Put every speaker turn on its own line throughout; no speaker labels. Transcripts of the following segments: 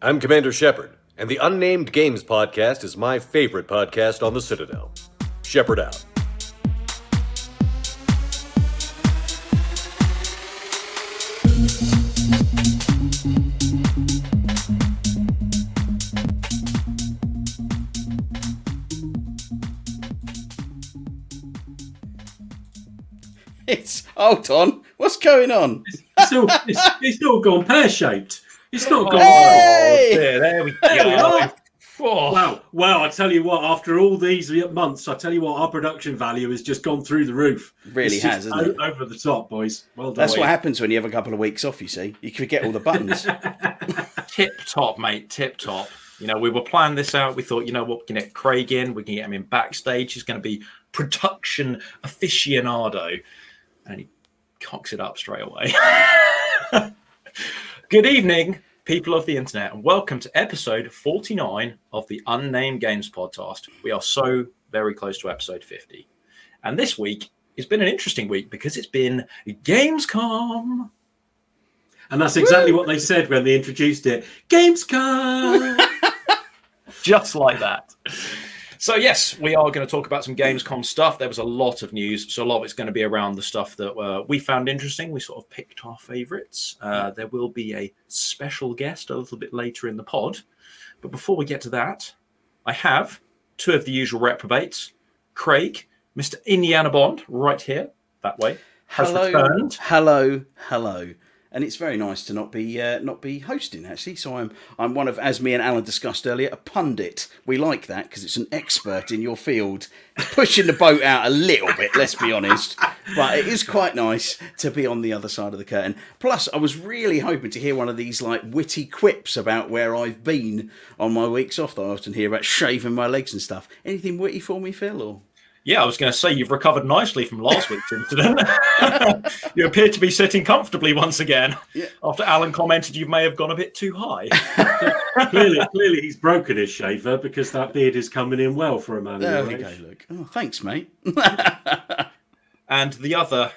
I'm Commander Shepard, and the Unnamed Games podcast is my favorite podcast on the Citadel. Shepard out.
It's hold on. What's going on?
It's all, it's, it's all gone pear shaped. It's not oh, gone.
Oh, hey!
There, there we
There we
go.
are.
Oh,
Wow, wow! I tell you what. After all these months, I tell you what, our production value has just gone through the roof.
Really
It's
has,
just
hasn't
o-
it?
Over the top, boys. Well done.
That's what happens when you have a couple of weeks off. You see, you forget all the buttons.
tip top, mate. Tip top. You know, we were planning this out. We thought, you know what, we can get Craig in. We can get him in backstage. He's going to be production aficionado, and he cocks it up straight away. Good evening, people of the internet, and welcome to episode 49 of the Unnamed Games podcast. We are so very close to episode 50. And this week has been an interesting week because it's been Gamescom.
And that's exactly what they said when they introduced it. Gamescom.
just like that. So yes, we are going to talk about some Gamescom stuff. There was a lot of news, so a lot of it's going to be around the stuff that uh, we found interesting. We sort of picked our favourites. Uh, there will be a special guest a little bit later in the pod, but before we get to that, I have two of the usual reprobates: Craig, Mister Indiana Bond, right here that way, has
hello,
returned.
hello, hello. And it's very nice to not be uh, not be hosting actually. So I'm I'm one of as me and Alan discussed earlier, a pundit. We like that because it's an expert in your field, pushing the boat out a little bit. Let's be honest, but it is quite nice to be on the other side of the curtain. Plus, I was really hoping to hear one of these like witty quips about where I've been on my weeks off that I often hear about shaving my legs and stuff. Anything witty for me, Phil? Or
Yeah, I was going to say you've recovered nicely from last week's incident. you appear to be sitting comfortably once again.
Yeah.
After Alan commented you may have gone a bit too high.
clearly, clearly, he's broken his shaver because that beard is coming in well for a man.
there we go. Look, oh, thanks, mate.
and the other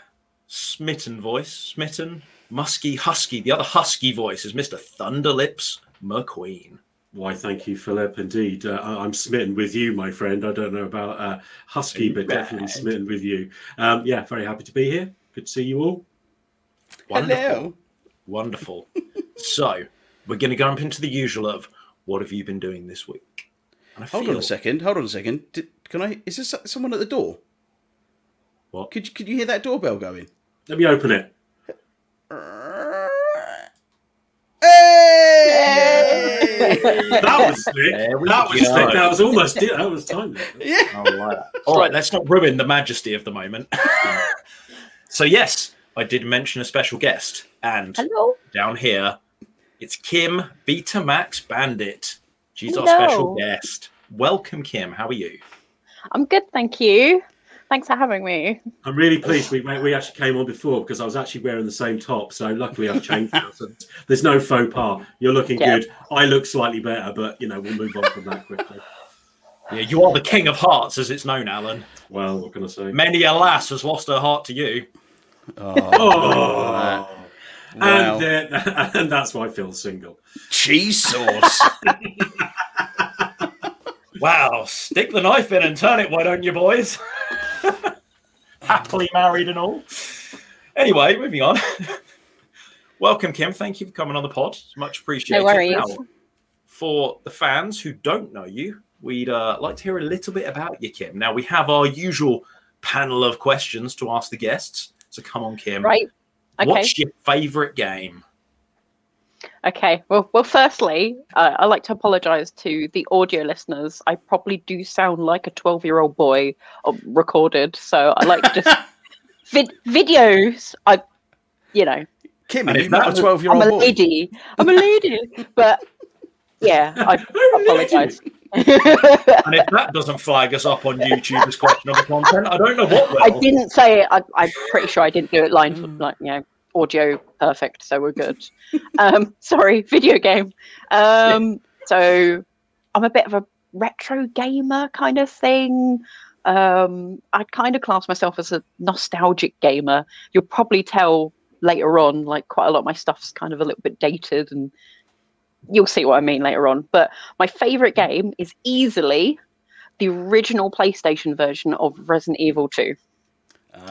smitten voice, smitten, musky, husky, the other husky voice is Mr. Thunderlips McQueen.
Why, thank you, Philip. Indeed, uh, I- I'm smitten with you, my friend. I don't know about uh, Husky, but definitely smitten with you. Um, yeah, very happy to be here. Good to see you all.
Wonderful.
Hello.
Wonderful. so, we're going to jump into the usual of what have you been doing this week? And I
Hold on a second. Hold on a second. Did, can I? Is there someone at the door?
What?
Could you, could you hear that doorbell going?
Let me open it. That was slick. That was
go.
slick. That was almost it. That was time.
yeah.
Oh, All right. All right. let's not ruin the majesty of the moment. so, yes, I did mention a special guest, and
Hello.
down here, it's Kim Betamax Bandit. She's our special guest. Welcome, Kim. How are you?
I'm good, thank you. Thanks for having me.
I'm really pleased we we actually came on before because I was actually wearing the same top. So luckily I've changed now. So there's no faux pas. You're looking
Yeah.
good. I look slightly better, but you know we'll move on from that quickly.
Yeah, you are the King of Hearts, as it's known, Alan.
Well, what can I say?
Many a lass has lost her heart to you.
Oh,
Oh,
wow.
and uh, and that's why Phil's single.
cheese sauce.
Wow, stick the knife in and turn it, why don't you, boys? Happily married and all. Anyway, moving on. Welcome, Kim. Thank you for coming on the pod. It's much appreciated.
worries.
Now, for the fans who don't know you, we'd uh, like to hear a little bit about you, Kim. Now, we have our usual panel of questions to ask the guests. So come on, Kim.
Right. Okay.
What's your favourite game?
Okay. Well, well. Firstly, uh, I like to apologise to the audio listeners. I probably do sound like a twelve-year-old boy uh, recorded, so I like to just vid- videos. I, you know,
Kim,
And
are you not a 12 year old I'm
a
boy?
lady. I'm a lady. but yeah, I apologise.
And if that doesn't flag us up on YouTube as questionable content, I don't know what will.
I didn't say it. I, I'm pretty sure I didn't do it line for like you know audio perfect, so we're good. um, sorry, video game. Um, so I'm a bit of a retro gamer kind of thing. Um, I'd kind of class myself as a nostalgic gamer. You'll probably tell later on, like quite a lot of my stuff's kind of a little bit dated and you'll see what I mean later on. But my favorite game is easily the original PlayStation version of Resident Evil 2.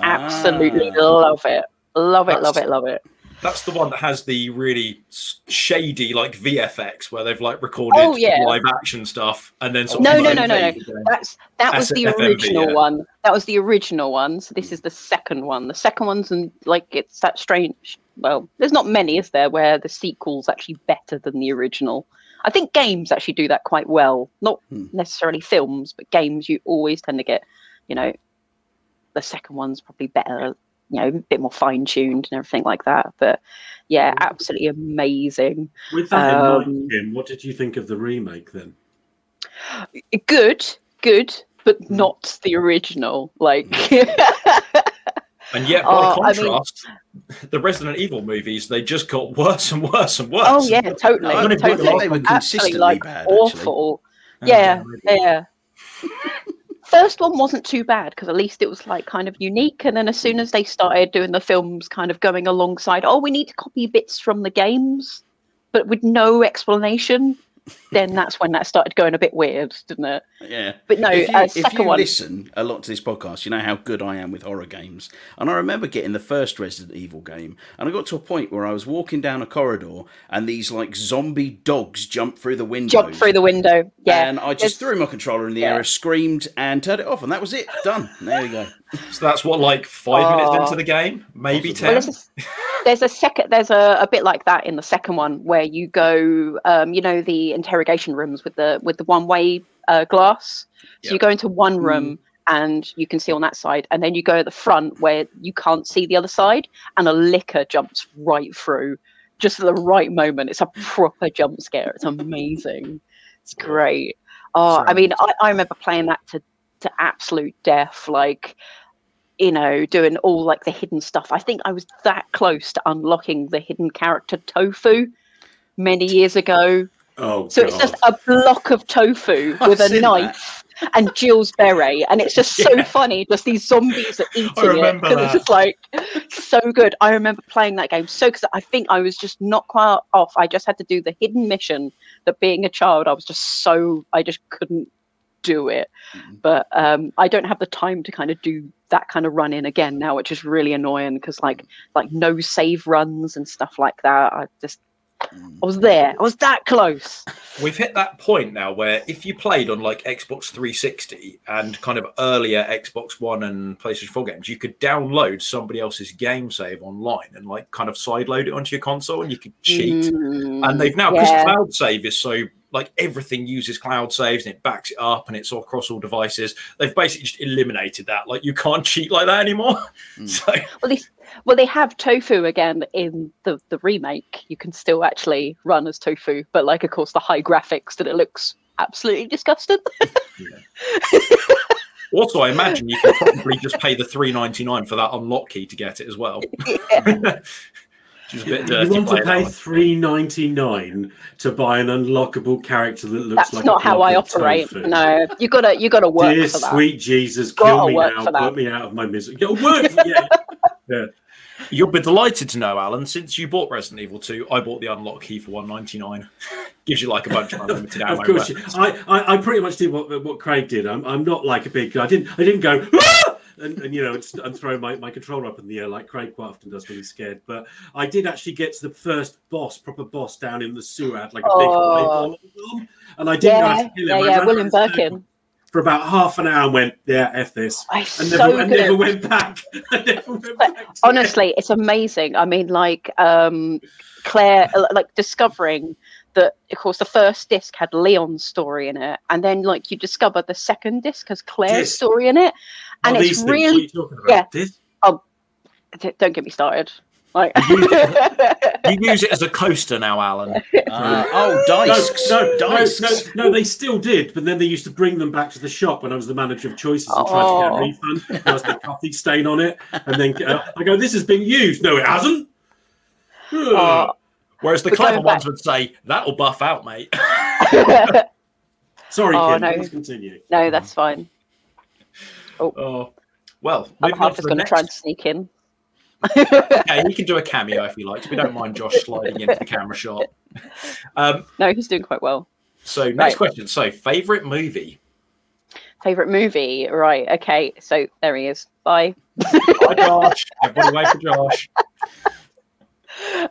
Absolutely
Ah.
love it. Love it,
That's-
love it, love it.
That's the one that has the really shady like VFX where they've like recorded
Oh, yeah.
live action stuff and then sort
No,
of
no, no, no, no.
made the game.
That's that was the
SFMV,
original
yeah.
one. That was the original one. So this is the second one. The second one's and like it's that strange. Well, there's not many, is there, where the sequel's actually better than the original. I think games actually do that quite well. Not
Hmm.
necessarily films, but games you always tend to get, you know, the second one's probably better, you know, a bit more fine tuned and everything like that. But yeah, absolutely amazing.
With that in
Um,
mind, Kim, what did you think of the remake then?
Good, good, but
Hmm.
not the original. Like
And yet, by
Oh, I mean-
contrast, the Resident Evil movies they just got worse and worse and worse.
Oh yeah, totally,
I
don't
think they were
Absolutely,
consistently
like
bad, actually.
awful. Yeah, yeah. First one wasn't too bad because at least it was like kind of unique, and then as soon as they started doing the films, kind of going alongside, oh, we need to copy bits from the games, but with no explanation. Then that's when that started going a bit weird, didn't it?
Yeah.
But no,
if you,
uh,
if you
one.
listen a lot to this podcast, you know how good I am with horror games. And I remember getting the first Resident Evil game, and I got to a point where I was walking down a corridor, and these like zombie dogs jumped through the window.
Jumped through the window. Yeah.
And I just
There's-
threw my controller in the
Yeah.
air, screamed, and turned it off, and that was it. Done. There you go.
So that's what like five minutes
Oh.
into the game, maybe
Possibly.
Well,
ten.
there's a, there's a second. There's a, a bit like that in the second one where you go, um, you know, the interrogation rooms with the with the one way uh, glass. So
Yeah.
you go into one room and you can see on that side, and then you go at the front where you can't see the other side, and a licker jumps right through, just at the right moment. It's a proper jump scare. It's amazing. It's great. Oh, I mean, I, I remember playing that to to absolute death. Like you know, doing all like the hidden stuff. I think I was that close to unlocking the hidden character Tofu many years ago.
Oh,
So it's just a block of tofu
I've
with a knife and Jill's beret, and it's just so
Yeah.
funny. Just these zombies are eating it because it's just like so good. I remember playing that game so because I think I was just not quite off. I just had to do the hidden mission. That being a child, I was just so I just couldn't do it.
Mhm.
But um, I don't have the time to kind of do that kind of run in again now, which is really annoying because like like no save runs and stuff like that. I just I was there. I was that close.
We've hit that point now where if you played on like Xbox 360 and kind of earlier Xbox One and PlayStation 4 games, you could download somebody else's game save online and like kind of sideload it onto your console and you could cheat.
Mm,
and they've now because
yeah.
cloud save is so like everything uses cloud saves and it backs it up and it's all across all devices they've basically just eliminated that like you can't cheat like that anymore
Mm.
so
Well, they, well, they have tofu again in the, the remake. You can still actually run as tofu, but like, of course, the high graphics that it looks absolutely disgusting.
also i imagine you can probably just pay the 3.99 for that unlock key to get it as well Which is a bit
You want to pay three ninety nine to buy an unlockable character that looks like
That's
like
not
a
how I operate.
tofu?
No, you gotta you gotta work
Dear
for that.
sweet Jesus, kill me now, put me out of my misery. Yeah, work, yeah.
you'll be delighted to know alan since you bought resident evil 2 i bought the unlock key for 199 gives you like a bunch of unlimited ammo
of course, you. I, I, I pretty much did what what Craig did. I'm, I'm not like a big. I didn't I didn't go. "Ah!" And, and you know, it's, I'm throwing my, my controller up in the air like Craig quite often does when he's scared. But I did actually get to the first boss, proper boss down in the sewer. Had like a big
Oh.
eyeball on and I didn't
Yeah,
him.
yeah, yeah. William
around the circle
Birkin.
for about half an hour and went, yeah, f this,
I
and
so
never, and never went back. Never went back. to it.
honestly it's amazing i mean like um claire uh, like discovering that of course the first disc had leon's story in it and then like you discover the second disc has claire's
Yes.
story in it and
Oh,
it's
these things, what are
really
you talking about?
yeah.
This?
D- don't get me started like
you use it as a coaster now alan
Uh, oh,
No,
dice.
no, no,
dice.
no, no, they still did, but then they used to bring them back to the shop when I was the manager of Choices and tried to
Oh.
get a refund. There was the coffee stain on it, and then uh, I go, "This has been used." No, it hasn't.
Oh,
whereas the clever ones would say that'll buff out mate
Sorry,
Oh,
Kim.
no.
Please continue.
no that's fine
Oh, well,
i'm half
to
going to try and sneak in
okay, he can do a cameo if he likes. We don't mind Josh sliding into the camera shot. Um,
no, he's doing quite well.
so next
Right.
question. So favorite movie?
Favorite movie? Right. Okay. So there he is. Bye.
Bye, Josh. Everybody wait for Josh.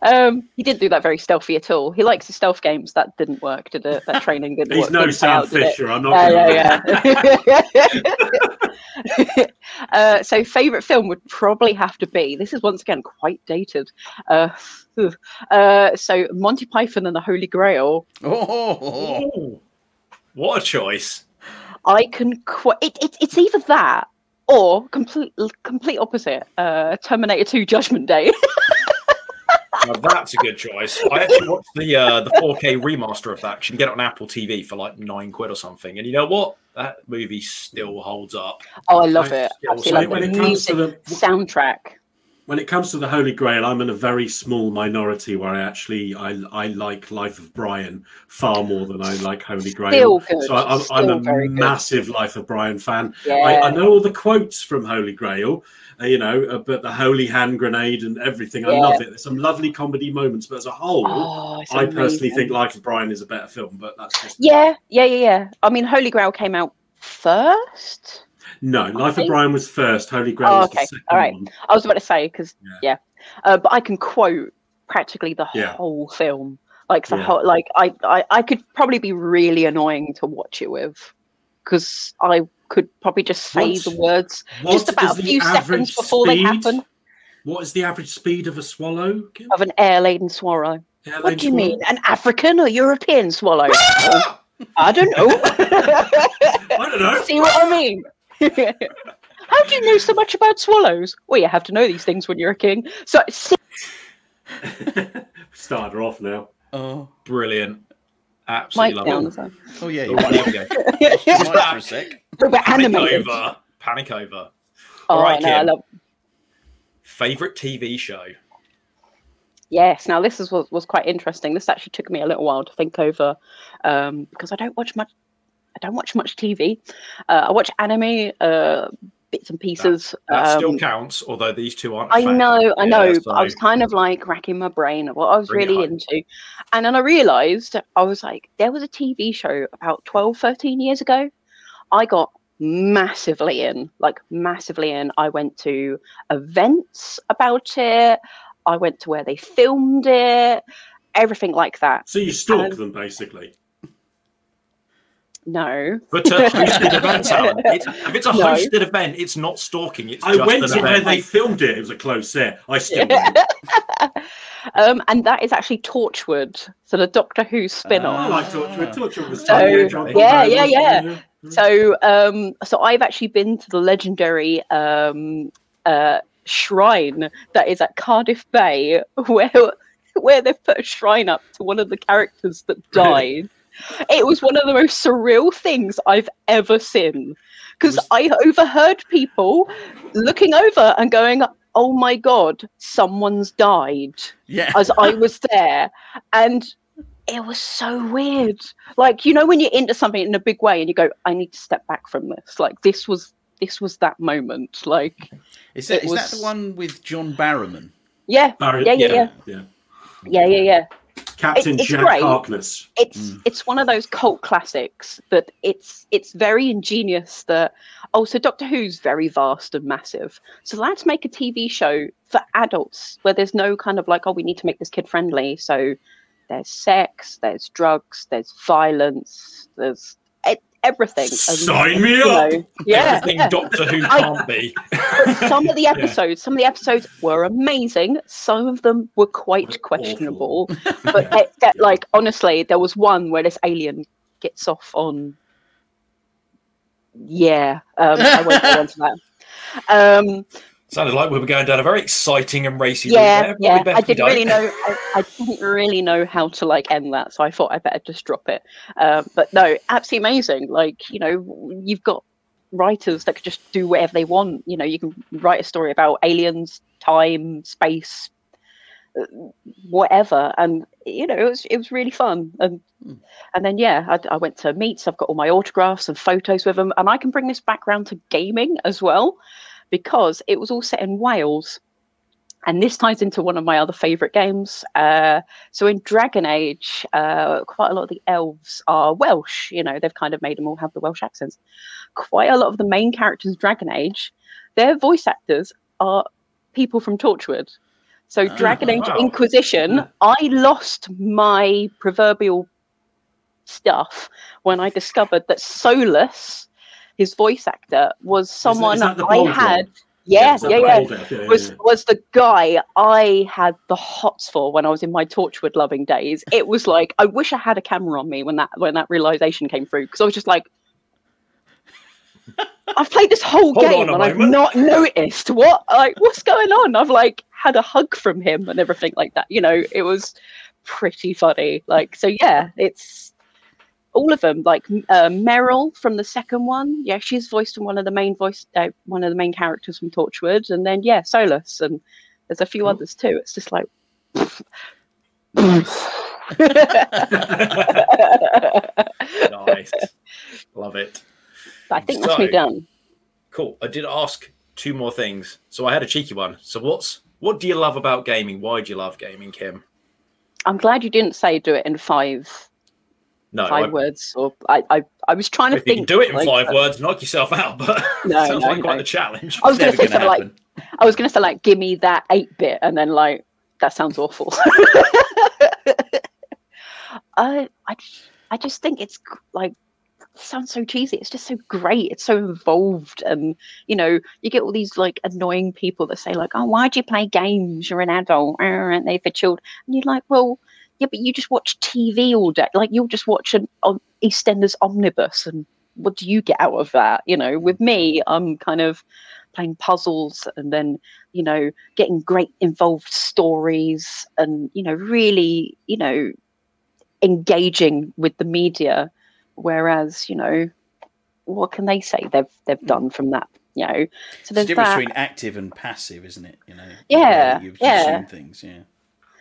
Um, he didn't do that very stealthy at all. He likes the stealth games. That didn't work, did it? That training didn't
He's
work.
no
didn't
Sam
out.
Fisher. I'm not.
Yeah, yeah, yeah. uh, so, favorite film would probably have to be. This is once again quite dated. Uh, uh, so, Monty Python and the Holy Grail.
Oh,
Ooh, what a choice.
I can quite. It, it, it's either that or complete complete opposite. Uh, Terminator Two: Judgment Day.
Now, that's a good choice. I actually watched the uh, the 4K remaster of that. You can get it on Apple TV for like nine quid or something. And you know what? That movie still holds up.
oh, I love it.
Yeah,
Absolutely
when
love
it
the
comes to the
soundtrack.
when it comes to the Holy Grail, I'm in a very small minority where I actually I I like Life of Brian far more than I like Holy Grail. So I, I'm a
good.
massive Life of Brian fan.
Yeah.
I, I know all the quotes from Holy Grail, you know, uh, but the holy hand grenade and everything. I love it. There's some lovely comedy moments, but as a whole,
Oh,
I personally think Life of Brian is a better film. But that's just
Yeah, yeah, yeah, yeah. I mean, Holy Grail came out first.
no. Life of Brian was first. Holy Grail
Oh,
was
okay. All right.
one.
I was about to say because
Yeah.
yeah, Uh, but I can quote practically the
Yeah.
whole film. Like the
Yeah.
whole, like I, I, I could probably be really annoying to watch it with because I could probably just say
What-
the words just about a few seconds
average
before they happen
What is the average speed of a swallow? Kim?
of an air-laden swallow.
Yeah,
What do you
swallow.
mean, an African or European swallow? I don't know.
I don't know.
See what I mean? How do you know so much about swallows? Well, you have to know these things when you're a king. So, see-
Started her off now.
oh,
Brilliant.
Mike
Absolutely love
down.
it.
So.
oh yeah.
Oh,
You
there we go.
might for a sec.
We're
Panic
animated.
over. Panic over.
Oh,
All right,
no, I
Kim.
love.
Favorite TV show?
Yes. Now this is was was quite interesting. This actually took me a little while to think over, um, because I don't watch much. I don't watch much TV. Uh, I watch anime, uh, bits and pieces.
That still
um,
counts, although these two aren't.
I know, I
Yeah,
know,
so-
but I was kind of like racking my brain at what I was really into. And then I realized, I was like, there was a TV show about 12, 13 years ago. I got massively in, like massively in. I went to events about it, I went to where they filmed it, everything like that.
So you stalk
Um,
them basically.
No.
But uh, hosted events, Alan. It's, if it's a
No.
hosted event, it's not stalking. It's
I
just
went
an
to where they filmed it. It was a close set. I still went.
um, and that is actually Torchwood, so the Doctor Who spin-off.
I like Torchwood. Torchwood was
So,
fun. yeah,
yeah, yeah, yeah. So, um, so I've actually been to the legendary um, uh, shrine that is at Cardiff Bay, where where they've put a shrine up to one of the characters that died. It was one of the most surreal things I've ever seen because
Was-
I overheard people looking over and going, "Oh my god, someone's died."
Yeah.
as I was there, and it was so weird. Like you know when you're into something in a big way, and you go, "I need to step back from this." Like this was this was that moment. Like
Is that,
it
is that the one with John Barrowman?
yeah,
Barry-
yeah, yeah, yeah,
yeah.
yeah, yeah, yeah.
Captain
it's
Jack
great.
Harkness.
It's mm. it's one of those cult classics that it's it's very ingenious. That oh, so Doctor Who's very vast and massive. So let's make a TV show for adults where there's no kind of like oh, we need to make this kid friendly. So there's sex, there's drugs, there's violence, there's everything. And,
Sign me
you
up.
know, yeah,
Everything
yeah.
Doctor Who can't be.
Some of the episodes, some of the episodes were amazing. Some of them were quite
Awful.
questionable. but they, that, like honestly, there was one where this alien gets off on. Yeah, um, I won't go into that. Um,
Sounded like we were going down a very exciting and racy
yeah,
route there.
yeah. I didn't really know. I, I didn't really know how to like end that, so I thought I better just drop it. Um, but no, absolutely amazing. Like you know, you've got writers that could just do whatever they want. You know, you can write a story about aliens, time, space, uh, whatever, and you know, it was it was really fun. And
Hmm.
and then yeah, I, I went to meets. I've got all my autographs and photos with them, and I can bring this background to gaming as well, because it was all set in Wales. and this ties into one of my other favorite games. Uh, so in Dragon Age, uh, quite a lot of the elves are Welsh. You know, they've kind of made them all have the Welsh accents. Quite a lot of the main characters in Dragon Age, their voice actors are people from Torchwood. So
Ah,
Dragon Age
wow.
Inquisition. I lost my proverbial stuff when I discovered that Solas, his voice actor, was someone
is that
I had.
one?
Yeah,
is that
yeah, yeah.
yeah,
Was was the guy I had the hots for when I was in my Torchwood loving days. It was like I wish I had a camera on me when that when that realization came through because I was just like, I've played this whole
Hold
game and I've
moment.
not noticed what like what's going on. I've like had a hug from him and everything like that. You know, it was pretty funny. Like so, yeah, it's all of them. Like uh, Merrill from the second one, yeah, she's voiced in one of the main voice, uh, one of the main characters from Torchwood, and then yeah, Solas, and there's a few
Cool.
others too. It's just like.
nice. Love it.
I think that's me done.
Cool. I did ask two more things. So I had a cheeky one. So what's what do you love about gaming? Why do you love gaming, Kim?
I'm glad you didn't say do it in five
No,
five
I,
words. Or I, I, I was trying to
if you
think.
can do it in
like,
five
uh,
words, knock yourself out. But
No,
sounds
no,
like quite
no.
the challenge.
I was going to say something like. I was going to say like give me that eight bit, and then like that sounds awful. I I just, I just think it's like sounds so cheesy. It's just so great. It's so involved, and you know you get all these like annoying people that say like, "Oh, why do you play games? You're an adult, uh, aren't they for children?" And you're like, "Well, yeah, but you just watch TV all day. Like you'll just watch an on EastEnders omnibus, and what do you get out of that? You know, with me, I'm kind of playing puzzles and then you know getting great involved stories and you know really you know engaging with the media whereas you know what can they say they've they've done from that you know so
It's the difference
that
between active and passive, isn't it? You know.
Yeah,
that You
yeah.
things. Yeah.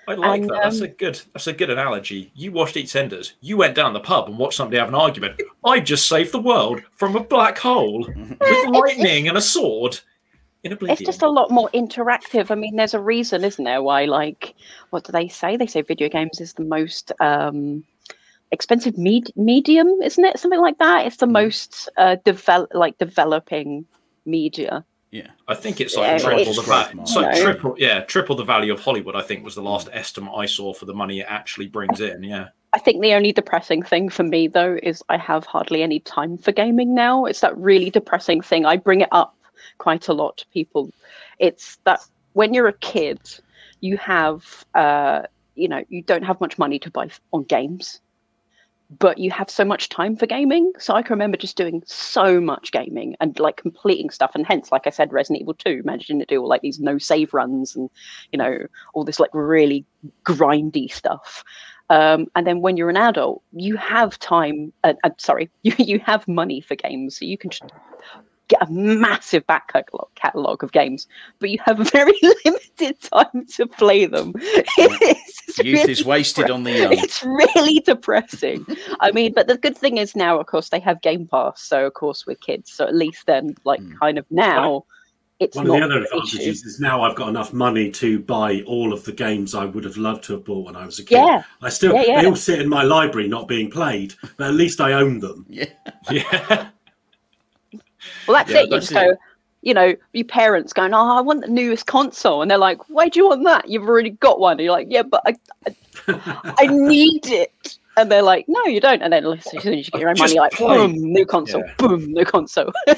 I like
And,
that. That's
um,
a good. That's a good analogy. You watched EastEnders. You went down the pub and watched somebody have an argument. I just saved the world from a black hole with lightning and a sword in Oblivion.
it's just a lot more interactive. I mean, there's a reason, isn't there, why like what do they say? They say video games is the most um expensive med- medium, isn't it? Something like that. It's the
Mm.
most uh develop like developing media.
Yeah.
I think it's
Yeah,
like triple
it's-
the value. It's like
No.
triple, yeah, triple the value of Hollywood. I think was the last estimate I saw for the money it actually brings in. Yeah,
I think the only depressing thing for me though is I have hardly any time for gaming now. It's that really depressing thing. I bring it up quite a lot to people. It's that when you're a kid, you have uh, you know, you don't have much money to buy on games. But you have so much time for gaming. So I can remember just doing so much gaming and like completing stuff. And hence, like I said, Resident Evil 2, managing to do all like these no save runs and, you know, all this like really grindy stuff. Um, and then when you're an adult, you have time. Uh, uh, sorry, you you have money for games, so you can get a massive back catalog, catalog of games, but you have very limited time to play them. It's
Youth
really
is wasted
depre-
on the young.
It's really depressing. I mean, but the good thing is now, of course, they have Game Pass, so of course we're kids. So at least then, like,
Mm.
kind of now, it's
One of the other
an issue.
advantages is now I've got enough money to buy all of the games I would have loved to have bought when I was a kid.
Yeah,
I still
Yeah, yeah.
they all sit in my library not being played, but at least I own them.
Yeah.
yeah.
Well, that's
Yeah,
it. You
that's
just go,
it.
You know, your parents going, "Oh, I want the newest console," and they're like, "Why do you want that? You've already got one." And you're like, "Yeah, but I, I, I need it." And they're like, "No, you don't." And then as soon as you get your own money, like. "Boom, new console!
Yeah.
Boom, new console!"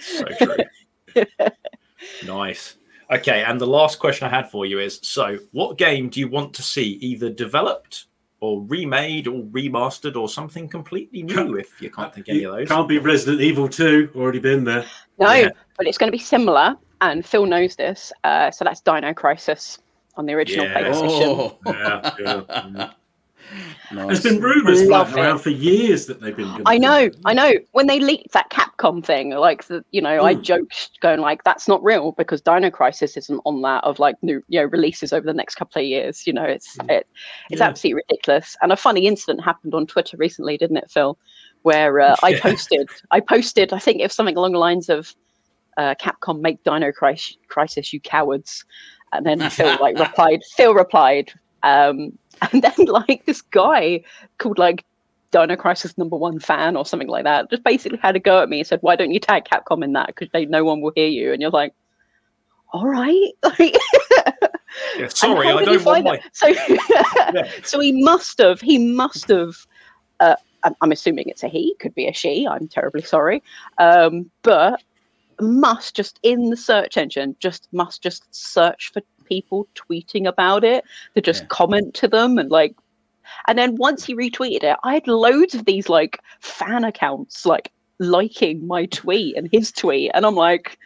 So true. nice. Okay, and the last question I had for you is: so, what game do you want to see either developed or remade or remastered or something completely new? If you can't think any of those,
Can't be Resident Evil 2, already been there.
no,
Yeah.
but it's going to be similar, and Phil knows this. Uh, so that's Dino Crisis on the original
Yeah.
PlayStation.
Oh.
Yeah, yeah, yeah.
Nice.
There's been rumours floating around for years that they've been.
I know. I know. When they leaked that Capcom thing, like the, you know, I
Mm.
joked going like, "That's not real," because Dino Crisis isn't on that of like new, you know, releases over the next couple of years. You know, it's it, it's
Yeah.
absolutely ridiculous. And a funny incident happened on Twitter recently, didn't it, Phil? Where uh, I posted, I posted, I think it was something along the lines of, uh, Capcom make Dino Crisis, Crisis, you cowards. And then Phil like replied, Phil replied, um, and then like this guy called like Dino Crisis number one fan or something like that just basically had a go at me and said, "Why don't you tag Capcom in that? Because they no one will hear you." And you're like, "All right." Like,
Yeah, sorry, I don't want my.
So, so he must have. He must have. Uh, I'm, I'm assuming it's a he. Could be a she. I'm terribly sorry. Um, but must just in the search engine just must just search for people tweeting about it to just
Yeah.
comment to them and like and then once he retweeted it i had loads of these like fan accounts like liking my tweet and his tweet and i'm like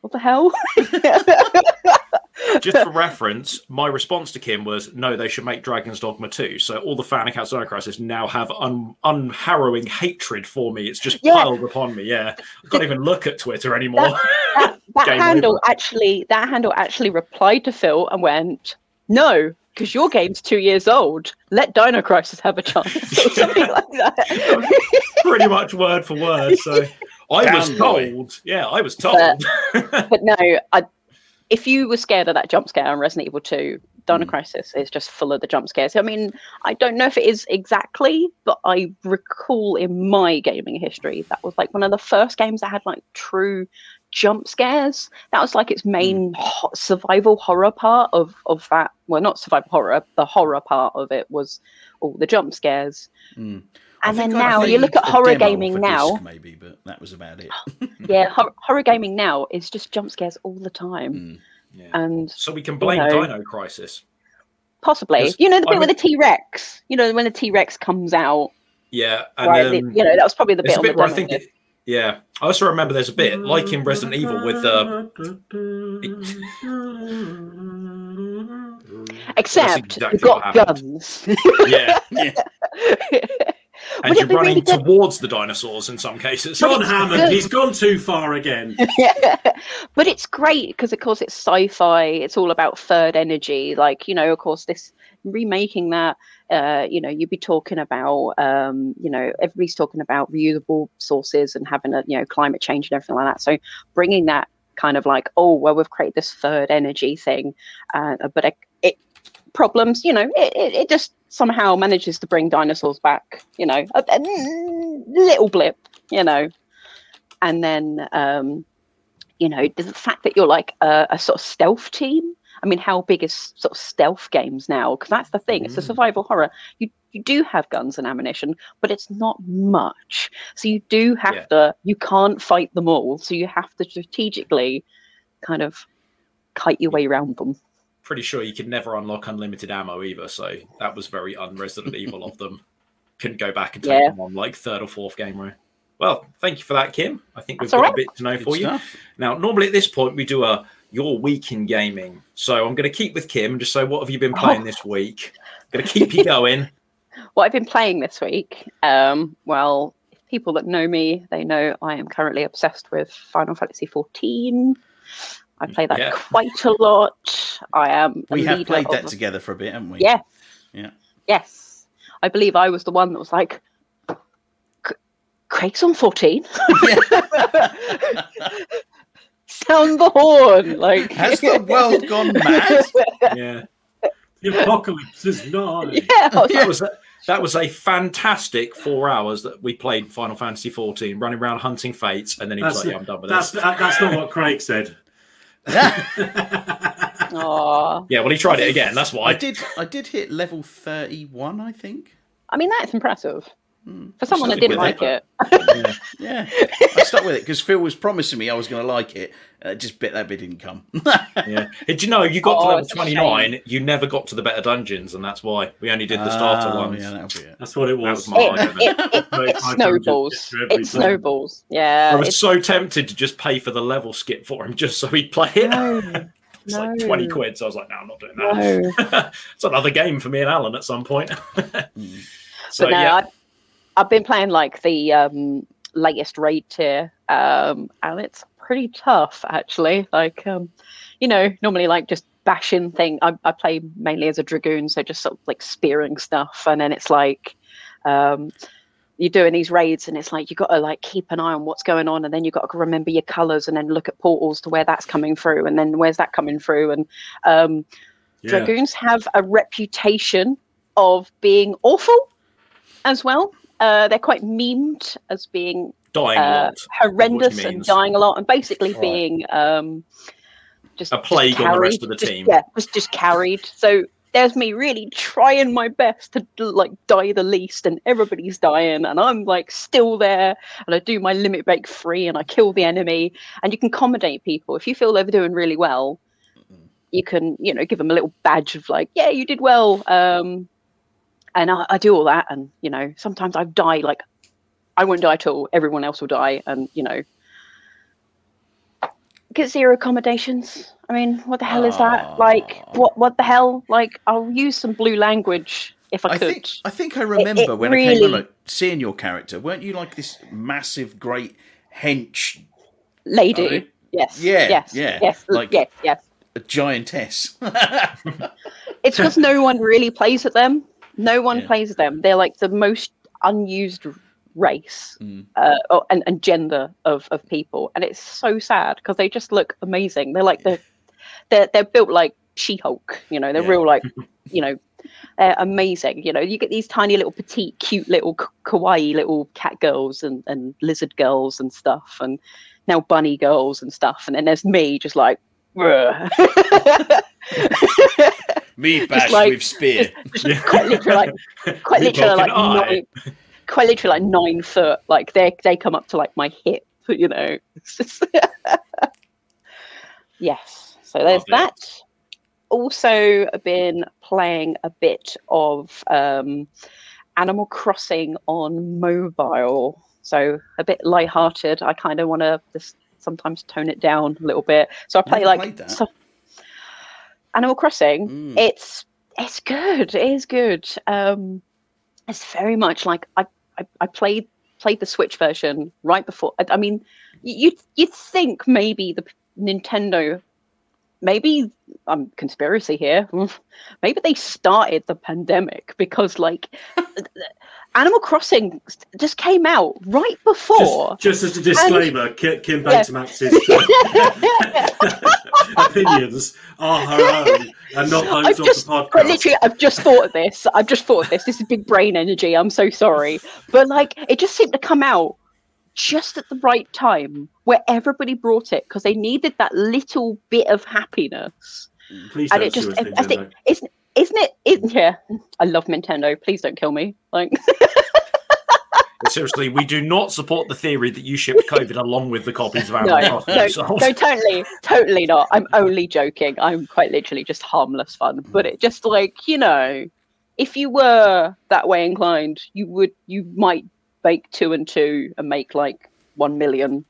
what the hell
Just for reference, my response to Kim was, "No, they should make Dragon's Dogma 2." So all the fan accounts of Dino Crisis now have un- unharrowing hatred for me. It's just
Yeah.
piled upon me. Yeah, I can't even look at Twitter anymore.
that, that
Game
handle
over.
actually that handle actually replied to phil and went no because your game's two years old let dino crisis have a chance or something like that
Pretty much word for word. So I was
Damn boy.
told. Yeah, I was told.
but no I, if you were scared of that jump scare on resident evil 2 dino
Mm.
crisis is just full of the jump scares i mean i don't know if it is exactly but i recall in my gaming history that was like one of the first games that had like true jump scares that was like its main ho- survival horror part of of that well not survival horror the horror part of it was all the jump scares
Mm. I
and then now you look at horror gaming now
disc maybe, but that was about it.
yeah hor- horror gaming now is just jump scares all the time
Mm.
Yeah.
and
So we can blame
know.
Dino Crisis.
possibly you know the
I
bit with the t-rex you know when the t-rex comes out
Yeah, and
right
um,
the- you know that was probably the
there's
bit
a
on the
where I think it, yeah. I also remember there's a bit like in Resident Evil with uh,
except
exactly
you've got
happened.
guns
yeah,
Yeah.
And
Would
you're running
really good-
towards the dinosaurs in some cases.
John Hammond,
good.
he's gone too far again. yeah.
but it's great because of course it's sci-fi it's all about third energy like you know of course this remaking that uh you know you'd be talking about um you know everybody's talking about reusable sources and having a you know climate change and everything like that so bringing that kind of like oh well we've created this third energy thing uh, but problems you know it, it, it just somehow manages to bring dinosaurs back you know a, a little blip you know. And then um you know the fact that you're like a, a sort of stealth team i mean how big is sort of stealth games now? Because that's the thing it's a
Mm.
survival horror. You you do have guns and ammunition but it's not much. So you do have
Yeah.
to you can't fight them all. So you have to strategically kind of kite your way around them
Pretty sure you could never unlock unlimited ammo either, so that was very un-Resident Evil of them. Couldn't go back and take
Yeah.
them on like third or fourth game row. Well, thank you for that, Kim. I think we've
That's all
got a bit to know
Good
for you. Now, normally at this point, we do a your week in gaming. So I'm going to keep with Kim and just say, what have you been playing
Oh.
this week? I'm going to keep you going.
what I've been playing this week, um, well, people that know me, they know I am currently obsessed with Final Fantasy XIV. I play that
Yeah.
quite a lot. I am.
We have played
of
that
a-
together for a bit, haven't we?
Yes.
Yeah.
Yes. I believe I was the one that was like, Craig's on 14. Sound the horn. Like,
Has the world gone mad?
Yeah,
The apocalypse is nigh.
yeah. I was
that was a, that was a fantastic four hours that we played Final Fantasy 14, running around hunting fates, and then he was
That's,
like, "Yeah, I'm done with
that's,
this."
that, that's not what Craig said.
Aw.
Yeah, well, he tried it again. That's why I
did. I did hit level thirty-one. I think.
I mean, that's impressive.
Hmm.
For someone that didn't like
it.
it.
Yeah, I stuck with it because Phil was promising me I was going to like it. Uh, just bit that bit didn't come.
Yeah. Did you know you got to
Oh,
level 29? You never got to the better dungeons, and that's why we only did the starter
Oh,
ones.
Yeah, be it.
That's what it
That
was.
was my
It,
argument.
it, it, it snowballs.
budget for every
It
time.
snowballs. Yeah.
I was
it's-
so tempted to just pay for the level skip for him just so he'd play it.
no,
it's like 20 quid. So I was like, no, I'm not doing that.
no.
it's another game for me and Alan at some point. So,
but no,
yeah.
I've, I've been playing like the um, latest raid tier, um, and it's pretty tough actually. Like, um, you know, normally like just bashing thing. I, I play mainly as a dragoon, so just sort of like spearing stuff, and then it's like, um, you're doing these raids and it's like you've got to like keep an eye on what's going on and then you've got to remember your colors and then look at portals to where that's coming through and then where's that coming through and um,
Yeah.
dragoons have a reputation of being awful as well uh, they're quite memed as being
Dying a
uh,
lot.
horrendous and dying a lot and basically
Right.
being um, just
A plague
just
on the rest of the
just-
team.
yeah was just carried so there's me really trying my best to like die the least and everybody's dying and i'm like still there and i do my limit break free and i kill the enemy and you can accommodate people if you feel they're doing really well you can you know give them a little badge of like yeah you did well um and I, I do all that and you know sometimes i die like i won't die at all. Everyone else will die and you know. Get zero accommodations. I mean what the hell is that? Ah.
Like
what what the hell? Like i'll use some blue language if i,
I
could.
Think I think I remember
it
when I came
really-
like, seeing your character. Weren't you like this massive, great hench
lady.
Okay.
yes.
Yeah,
yes.
yeah,
yes.
Like-
yes. yes
a giantess?
It's because no one really plays at them. No one
Yeah.
plays them. They're like the most unused race
Mm.
uh, or- and, and gender of, of people, and it's so sad because they just look amazing. They're like the they're they're built like She-Hulk. You know, they're
Yeah.
real like you know. They're amazing. You know, you get these tiny little petite, cute little kawaii little cat girls and, and lizard girls and stuff, and now bunny girls and stuff. And then there's me just like.
Me bash
like-
with spear.
just quite literally like quite literally like nine, quite literally like nine foot. Like they they come up to like my hip, you know. Yes. So there's
Lovely.
that. Also been playing a bit of um, Animal Crossing on mobile. So a bit light-hearted. I kind of want to just sometimes tone it down a little bit. So I play
Never
like so- Animal Crossing
Mm.
it's it's good. It is good. Um, it's very much like I, I, I played played the Switch version right before. I, I mean, you you'd think maybe the Nintendo, maybe I'm conspiracy here. Maybe they started the pandemic because like Animal Crossing just came out right before.
Just, just as a disclaimer, Kim, Kim
Yeah.
Betamax's uh, opinions are her own and not
I've
those of
just,
the podcast.
literally, I've just thought of this. I've just thought of this. This is big brain energy. I'm so sorry, but like, it just seemed to come out just at the right time where everybody brought it because they needed that little bit of happiness.
Please
and
don't
it just,
sue
I think,
Nintendo.
Isn't, it? Isn't, yeah, I love Nintendo. Please don't kill me. Like,
Seriously, we do not support the theory that you shipped COVID along with the copies of
no,
Crossing.
no,
so-
no, totally, totally not. I'm only joking. I'm quite literally just harmless fun. But it just like you know, if you were that way inclined, you would you might make two and two and make like one million.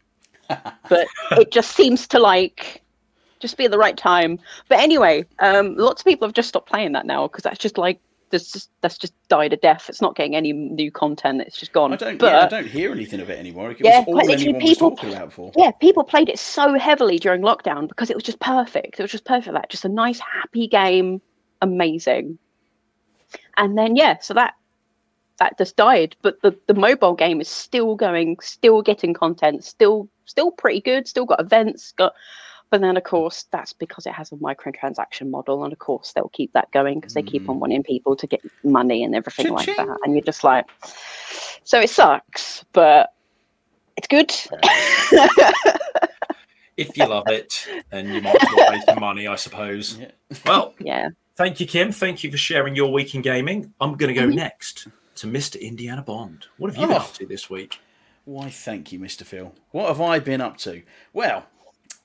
but it just seems to like just be at the right time. But anyway, um, lots of people have just stopped playing that now because that's just like there's just that's just died a death. It's not getting any new content. It's just gone.
I don't.
But,
yeah, I don't hear anything of it anymore. It
Yeah,
was all
quite literally people-
was talking about before.
yeah, people played it so heavily during lockdown because it was just perfect. It was just perfect. That just a nice, happy game, amazing. And then yeah, so that that just died. But the the mobile game is still going, still getting content, still still pretty good. Still got events, got. But then of course that's because it has a microtransaction model, and of course they'll keep that going because they keep on wanting people to get money and everything like
Cha-ching.
that. And you're just like, so it sucks, but it's good.
if you love it, then you might as well waste your money, I suppose.
Yeah.
Well,
yeah.
thank you, Kim. Thank you for sharing your week in gaming. I'm going to go
Mhm.
next to Mr. Indiana Bond. What have you been
Oh.
up to this week?
Why, thank you, Mr. Phil. What have I been up to? Well,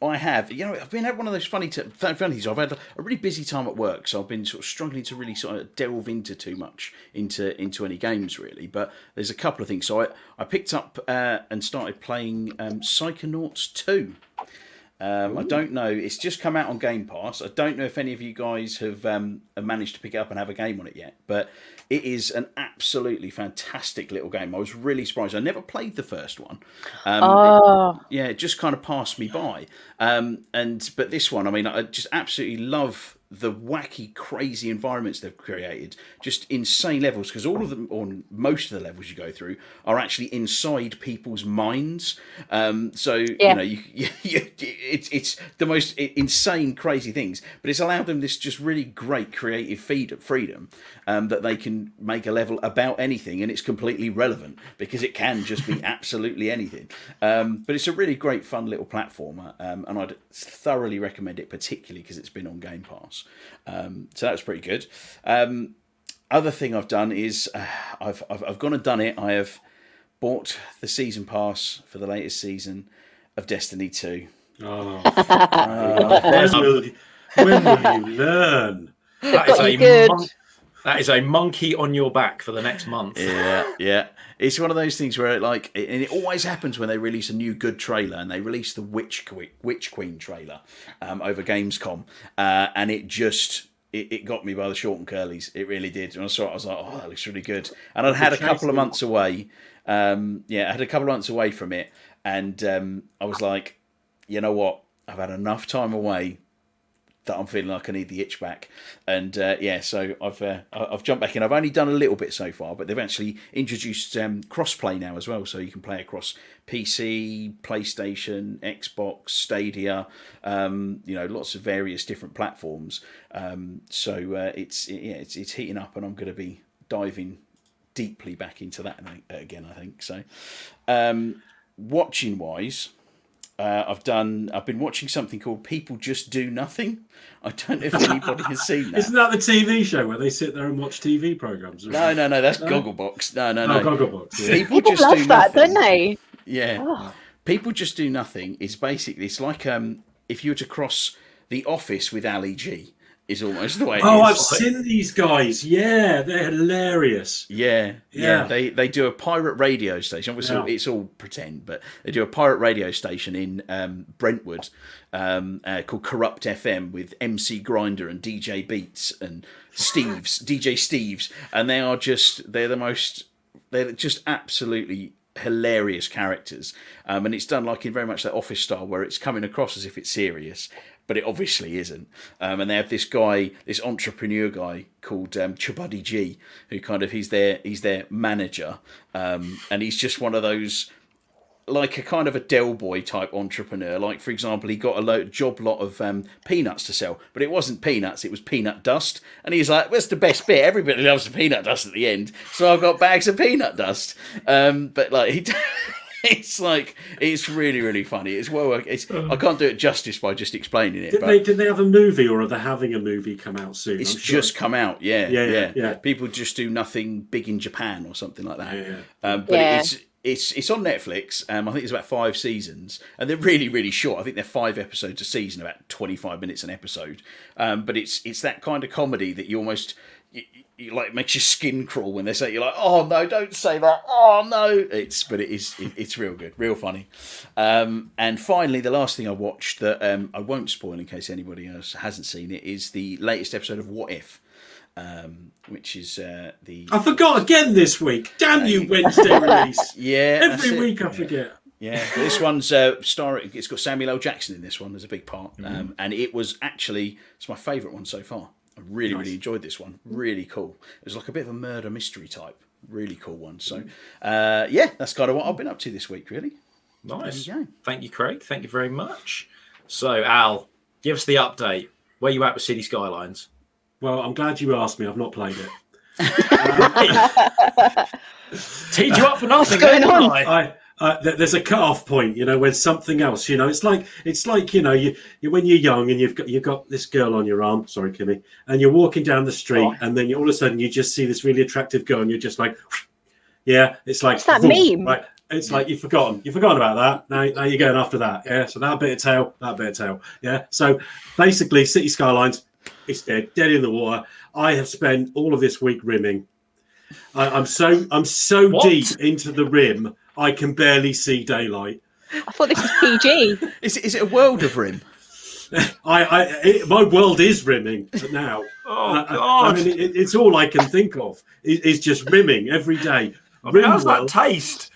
I have. You know, I've been at one of those funny, t- funny things. I've had a really busy time at work, so I've been sort of struggling to really sort of delve into too much into into any games really. But there's a couple of things. So I I picked up uh, and started playing um, Psychonauts two. Um, I don't know. It's just come out on Game Pass. I don't know if any of you guys have, um, have managed to pick it up and have a game on it yet. But it is an absolutely fantastic little game. I was really surprised. I never played the first one. Um,
Oh,
yeah, it just kind of passed me by. Um, and but this one, I mean, I just absolutely love the wacky, crazy environments they've created. Just insane levels because all of them, or most of the levels you go through, are actually inside people's minds. Um, so
Yeah.
you know, you, you, you, it's it's the most insane, crazy things. But it's allowed them this just really great creative feed, freedom um, that they can make a level about anything, and it's completely relevant because it can just be absolutely anything. Um, but it's a really great, fun little platformer, um, and I'd thoroughly recommend it, particularly because it's been on Game Pass. Um, so that was pretty good. Um, other thing I've done is uh, I've, I've I've gone and done it. I have bought the season pass for the latest season of Destiny Two.
Oh, when, will, you- when will you learn?
That is
got
a
you good.
mon- that is a monkey on your back for the next month.
Yeah, yeah. It's one of those things where, it like, and it always happens when they release a new good trailer, and they release the Witch Que- Witch Queen trailer um, over Gamescom, uh, and it just. It, it got me by the short and curlies. It really did. And I saw it, I was like, "Oh, that looks really good." And I'd had a couple of months away. Um, yeah, I had a couple of months away from it, and um, I was like, "You know what? I've had enough time away that I'm feeling like I need the itch back. And uh, yeah, so I've uh, I've jumped back in. I've only done a little bit so far, but they've actually introduced um, cross-play now as well, so you can play across PC, PlayStation, Xbox, Stadia. Um, you know, lots of various different platforms. Um, so uh, it's yeah, it's it's heating up, and I'm going to be diving deeply back into that again. I think so. Um, watching wise. Uh, I've done. I've been watching something called "People Just Do Nothing." I don't know if anybody has seen that.
Isn't that the TV show where they sit there and watch TV programs?
No, no, no. That's Gogglebox. No, no,
No,
no.
Gogglebox. Yeah.
People,
people
just
love
do
that,
nothing.
don't they?
Yeah.
Oh.
People just do nothing. Is basically it's like um if you were to cross the office with Ali G. Is almost the way.
Oh. I've seen these guys. Yeah, they're hilarious.
Yeah, yeah,
Yeah.
They they do a pirate radio station. Obviously,
Yeah.
it's all pretend, but they do a pirate radio station in um, Brentford um, uh, called Kurupt FM with MC Grindah and DJ Beats and Steves, DJ Steves, and they are just they're the most they're just absolutely hilarious characters. Um, and it's done like in very much that office style where it's coming across as if it's serious, but it obviously isn't. Um, and they have this guy, this entrepreneur guy called um, Chabuddy G, who kind of he's their he's their manager, um, and he's just one of those like a kind of a Del Boy type entrepreneur. Like, for example, he got a job lot of um, peanuts to sell, but it wasn't peanuts, it was peanut dust. And he's like, What's the best bit? Everybody loves the peanut dust at the end. So I've got bags of peanut dust. Um, but like, he. It's like it's really really funny. It's well. It's I can't do it justice by just explaining it.
Did
but
they did they have a movie or are they having a movie come out soon?
it's
sure-
just come out. Yeah,
Yeah,
yeah,
yeah, yeah.
People just do nothing big in Japan or something like that.
Yeah, yeah.
Um, but
Yeah.
it's it's it's on Netflix. Um, I think it's about five seasons, and they're really really short. I think they're five episodes a season, about twenty five minutes an episode. Um, but it's it's that kind of comedy that you almost. You, you, like makes your skin crawl when they say you're like oh no don't say that oh no it's but it is it, it's real good real funny um, and finally the last thing I watched that um, I won't spoil in case anybody else hasn't seen it is the latest episode of What If um, which is uh, the
I forgot again this week. Damn you, Wednesday release.
yeah
Every
it.
week I forget.
Yeah, this one's uh, starring. It's got Samuel L. Jackson in this one. There's a big part,
Mm-hmm.
um, and it was actually it's my favourite one so far. I really, really enjoyed this one. Really cool. It was like a bit of a murder mystery type. Really cool one. So, uh, yeah, that's kind of what I've been up to this week. Really.
Nice.
You.
Thank you, Craig. Thank you very much. So, Al, give us the update. Where you at with City Skylines?
Well, I'm glad you asked me. I've not played it.
Teed you up for nothing.
What's
going
on?
I?
Uh, th- there's a cut-off point, you know, when something else, you know, it's like it's like you know, you, you when you're young and you've got you've got this girl on your arm. Sorry, Kimmy, and you're walking down the street,
Oh.
and then you, all of a sudden you just see this really attractive girl, and you're just like, yeah, it's like
It's that meme.
right? It's like you've forgotten, you've forgotten about that. Now, now you're going after that, yeah. So that bit of tail, that bit of tail, yeah. So basically, City Skylines, it's dead, dead in the water. I have spent all of this week rimming. I, I'm so I'm so
What?
deep into the rim, I can barely see daylight.
I thought this was PG.
Is it, is it a world of rim?
I, I it, my world is rimming now.
Oh
I- I-
God!
I mean, it, it's all I can think of. It, it's just rimming every day.
I mean, how's that
Rimworld,
taste?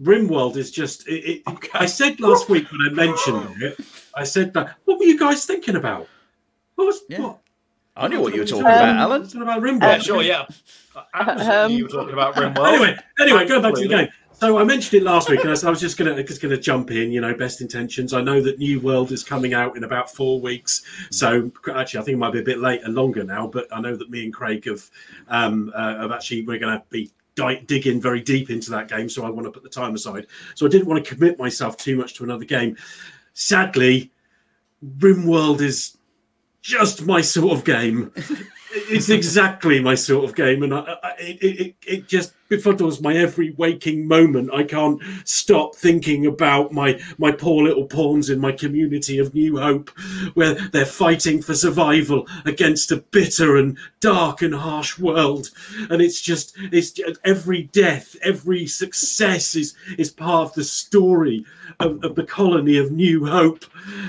Rimworld is just. It, it,
Okay.
I said last week when I mentioned it. I said that. What were you guys thinking about? What was
Yeah.
what?
I knew what you were talking
Um,
about, Alan.
Talking about Rimworld.
Yeah, sure, yeah. Absolutely,
Um,
you were talking about Rimworld.
Anyway, anyway, going back to the game. So I mentioned it last week, and I was, just gonna just gonna jump in. You know, best intentions. I know that New World is coming out in about four weeks, so actually I think it might be a bit late and longer now. But I know that me and Craig have um, uh, have actually we're going to be di- digging very deep into that game, so I want to put the time aside. So I didn't want to commit myself too much to another game. Sadly, RimWorld is just my sort of game. it's exactly my sort of game, and I, I, it, it, it just befuddles my every waking moment. I can't stop thinking about my my poor little pawns in my community of New Hope, where they're fighting for survival against a bitter and dark and harsh world. And it's just it's just, every death, every success is is part of the story of, of the colony of New Hope.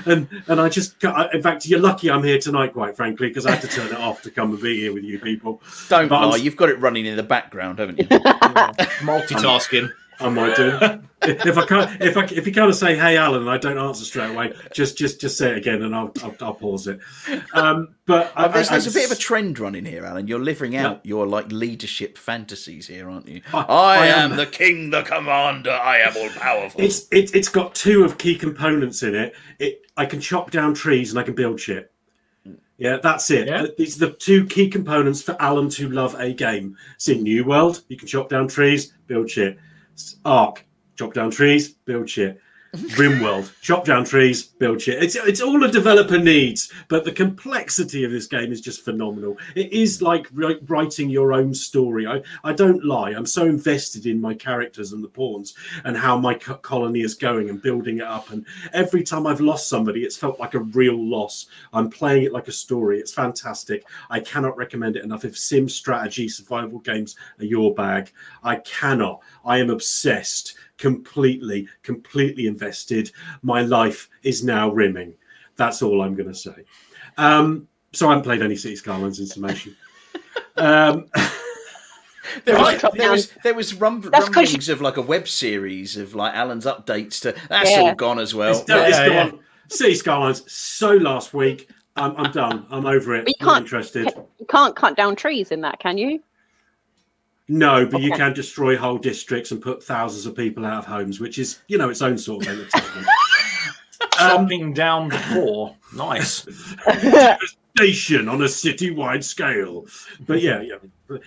And and I just ca- in fact, you're lucky I'm here tonight, quite frankly, because I had to turn it off to come and be here with you people.
Don't
But I'm-
you've got it running in the background, haven't you?
Multitasking.
I might do. if I can't, if I if you kind of say "Hey, Alan," and I don't answer straight away, just just just say it again, and I'll I'll, I'll pause it. Um, but I,
Uh, there's,
I-
there's a
I-
bit of a trend running here, Alan. You're living
Yeah.
out your like leadership fantasies here, aren't you?
I-
I,
I
am
am.
the king, the commander. I am all powerful.
It's it, it's got two of key components in it. It I can chop down trees and I can build shit. Yeah, that's it.
Yeah.
These are the two key components for Alan to love a game. See, New World, you can chop down trees, build shit. Ark, chop down trees, build shit. Rimworld, chop down trees, build shit. It's it's all a developer needs, but the complexity of this game is just phenomenal. It is like wri- writing your own story. I, I don't lie. I'm so invested in my characters and the pawns and how my co- colony is going and building it up. And every time I've lost somebody, it's felt like a real loss. I'm playing it like a story. It's fantastic. I cannot recommend it enough. If sim strategy survival games are your bag, I cannot. I am obsessed, completely, completely invested. My life is now rimming. That's all I'm going to say. Um, so I haven't played any City Skylines in summation. Um,
There
Right.
was, there was, there was rum,
That's 'cause
rumblings of like a web series of like Alan's updates to. That's
Yeah.
all gone as well.
it's, done- it's
yeah, yeah.
gone. City Skylines so last week. I'm, I'm done. I'm over it.
But you
Not
can't-
interested.
You can't cut down trees in that, can you?
No, but you can destroy whole districts and put thousands of people out of homes, which is, you know, its own sort of entertainment. um,
down the poor. Nice.
station on a city-wide scale. But yeah, yeah.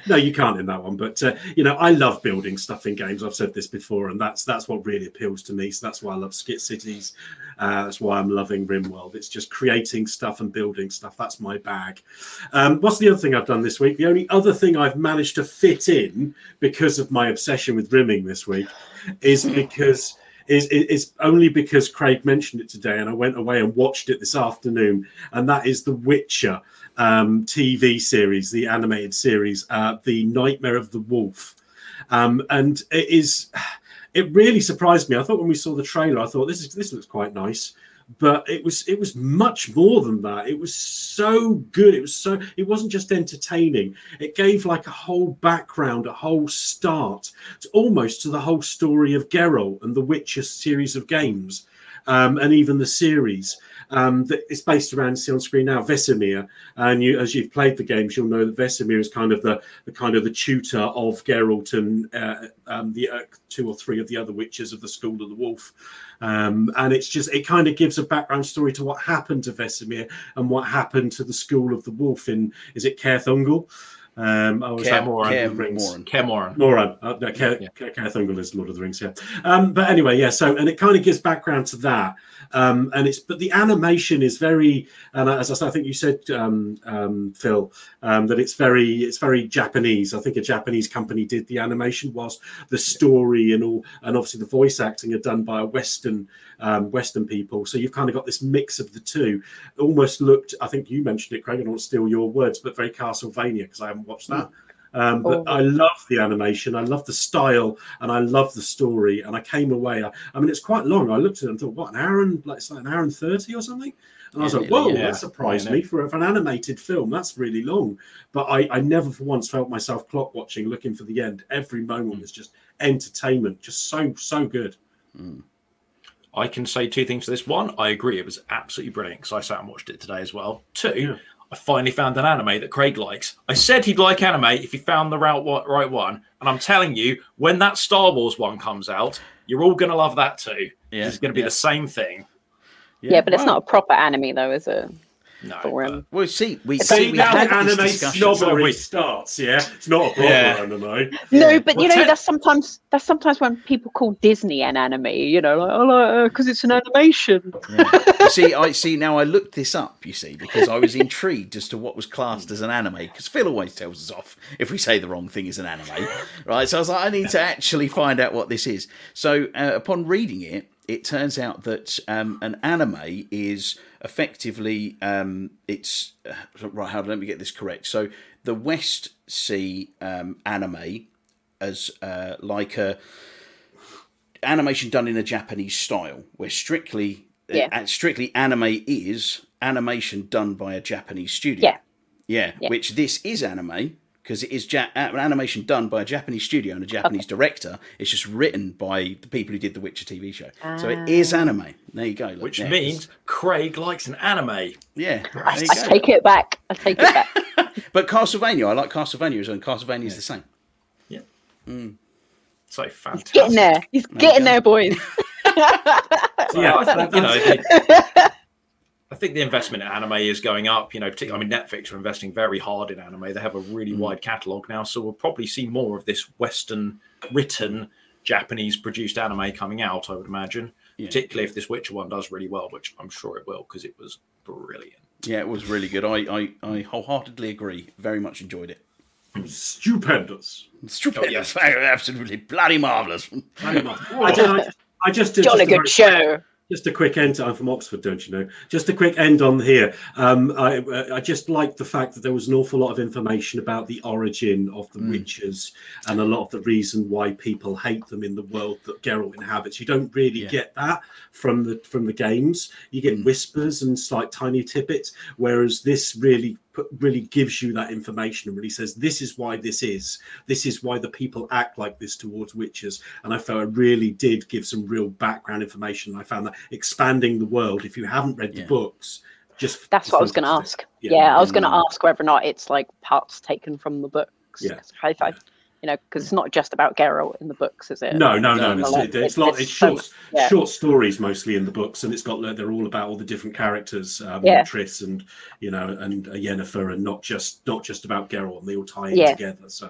No, you can't in that one. But uh, you know, I love building stuff in games. I've said this before, and that's that's what really appeals to me. So that's why I love Skit Cities. Uh, that's why I'm loving RimWorld. It's just creating stuff and building stuff. That's my bag. Um, what's the other thing I've done this week? The only other thing I've managed to fit in because of my obsession with rimming this week is because is is only because Craig mentioned it today, and I went away and watched it this afternoon, and that is The Witcher um, TV series, the animated series, uh, The Nightmare of the Wolf, um, and it is. It really surprised me. I thought when we saw the trailer, I thought this is this looks quite nice, but it was it was much more than that. It was so good. It was so it wasn't just entertaining. It gave like a whole background, a whole start, to, almost to the whole story of Geralt and the Witcher series of games, um, and even the series. Um, that it's based around see on screen now Vesemir, and you as you've played the games, you'll know that Vesemir is kind of the, the kind of the tutor of Geralt and uh, um, the uh, two or three of the other witches of the School of the Wolf. Um, and it's just it kind of gives a background story to what happened to Vesemir and what happened to the School of the Wolf in is it Caerthungal? Um, oh, is
Care-
that
Moran,
Care-
Lord of Rings?
Moran.
Camoran.
Moran. Uh, no, Care,
Yeah.
Care, Caerthungal is Lord of the Rings, yeah. Um, but anyway, yeah. So, and it kind of gives background to that. Um, and it's, but the animation is very, and as I, said, I think you said, um, um, Phil, um, that it's very, it's very Japanese. I think a Japanese company did the animation, whilst the story and all, and obviously the voice acting are done by a Western, um, Western people. So you've kind of got this mix of the two. It almost looked, I think you mentioned it, Craig. I don't steal your words, but very Castlevania because I haven't watched that. Um, but
Oh.
I love the animation, I love the style, and I love the story. And I came away. I, I mean, it's quite long. I looked at it and thought, what an hour and like it's like an hour and thirty or something. And I was
Yeah,
like, whoa,
yeah.
that surprised
Yeah,
me for, for an animated film. That's really long. But I, I never for once felt myself clock watching, looking for the end. Every moment was just entertainment, just so, so good.
I can say two things to this. One, I agree, it was absolutely brilliant because I sat and watched it today as well. Two. I finally found an anime that Craig likes. I said he'd like anime if he found the route right one, and I'm telling you, when that Star Wars one comes out, you're all gonna love that too.
Yeah,
It's gonna be
yeah.
the same thing.
Yeah, but it's not a proper anime though, is it?
No,
For
but-
him.
Well, see, we
See,
see we
now
had
anime
discussion.
snobbery starts, yeah? It's not a proper
Yeah.
anime.
No, but you
Well,
know
te-
that's sometimes that's sometimes when people call Disney an anime. You know, like oh, because it's an animation.
Yeah. See, I see now. I looked this up. You see, because I was intrigued as to what was classed as an anime. Because Phil always tells us off if we say the wrong thing is an anime, right? So I was like, I need to actually find out what this is. So uh, upon reading it, it turns out that um, an anime is effectively um, it's uh, right. How let me get this correct. So the West see um, anime as uh, like a animation done in a Japanese style, where strictly
Yeah.
uh, strictly anime is animation done by a Japanese studio.
Yeah.
yeah,
Yeah.
Which this is anime because it is ja- an animation done by a Japanese studio and a Japanese director. It's just written by the people who did the Witcher TV show, so it is ah. anime. There you go. look,
which
yeah,
means Craig likes an anime.
yeah,
I, I take it back. I take it back.
But Castlevania, I like Castlevania as well. and Castlevania is the same. Yeah. Mm.
So fantastic.
He's Getting there. He's getting there, boys.
Yeah,
I think, you know, the- I think the investment in anime is going up. You know, particularly, I mean, Netflix are investing very hard in anime. They have a really
Mm.
wide catalog now, so we'll probably see more of this Western written, Japanese produced anime coming out. I would imagine,
Yeah.
particularly if this Witcher one does really well, which I'm sure it will because it was brilliant.
Yeah, it was really good. I, I, I wholeheartedly agree. Very much enjoyed it.
Stupendous.
Stupendous, absolutely bloody marvelous.
I, just, I, I just did
Jolly
just a
good
very-
show.
Just a quick end. I'm from Oxford, don't you know? Just a quick end on here. Um, I, uh, I just like the fact that there was an awful lot of information about the origin of the mm. witches and a lot of the reason why people hate them in the world that Geralt inhabits. You don't really
Yeah.
get that from the from the games. You get mm. whispers and slight tiny tippets, whereas this really really gives you that information and really says this is why this is. This is why the people act like this towards witches. And I felt it really did give some real background information. I found that expanding the world. If you haven't read
Yeah.
the books, just
That's what I was going to ask. Yeah, I was going to
Mm.
ask whether or not it's like parts taken from the books.
Yeah.
'Cause I, I, you know, because it's not just about Geralt in the books, is it?
No, no, no.
No,
It's,
no,
it- it's,
it's-
lot,
it's
it's
so
short,
much- yeah.
short stories mostly in the books, and it's got they're all about all the different characters, um,
Yeah.
Triss and you know and uh, Yennefer, and not just not just about Geralt, and they all tie in
Yeah.
together. So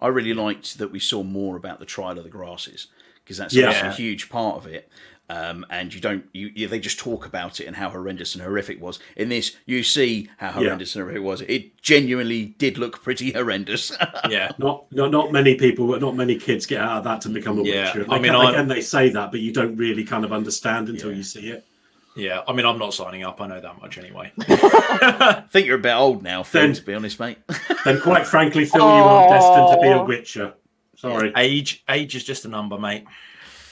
I really liked that we saw more about the trial of the grasses because that's
Yeah.
a huge part of it. Um, and you don't, you, you they just talk about it and how horrendous and horrific it was. In this, you see how horrendous and horrific it was. It genuinely did look pretty horrendous.
Yeah.
not not not many people, not many kids get out of that to become a
Yeah,
witcher.
I mean,
can- again, they say that, but you don't really kind of understand until
Yeah.
you see it.
Yeah. I mean, I'm not signing up. I know that much anyway.
I think you're a bit old now, Phil,
Then-
to be honest, mate.
Then, quite frankly, Phil, you are destined to be a witcher. Sorry,
age, age is just a number, mate.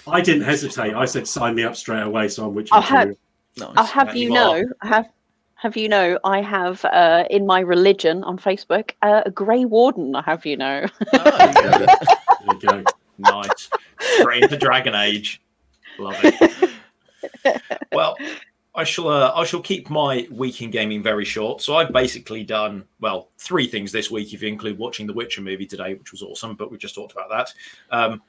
I didn't hesitate. I said sign me up straight away, so I'm which.
I'll have-
Nice.
I'll have you
you
know. I have have you know, I have uh, in my religion on Facebook uh, a Grey Warden. I have you know.
Oh, there you.
There you go.
Nice. Straight into Dragon Age. Love it. well, I shall uh, I shall keep my week in gaming very short. So I've basically done well three things this week, if you include watching the Witcher movie today, which was awesome. But we just talked about that. Um,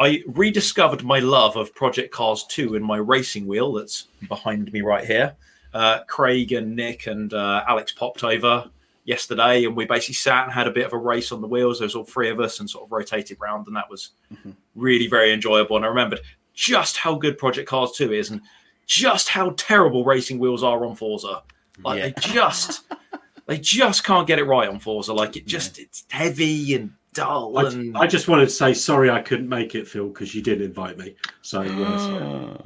I rediscovered my love of Project Cars 2 in my racing wheel that's behind me right here. Uh, Craig and Nick and uh, Alex popped over yesterday, and we basically sat and had a bit of a race on the wheels. There was all three of us and sort of rotated round, and that was really very enjoyable. And I remembered just how good Project Cars 2 is and just how terrible racing wheels are on Forza. Like
Yeah.
they just they just can't get it right on Forza. Like it just it's heavy and dull
I,
and
I just wanted to say sorry I couldn't make it, Phil, because you did invite me. So uh, sorry.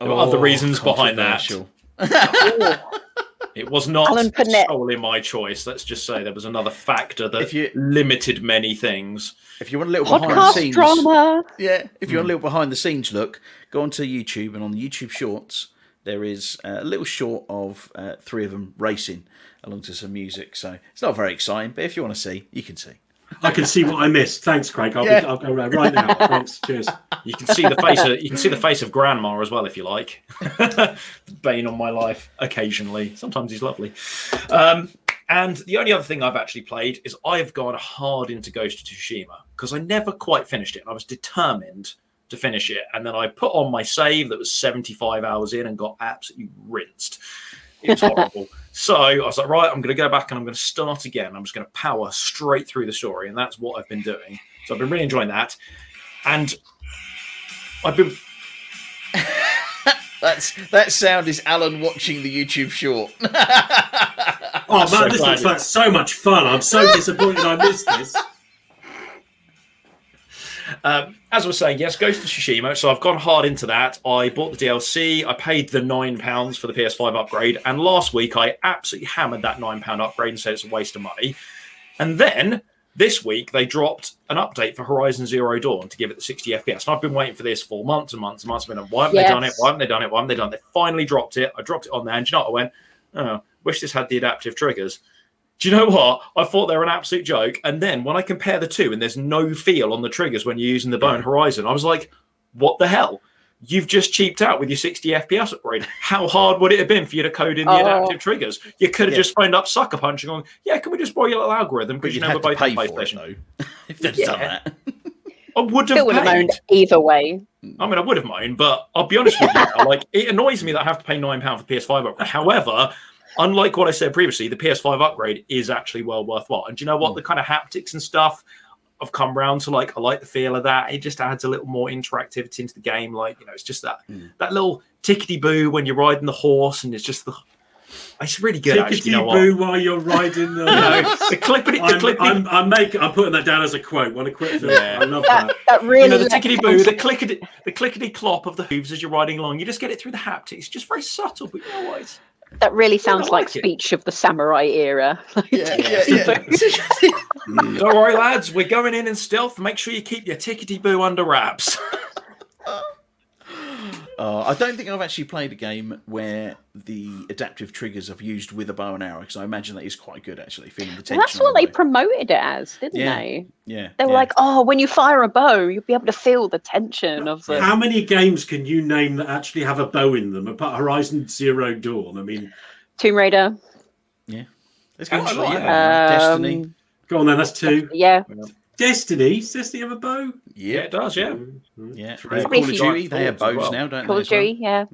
There were other reasons behind that.
Controversial.
it was not
Alan
solely my choice. Let's just say there was another factor that
If you-
limited many things.
If you want a little behind the scenes
drama.
yeah. If you want a little behind the scenes look, go onto YouTube and on the YouTube Shorts, there is a little short of uh, three of them racing along to some music. So it's not very exciting, but if you want to see, you can see.
I can see what I missed. Thanks, Craig. I'll,
Yeah.
be, I'll go right, right now. Thanks. Cheers.
You can see the face of you can see the face of grandma as well if you like. Bane on my life occasionally. Sometimes he's lovely. Um, and the only other thing I've actually played is I've gone hard into Ghost of Tsushima because I never quite finished it. And I was determined to finish it, and then I put on my save that was 75 hours in and got absolutely rinsed. It was horrible. so I was like, right, I'm going to go back and I'm going to start again. I'm just going to power straight through the story, and that's what I've been doing. So I've been really enjoying that, and I've been
That's that sound is Alan watching the YouTube short.
Oh man,
so
this
glad
looks like so much fun. I'm so disappointed I missed this.
Um, as I was saying, yes, Ghost of Tsushima. So I've gone hard into that. I bought the DLC. I paid the nine pounds for the PS5 upgrade, and last week I absolutely hammered that nine pound upgrade and said it's a waste of money. And then this week they dropped an update for Horizon Zero Dawn to give it the 60 FPS. And I've been waiting for this for months and months and months. I've been why haven't they done it? Why haven't they done it? Why haven't they done it? They finally dropped it. I dropped it on there, and you know what I went? Oh, wish this had the adaptive triggers. Do you know what? I thought they were an absolute joke. And then when I compare the two and there's no feel on the triggers when you're using the Bone Horizon, I was like, what the hell? You've just cheaped out with your 60 FPS upgrade. How hard would it have been for you to code in the
Oh.
adaptive triggers? You could have
Yeah.
just phoned up Sucker Punch and gone, yeah, can we just borrow your little algorithm?
But
Because
you
you know we're both
pay
on
for it
PlayStation.
though. if they'd done that.
I would have
Still would have moaned either way.
I mean, I would have moaned, but I'll be honest with you. like, it annoys me that I have to pay nine pound for PS5 upgrade. However, unlike what I said previously, the PS5 upgrade is actually well worthwhile. And do you know what? Hmm. The kind of haptics and stuff I've come round to like. I like the feel of that. It just adds a little more interactivity into the game. Like, you know, it's just that hmm. that little tickety boo when you're riding the horse, and it's just the. It's really good.
Tickety
you know what?
boo while you're riding the.
You know, the clippity, the
I'm,
clippity,
I'm, I'm, making, I'm putting that down as a quote. What a quick film.
Yeah.
I love
That
that.
that really
you know, the tickety boo, the clickety, the clickety clop of the hooves as you're riding along. You just get it through the haptics. It's just very subtle, but you know what? It's,
that really sounds
like
like speech of the samurai era.
Yeah, yeah, yeah.
Don't worry, lads. We're going in in stealth. Make sure you keep your tickety boo under wraps.
Uh, Uh, I don't think I've actually played a game where the adaptive triggers I've used with a bow and arrow because I imagine that is quite good actually. Feeling the tension.
Well, that's
on
what they
way.
promoted it as, didn't
Yeah.
they?
Yeah,
They were
yeah.
like, "Oh, when you fire a bow, you'll be able to feel the tension of the."
How many games can you name that actually have a bow in them apart Horizon Zero Dawn? I mean,
Tomb Raider.
There's quite a
Actually,
lot,
yeah.
haven't? Destiny.
Um,
go on then, that's two.
Yeah,
Destiny? Does Destiny have a bow?
yeah, it does. Yeah.
Yeah,
Three.
Call of Duty. They have bows
well.
now, don't
Call
they?
of
as well?
Duty. Yeah,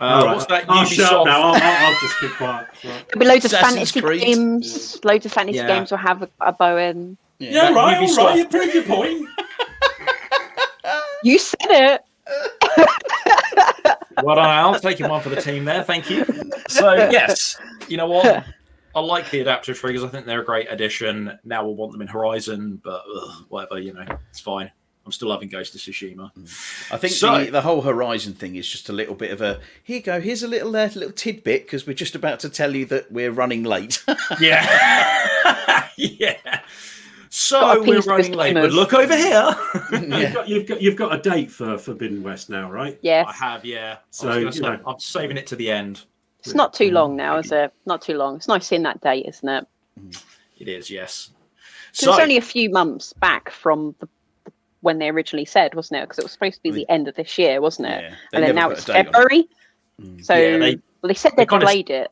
Uh,
All right.
What's that?
I'll shut up now. I'll, I'll, I'll just keep quiet. Right.
there'll be loads of
Assassin's
fantasy
Creed.
games. Loads of fantasy
Yeah.
games will have a, a bow in.
Yeah,
That
right, all
Ubisoft-
right. You prove your point.
You said it.
Well I'll take Taking one for the team there. Thank you. So, yes, you know what? I like the adaptive triggers. I think they're a great addition. Now we'll want them in Horizon, but ugh, whatever, you know, it's fine. I'm still loving Ghost of Tsushima.
I think
So-
the, the whole Horizon thing is just a little bit of a here you go. Here's a little uh, little tidbit because we're just about to tell you that we're running late.
Yeah. yeah. So we're running late, but look over here.
You've, got, you've got you've got a date for Forbidden West now, right?
Yes,
I have, yeah.
So,
I
you
was
know.
I'm saving it to the end.
It's not too long now, is it? Not too long. It's nice seeing that date, isn't it? Mm.
It is, yes. So,
it's only a few months back from the, when they originally said, wasn't it? Because it was supposed to be the end of this year, wasn't it?
Yeah,
and then now it's
on it.
February. Mm. So
Yeah, they-
well, they said
they
they delayed it,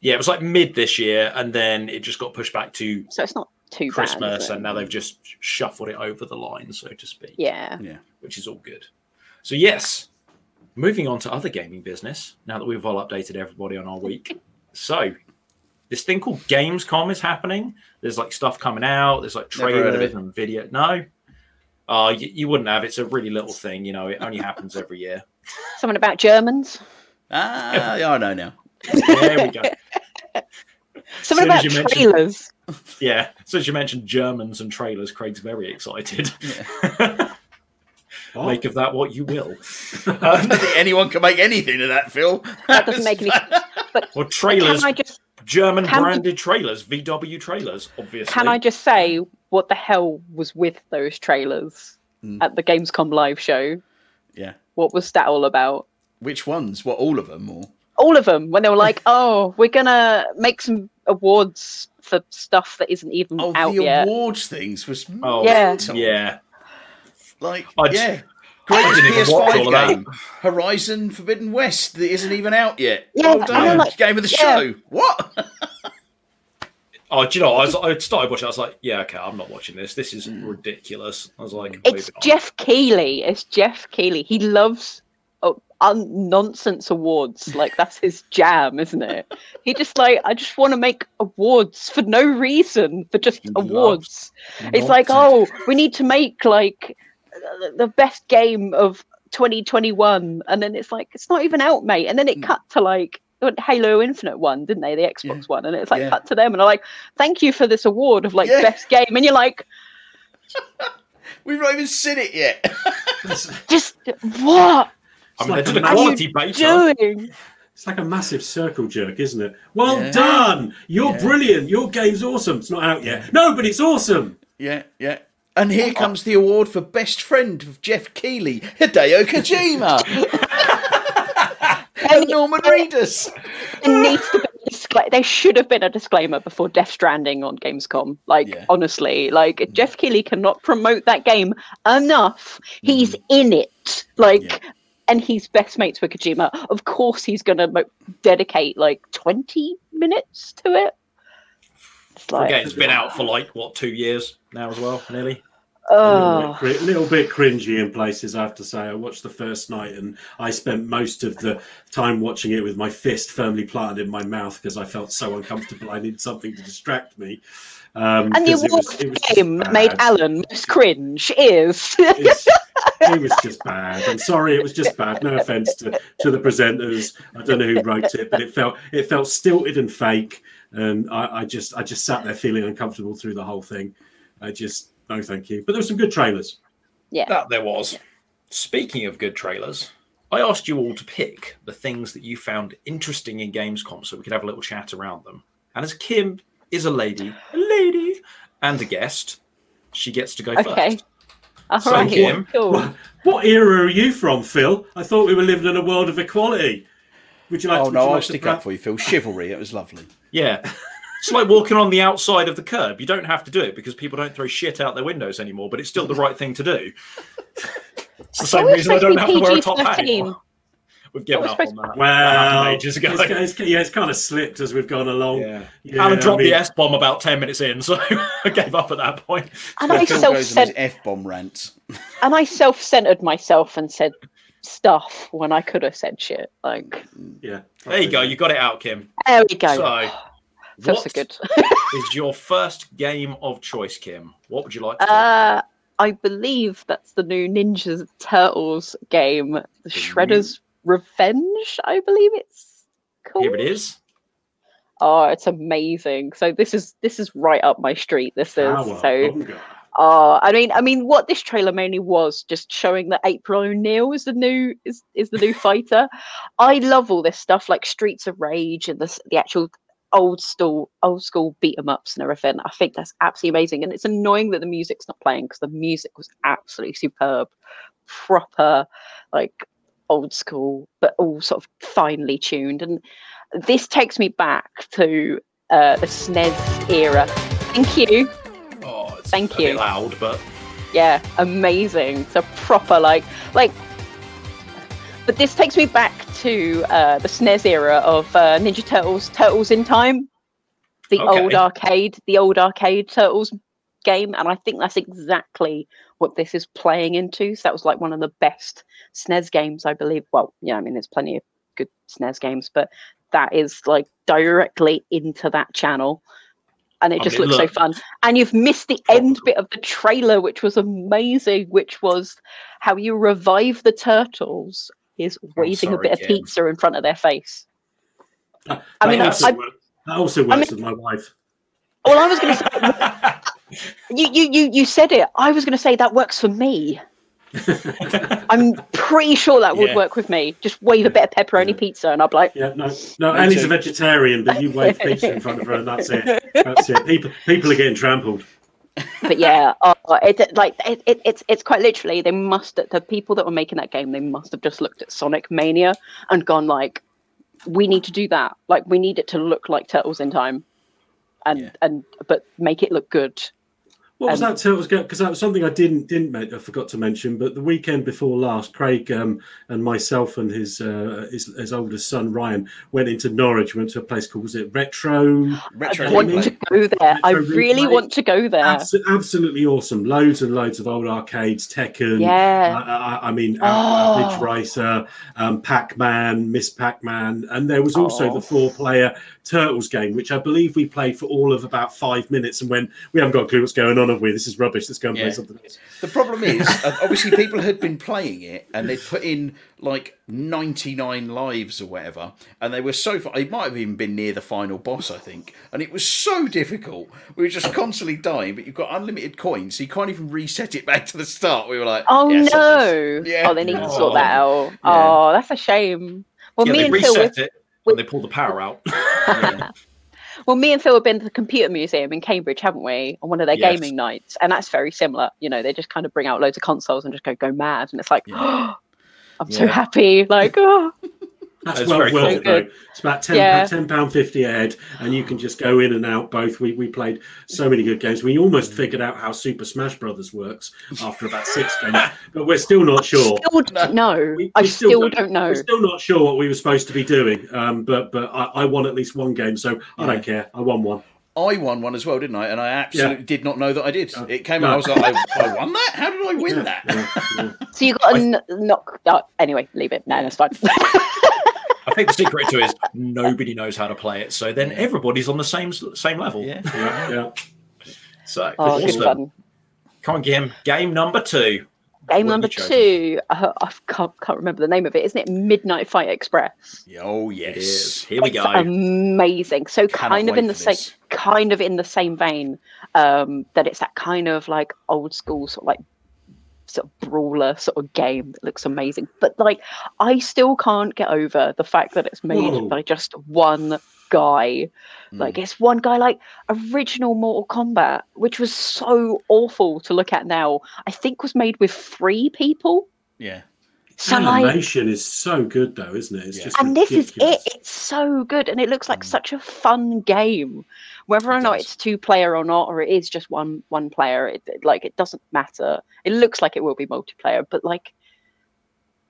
yeah, it was like mid this year, and then it just got pushed back to
so it's not too.
Christmas,
is it?
and now they've just shuffled it over the line, so to speak.
yeah.
yeah,
which is all good. So yes, moving on to other gaming business. Now that we've all updated everybody on our week, so this thing called Gamescom is happening. There's like stuff coming out. There's like
Never heard of
trailers
it.
and video. No, uh, you, you wouldn't have. It's a really little thing. You know, it only happens every year.
Something about Germans.
ah, yeah, I know now.
There we go.
Something about
you
trailers.
Yeah. So as you mentioned Germans and trailers, Craig's very excited.
What?
Make of that what you will.
I don't think anyone can make anything of that, Phil.
That doesn't make any sense. But
Or trailers,
can I just
German
can we-
branded trailers, VW trailers, obviously.
can I just say what the hell was with those trailers
Mm.
at the Gamescom live show?
Yeah.
What was that all about?
Which ones? What, all of them? Or
all of them when they were like, "Oh, we're gonna make some awards for stuff that isn't even
oh,
out
the
yet."
awards things was
Oh,
Yeah.
mental.
yeah.
Like,
I just-
yeah.
I
Greatest
didn't even watch all
PS5 game, Horizon Forbidden West, that isn't even out yet.
Yeah,
well
and
done.
Like,
game of the
yeah.
show. What?
Oh, do you know? I, was, I started watching. I was like, "Yeah, okay, I'm not watching this. This is
Mm.
ridiculous." I was like,
It's
moving on.
Geoff Keighley. It's Geoff Keighley. He loves oh, un- nonsense awards. Like that's his jam, isn't it? He just like I just want to make awards for no reason, for just
He
awards. It's like, oh, we need to make like the- the best game of 2021, and then it's like it's not even out, mate. And then it
Mm.
cut to like Halo Infinite one, didn't they? The Xbox one, and it's like
Yeah.
cut to them, and I'm like, thank you for this award of like
Yeah.
best game, and you're like,
We've not even seen it yet.
just what
I mean,
like
they did a
a
are you
quality beta.
doing?
It's like a massive circle jerk, isn't it? Well
Yeah.
done! You're
Yeah.
brilliant. Your game's awesome. It's not out yet. No, but it's awesome.
yeah, yeah. And here oh. comes the award for best friend of Geoff Keighley, Hideo Kojima, and Norman Reedus.
There needs to be a discla- there should have been a disclaimer before Death Stranding on Gamescom. Like
Yeah.
honestly, like mm. Geoff Keighley cannot promote that game enough. He's mm. in it. Like
Yeah.
and he's best mates with Kojima. Of course he's gonna mo- dedicate like 20 minutes to it. It's like
Again, it's been out for like what two years now as well, nearly.
A
oh,
little, bit, little bit cringy in places, I have to say. I watched the first night and I spent most of the time watching it with my fist firmly planted in my mouth because I felt so uncomfortable. I needed something to distract me. Um,
and the award
was- was
game made. Alan most cringe is
it was just bad. I'm sorry, it was just bad. No offense to, to the presenters. I don't know who wrote it, but it felt it felt stilted and fake. And I, I just I just sat there feeling uncomfortable through the whole thing. I just no thank you. But there were some good trailers. Yeah.
That there was. Speaking of good trailers, I asked you all to pick the things that you found interesting in Gamescom so we could have a little chat around them. And as Kim is a lady, a lady, and a guest, she gets to go
Okay.
first.
all
So,
right.
Kim,
cool.
What, what era are you from, Phil? I thought we were living in a world of equality. Would you like?
Oh
to, would
no,
you
I'll
like
stick
bra-
up for you, Phil. Chivalry, it was lovely.
Yeah. It's like walking on the outside of the curb. You don't have to do it because people don't throw shit out their windows anymore, but it's still the right thing to do. It's the same reason I don't
to
have to
be
wear a top hat anymore. We've given up on that.
Well,
ages ago.
It's, it's, yeah, it's kind of slipped as we've gone along.
Yeah.
Yeah,
Alan
I
dropped
mean-
the S bomb about 10 minutes in, so I gave up at that point.
And I self
goes on his
sent
f bomb rants.
and I self centered myself and said stuff when I could have said shit. Like
Yeah.
There you go. You got it out, Kim.
there we go.
So,
Feels
what
so good.
is your first game of choice, Kim? What would you like to
Uh, I believe that's the new Ninja Turtles game, The Shredder's Revenge. I believe it's called.
Here it is.
Oh, it's amazing. So this is this is right up my street. This is
Power
so.
Bunga.
Oh, I mean, I mean, what this trailer mainly was just showing that April O'Neil is the new is, is the new fighter. I love all this stuff like Streets of Rage and the the actual old school old school beat 'em ups and everything. I think that's absolutely amazing, and it's annoying that the music's not playing because the music was absolutely superb, proper, like old school, but all sort of finely tuned. And this takes me back to uh, the SNES era. Thank you.
Oh, it's
Thank
a bit
you.
loud, but
yeah amazing it's a proper like like but this takes me back to uh, the SNES era of uh, Ninja Turtles Turtles in Time. The
Okay.
old arcade the old arcade Turtles game and I think that's exactly what this is playing into. So that was like one of the best SNES games I believe. Well yeah I mean there's plenty of good SNES games but that is like directly into that channel and it
I
just
mean,
looks so fun. And you've missed the end bit of the trailer which was amazing which was how you revive the turtles is waving a
sorry,
bit of pizza in front of their face
That
I mean,
also,
I-
works, that also works
mean-
with my wife.
well i was going to say you, you you you said it i was going to say that works for me i'm pretty sure that would
Yeah.
work with me just wave a bit of pepperoni
Yeah.
pizza and i'll be like
Yeah, no, no.
Too.
a vegetarian, but you wave pizza in front of her, and that's it. That's it. People, people are getting trampled.
But yeah oh, it like it, it, it's it's quite literally they must the people that were making that game they must have just looked at Sonic Mania and gone like, we need to do that. Like we need it to look like Turtles in Time, and
Yeah.
and but make it look good.
What was
Um,
that? Because that was something I didn't didn't I forgot to mention. But the weekend before last, Craig um, and myself and his, uh, his his oldest son Ryan went into Norwich. Went to a place called was it Retro?
Retro
I want
Replay.
to go there. I really
replay.
want to go there.
Abs- absolutely awesome. Loads and loads of old arcades, Tekken.
Yeah.
I, I, I mean,
Oh.
uh, Ridge Racer, um, Pac Man, Miss Pac Man, and there was also
Oh.
the four-player Turtles game, which I believe we played for all of about five minutes, and when we haven't got a clue what's going on, have we? This is rubbish. Let's go and
Yeah.
play something else.
The problem is, uh, obviously, people had been playing it and they'd put in like 99 lives or whatever, and they were so far. It might have even been near the final boss, I think, and it was so difficult. We were just constantly dying, but you've got unlimited coins, so you can't even reset it back to the start. We were like,
Oh
"Yeah,
no!
Yeah.
Oh, they need to
Oh.
sort that out.
Yeah.
Oh, that's a shame. Well,
yeah,
me
they
and Phil,
reset
were-
it when they pull the power out.
Yeah.
well, me and Phil have been to the computer museum in Cambridge, haven't we? On one of their
Yes.
gaming nights, and that's very similar. You know, they just kind of bring out loads of consoles and just go go mad, and it's like,
Yeah.
I'm so happy. Like, oh,
That's
It's
well worth
cool.
it though. It's about ten
Yeah.
ten pound fifty a head, and you can just go in and out both. We we played so many good games. We almost figured out how Super Smash Brothers works after about six games, but we're still not sure.
still don't know.
We-
I
we
still, don't, know.
We're still not sure what we were supposed to be doing. Um, but but I, I won at least one game, so I don't care. I won one.
I won one as well, didn't I? And I absolutely did not know that I did.
Oh,
It came
no.
and I was like, I, I won that? How did I win
Yeah,
that?
yeah, yeah.
So you got a n- knock. Oh, anyway, leave it. No, that's fine.
I think the secret to it is nobody knows how to play it, so then everybody's on the same same level.
Yeah.
yeah, yeah.
So
oh,
awesome. Come on, game. Game number two.
Game
What
number two. Uh, I can't, can't remember the name of it. Isn't it Midnight Fight Express?
Oh, yes.
Here we
It's
go.
amazing. So
Cannot
kind of in the same, kind of in the same vein. Um, that it's that kind of like old school sort of like sort of brawler sort of game that looks amazing. But like, I still can't get over the fact that it's made
Whoa.
by just one guy. Like
Mm.
it's one guy. Like original Mortal Kombat, which was so awful to look at now. I think was made with three people.
Yeah.
So like,
Animation is so good, though, isn't it? It's
Yeah.
just
and this is it. It's so good, and it looks like
Mm.
such a fun game. Whether or not it's two player or not, or it is just one one player, it, it- like it doesn't matter. It looks like it will be multiplayer, but like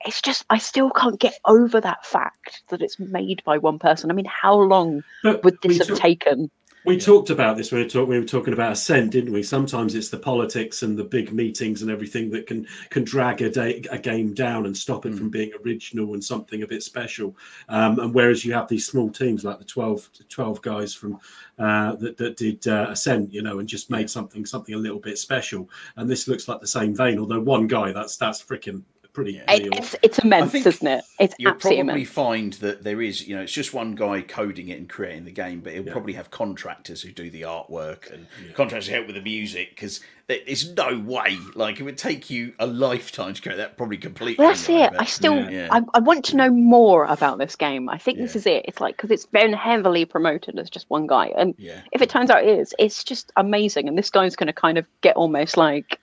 it's just I still can't get over that fact that it's made by one person. I mean, how long
But
would this have taken?
We talked about this when we, talk, we were talking about Ascent, didn't we? Sometimes it's the politics and the big meetings and everything that can can drag a, day, a game down and stop it
Mm.
from being original and something a bit special. Um, and whereas you have these small teams like the 12, 12 guys from uh, that, that did uh, Ascent, you know, and just made something something a little bit special. And this looks like the same vein, although one guy that's that's freaking pretty.
Yeah.
pretty
It, it's it's immense, isn't it? It's
You'll probably
immense.
find that there is, you know, it's just one guy coding it and creating the game, but he'll
Yeah.
probably have contractors who do the artwork and
Yeah.
contractors who help with the music because there's no way, like, it would take you a lifetime to create that, probably completely.
Well, that's
anyway,
it.
but-
I still,
Yeah.
Yeah.
I, I want to know more about this game. I think this is it. It's like because it's been heavily promoted as just one guy, and
Yeah.
if it turns out it is, it's just amazing. And this guy's going to kind of get almost like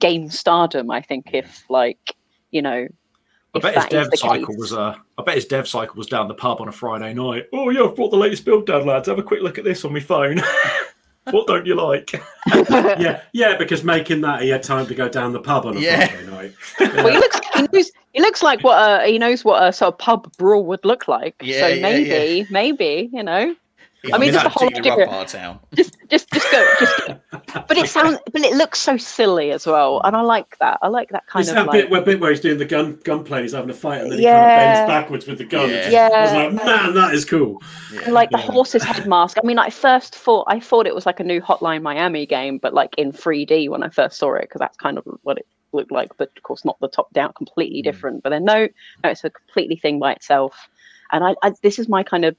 game stardom. I think if like you know,
I bet his dev cycle
case.
was uh, I bet his dev cycle was down the pub on a Friday night. Oh yeah, I've brought the latest build down, lads. Have a quick look at this on my phone. what don't you like?
yeah, yeah, because making that he had time to go down the pub on a
Yeah.
Friday night.
well, he looks he knows he looks like what uh, he knows what a sort of pub brawl would look like.
Yeah,
so
yeah,
maybe, maybe you know,
Yeah,
I mean,
it's
just
a
the whole
particularly rough
idea-
part of town.
just just just go, just. Go. But it sounds, but it looks so silly as well, and I like that. I like that kind
It's
of
that
like.
bit, where, bit where he's doing the gun gunplay, he's having a fight, and then he kind of bends backwards with the gun.
Yeah.
I was
Yeah.
like, man, that is cool.
And, like the
Yeah.
horse's head mask. I mean, I first thought I thought it was like a new Hotline Miami game, but like in 3D when I first saw it, because that's kind of what it looked like. But of course, not the top down, completely
Mm.
different. But then no, no, it's a completely thing by itself. And I, I this is my kind of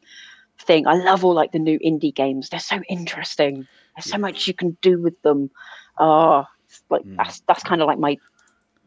thing. I love all like the new indie games. They're so interesting. There's so much you can do with them. Oh, like
Mm.
that's that's kind of like my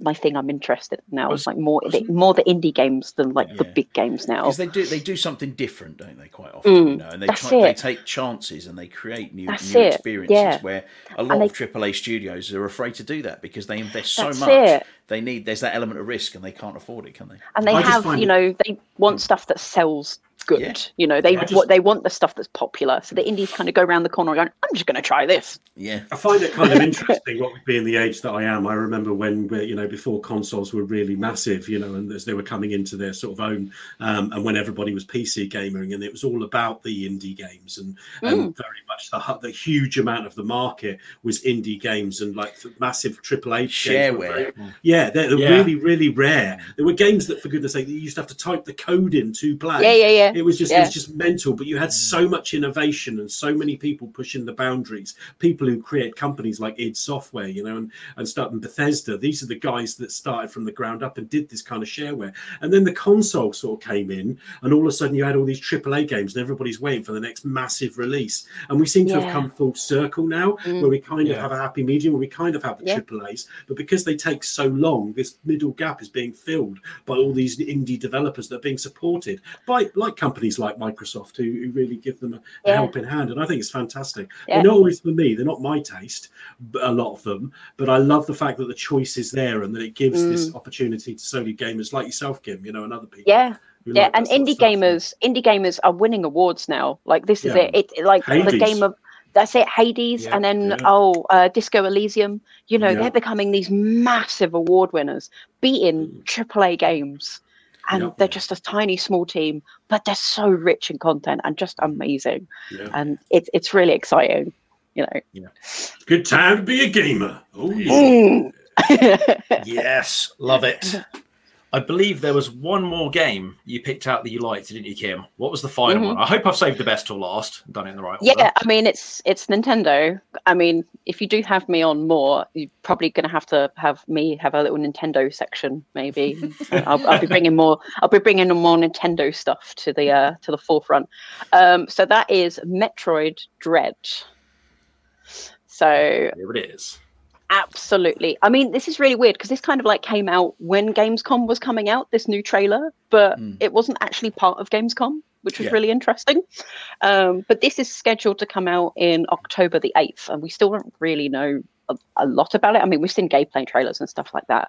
my thing I'm interested in now.
Was-
It's like more the, more the indie games than like the big games now.
because they do they do something different, don't they? Quite often,
Mm,
you know, and they
that's
try, they take chances and they create new,
That's
new
it,
experiences.
yeah.
Where a lot
they-
of AAA studios are afraid to do that because they invest so much.
it.
They need there's that element of risk and they can't afford it, can they?
and they
I
have you
it-
know they want stuff that sells good
Yeah.
you know they
I just-
what they want the stuff that's popular so the indies kind of go around the corner going i'm just going to try this
Yeah,
I find it kind of interesting what would be in the age that I am. I remember when, we're you know, before consoles were really massive, you know, and as they were coming into their sort of own, um, and when everybody was PC gaming, and it was all about the indie games, and, and very much the the huge amount of the market was indie games and like the massive AAA games were
Shareware.
very- yeah, they're, they're
Yeah.
really, really rare. There were games that, for goodness sake, you used to have to type the code in to play.
yeah yeah yeah
It was just it was just mental, but you had so much innovation and so many people pushing the boundaries. People who create companies like id Software, you know, and and starting Bethesda. These are the guys that started from the ground up and did this kind of shareware. And then the console sort of came in, and all of a sudden you had all these AAA games, and everybody's waiting for the next massive release. And we seem to have come full circle now,
Mm.
where we kind of have a happy medium, where we kind of have the
Yeah.
AAA's, but because they take so long, this middle gap is being filled by all these indie developers that are being supported by like companies like Microsoft who, who really give them a,
Yeah.
helping hand. And I think it's fantastic.
Yeah.
They're not always for me, they're not my taste, a lot of them. But I love the fact that the choice is there and that it gives this opportunity to solely gamers like yourself, Kim, you know, and other people.
yeah yeah
like
and indie gamers indie gamers are winning awards now like this is
Yeah.
it it like the game of that's it hades
Yeah,
and then
yeah.
oh uh, disco elysium you know
Yeah.
they're becoming these massive award winners beating
Mm.
aaa games and
Yeah.
they're just a tiny small team but they're so rich in content and just amazing
Yeah.
and it's it's really exciting you know
Good time to be a gamer. Oh, yeah.
Mm.
Yes, love it. I believe there was one more game you picked out that you liked, didn't you, Kim? What was the final
Mhm.
one? I hope I've saved the best till last. Done it in the right
yeah
order.
Yeah, I mean it's it's nintendo i mean if you do have me on more you're probably going to have to have me have a little nintendo section maybe I'll, I'll be bringing more i'll be bringing more nintendo stuff to the uh to the forefront um so that is metroid dread so
Here it is.
Absolutely i mean this is really weird because this kind of like came out when gamescom was coming out this new trailer but
Mm.
it wasn't actually part of gamescom which was
Yeah.
really interesting um, but this is scheduled to come out in october the 8th and we still don't really know a, a lot about it i mean we've seen gameplay trailers and stuff like that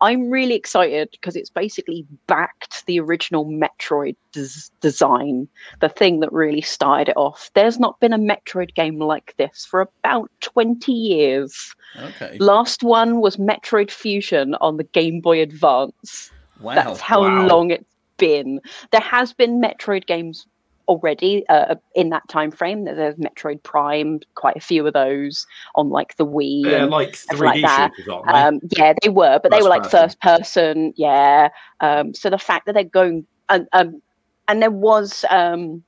i'm really excited because it's basically backed the original metroid des- design the thing that really started it off there's not been a metroid game like this for about 20 years
okay,
Last one was Metroid Fusion on the Game Boy Advance.
wow,
That's how
wow.
long it's been. There has been Metroid games already uh, in that time frame. There's Metroid Prime, quite a few of those on like the Wii.
Yeah,
and,
like
stuff
3D
like that.
shooters, aren't they?
um, yeah, they were, but they were like
person.
first person. Yeah. Um, so the fact that they're going and um, and there was um,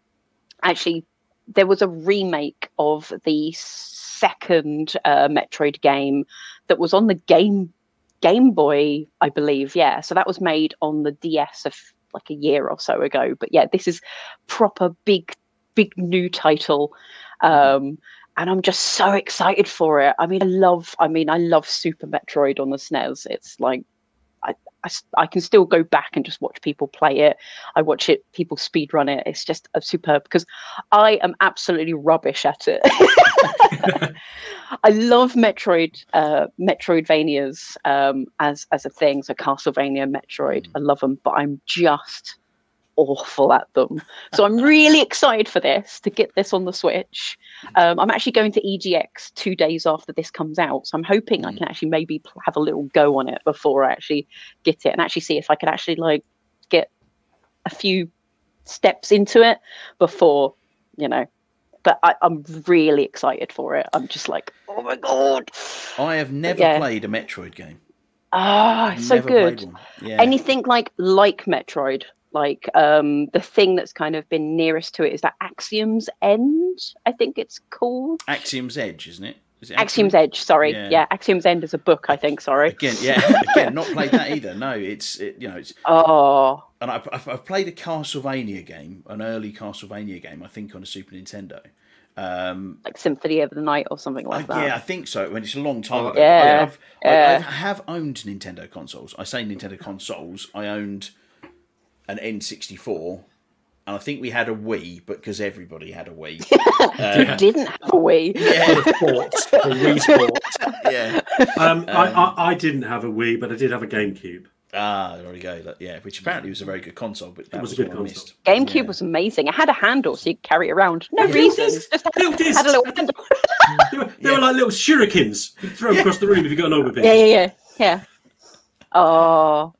actually there was a remake of the second uh, Metroid game that was on the game Game Boy, I believe. Yeah, so that was made on the DS of like a year or so ago. But yeah, this is proper big, big new title. Um, and I'm just so excited for it. I mean, I love, I mean, I love Super Metroid on the SNES. It's like, I, I, can still go back and just watch people play it. I watch it, people speed run it. It's just a superb because I am absolutely rubbish at it. I love Metroid, uh, Metroidvanias um, as as a thing. So Castlevania, Metroid, I love them, but I'm just awful at them. So I'm really excited for this to get this on the Switch. Um, I'm actually going to EGX two days after this comes out, so I'm hoping I can actually maybe have a little go on it before I actually get it and actually see if I can actually like get a few steps into it before you know. But I, I'm really excited for it. I'm just like, oh my god!
I have never
Yeah.
played a Metroid game.
Ah,
I've
so good.
Yeah.
anything like like metroid like um the thing that's kind of been nearest to it is that axiom's end i think it's called
Axiom's Edge, isn't it? Is it
axiom's edge sorry
Yeah.
yeah. axiom's end is a book i think sorry
Again, yeah, again, not played that either. No, it's it, you know, it's
oh
and I've, I've played a Castlevania game, an early Castlevania game, I think on a Super Nintendo. Um,
like Symphony of the Night or something like
I-
that.
yeah, I think so. When it's a long time
Oh,
ago.
yeah,
I've, I, I
yeah.
have owned Nintendo consoles. I say Nintendo consoles. I owned an N64, and I think we had a Wii, but because everybody had a Wii.
Who didn't have a Wii?
yeah,
Sports, or Wii Sports.
yeah.
Um, I, I, I didn't have a Wii, but I did have a GameCube.
Ah, there we go. Yeah, which apparently was a very good console, but that
was
was,
a good
what
console.
missed.
GameCube
Yeah.
was amazing. It had a handle so you could carry it around. No
Little
reason.
disc.
Just had,
Little
had a little handle.
They were, they were like little shurikens. You throw them across the room if you got an overbit.
yeah, yeah, yeah, yeah. Oh,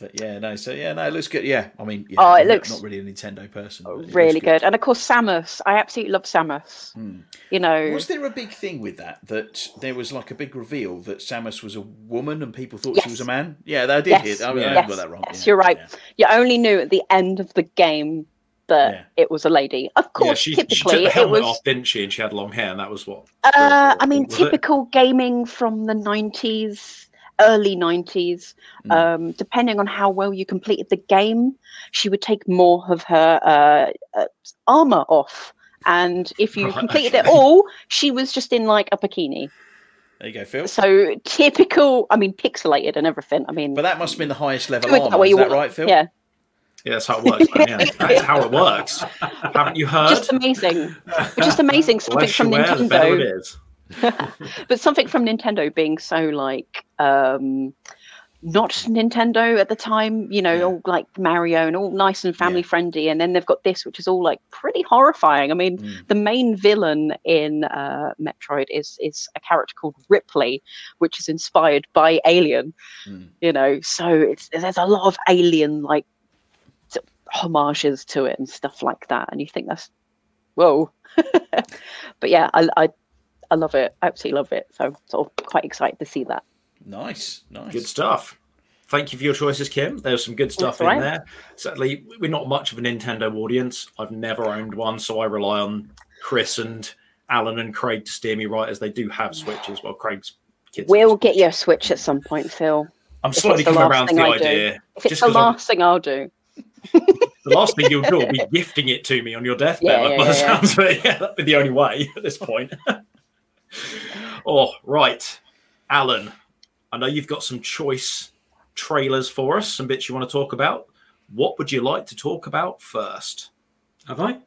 But yeah, no. So yeah, no, it looks good. Yeah, I mean, yeah,
Oh, it
I'm
looks
not really a Nintendo person. but it looks
really good. And of course, Samus. I absolutely love Samus. You know,
Was there a big thing with that? That there was like a big reveal that Samus was a woman and people thought she was a man? Yeah, they did.
Yes.
Hear, I, mean, I
yes,
got that wrong.
yes,
yeah,
you're right.
yeah.
You only knew at the end of the game that
Yeah.
it was a lady. Of course,
Yeah, she, she took
typically
the
it
helmet
was.
off, didn't she? And she had long hair, and that was what.
Uh, I mean,
was it?
typical gaming from the 90s, early 90s.
Hmm.
Um, depending on how well you completed the game, she would take more of her uh, uh, armor off. And if you
Right,
completed
okay.
it all, she was just in like a bikini.
There you go, Phil.
So typical, I mean, pixelated and everything. I mean,
But that must have been the highest level
do it that
armor.
way
Is
you
that
want-
right, Phil?
Yeah,
Yeah, that's how it works, man. Yeah, that's how it works. Haven't you heard?
just amazing. But just amazing something
less you
from
the better
Nintendo. but something from Nintendo being so like um not Nintendo at the time, you know,
Yeah.
all like Mario and all nice and family
Yeah.
friendly, and then they've got this, which is all like pretty horrifying. I mean,
Mm.
the main villain in uh, Metroid is is a character called Ridley, which is inspired by Alien.
Mm.
You know, so it's there's a lot of Alien like homages to it and stuff like that, and you think that's whoa. but yeah, I, I I love it. I absolutely love it. So I'm sort of quite excited to see that.
Nice, nice.
Good stuff. Thank you for your choices, Kim. There's some good stuff
That's
in
all right.
there. Sadly, we're not much of a Nintendo audience. I've never owned one, so I rely on Chris and Alan and Craig to steer me right as they do have Switches. Well, Craig's kids.
We'll get you a Switch at some point, Phil.
I'm
if
slowly
it's the
coming
last
around to
thing
the
I do.
idea.
If it's
Just
the
'cause I'm-
last thing I'll do.
the last thing you'll do will be gifting it to me on your deathbed.
Yeah,
like,
yeah,
by
yeah, yeah.
sounds of it, yeah, that'd be the only way at this point. oh, right, Alan. I know you've got some choice trailers for us, some bits you want to talk about. What would you like to talk about first?
Have I?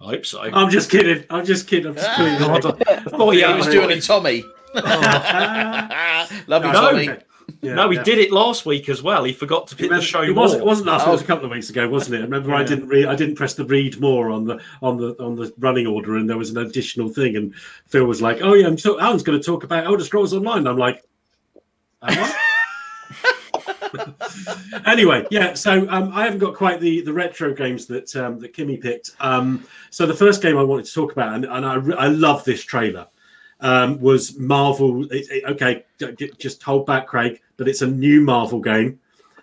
I hope so.
I'm just kidding. I'm just kidding. I'm just kidding.
oh
Yeah,
yeah,
he was doing
thought
a Tommy. Love you,
No,
Tommy.
Yeah,
No, he
yeah.
did it last week as well. He forgot to pick the show
it wasn't, it wasn't last week. It was
Oh.
a couple of weeks ago, wasn't it? I remember, I didn't read. I didn't press the read more on the on the on the running order, and there was an additional thing. And Phil was like, "Oh yeah, I'm so, Alan's going to talk about Elder Scrolls Online." I'm like, "Am I?" anyway, yeah. So um, I haven't got quite the the retro games that um, that Kimmy picked. Um, so the first game I wanted to talk about, and, and I re- I love this trailer, um, was Marvel. It, it- okay, just hold back, Craig. But it's a new Marvel game.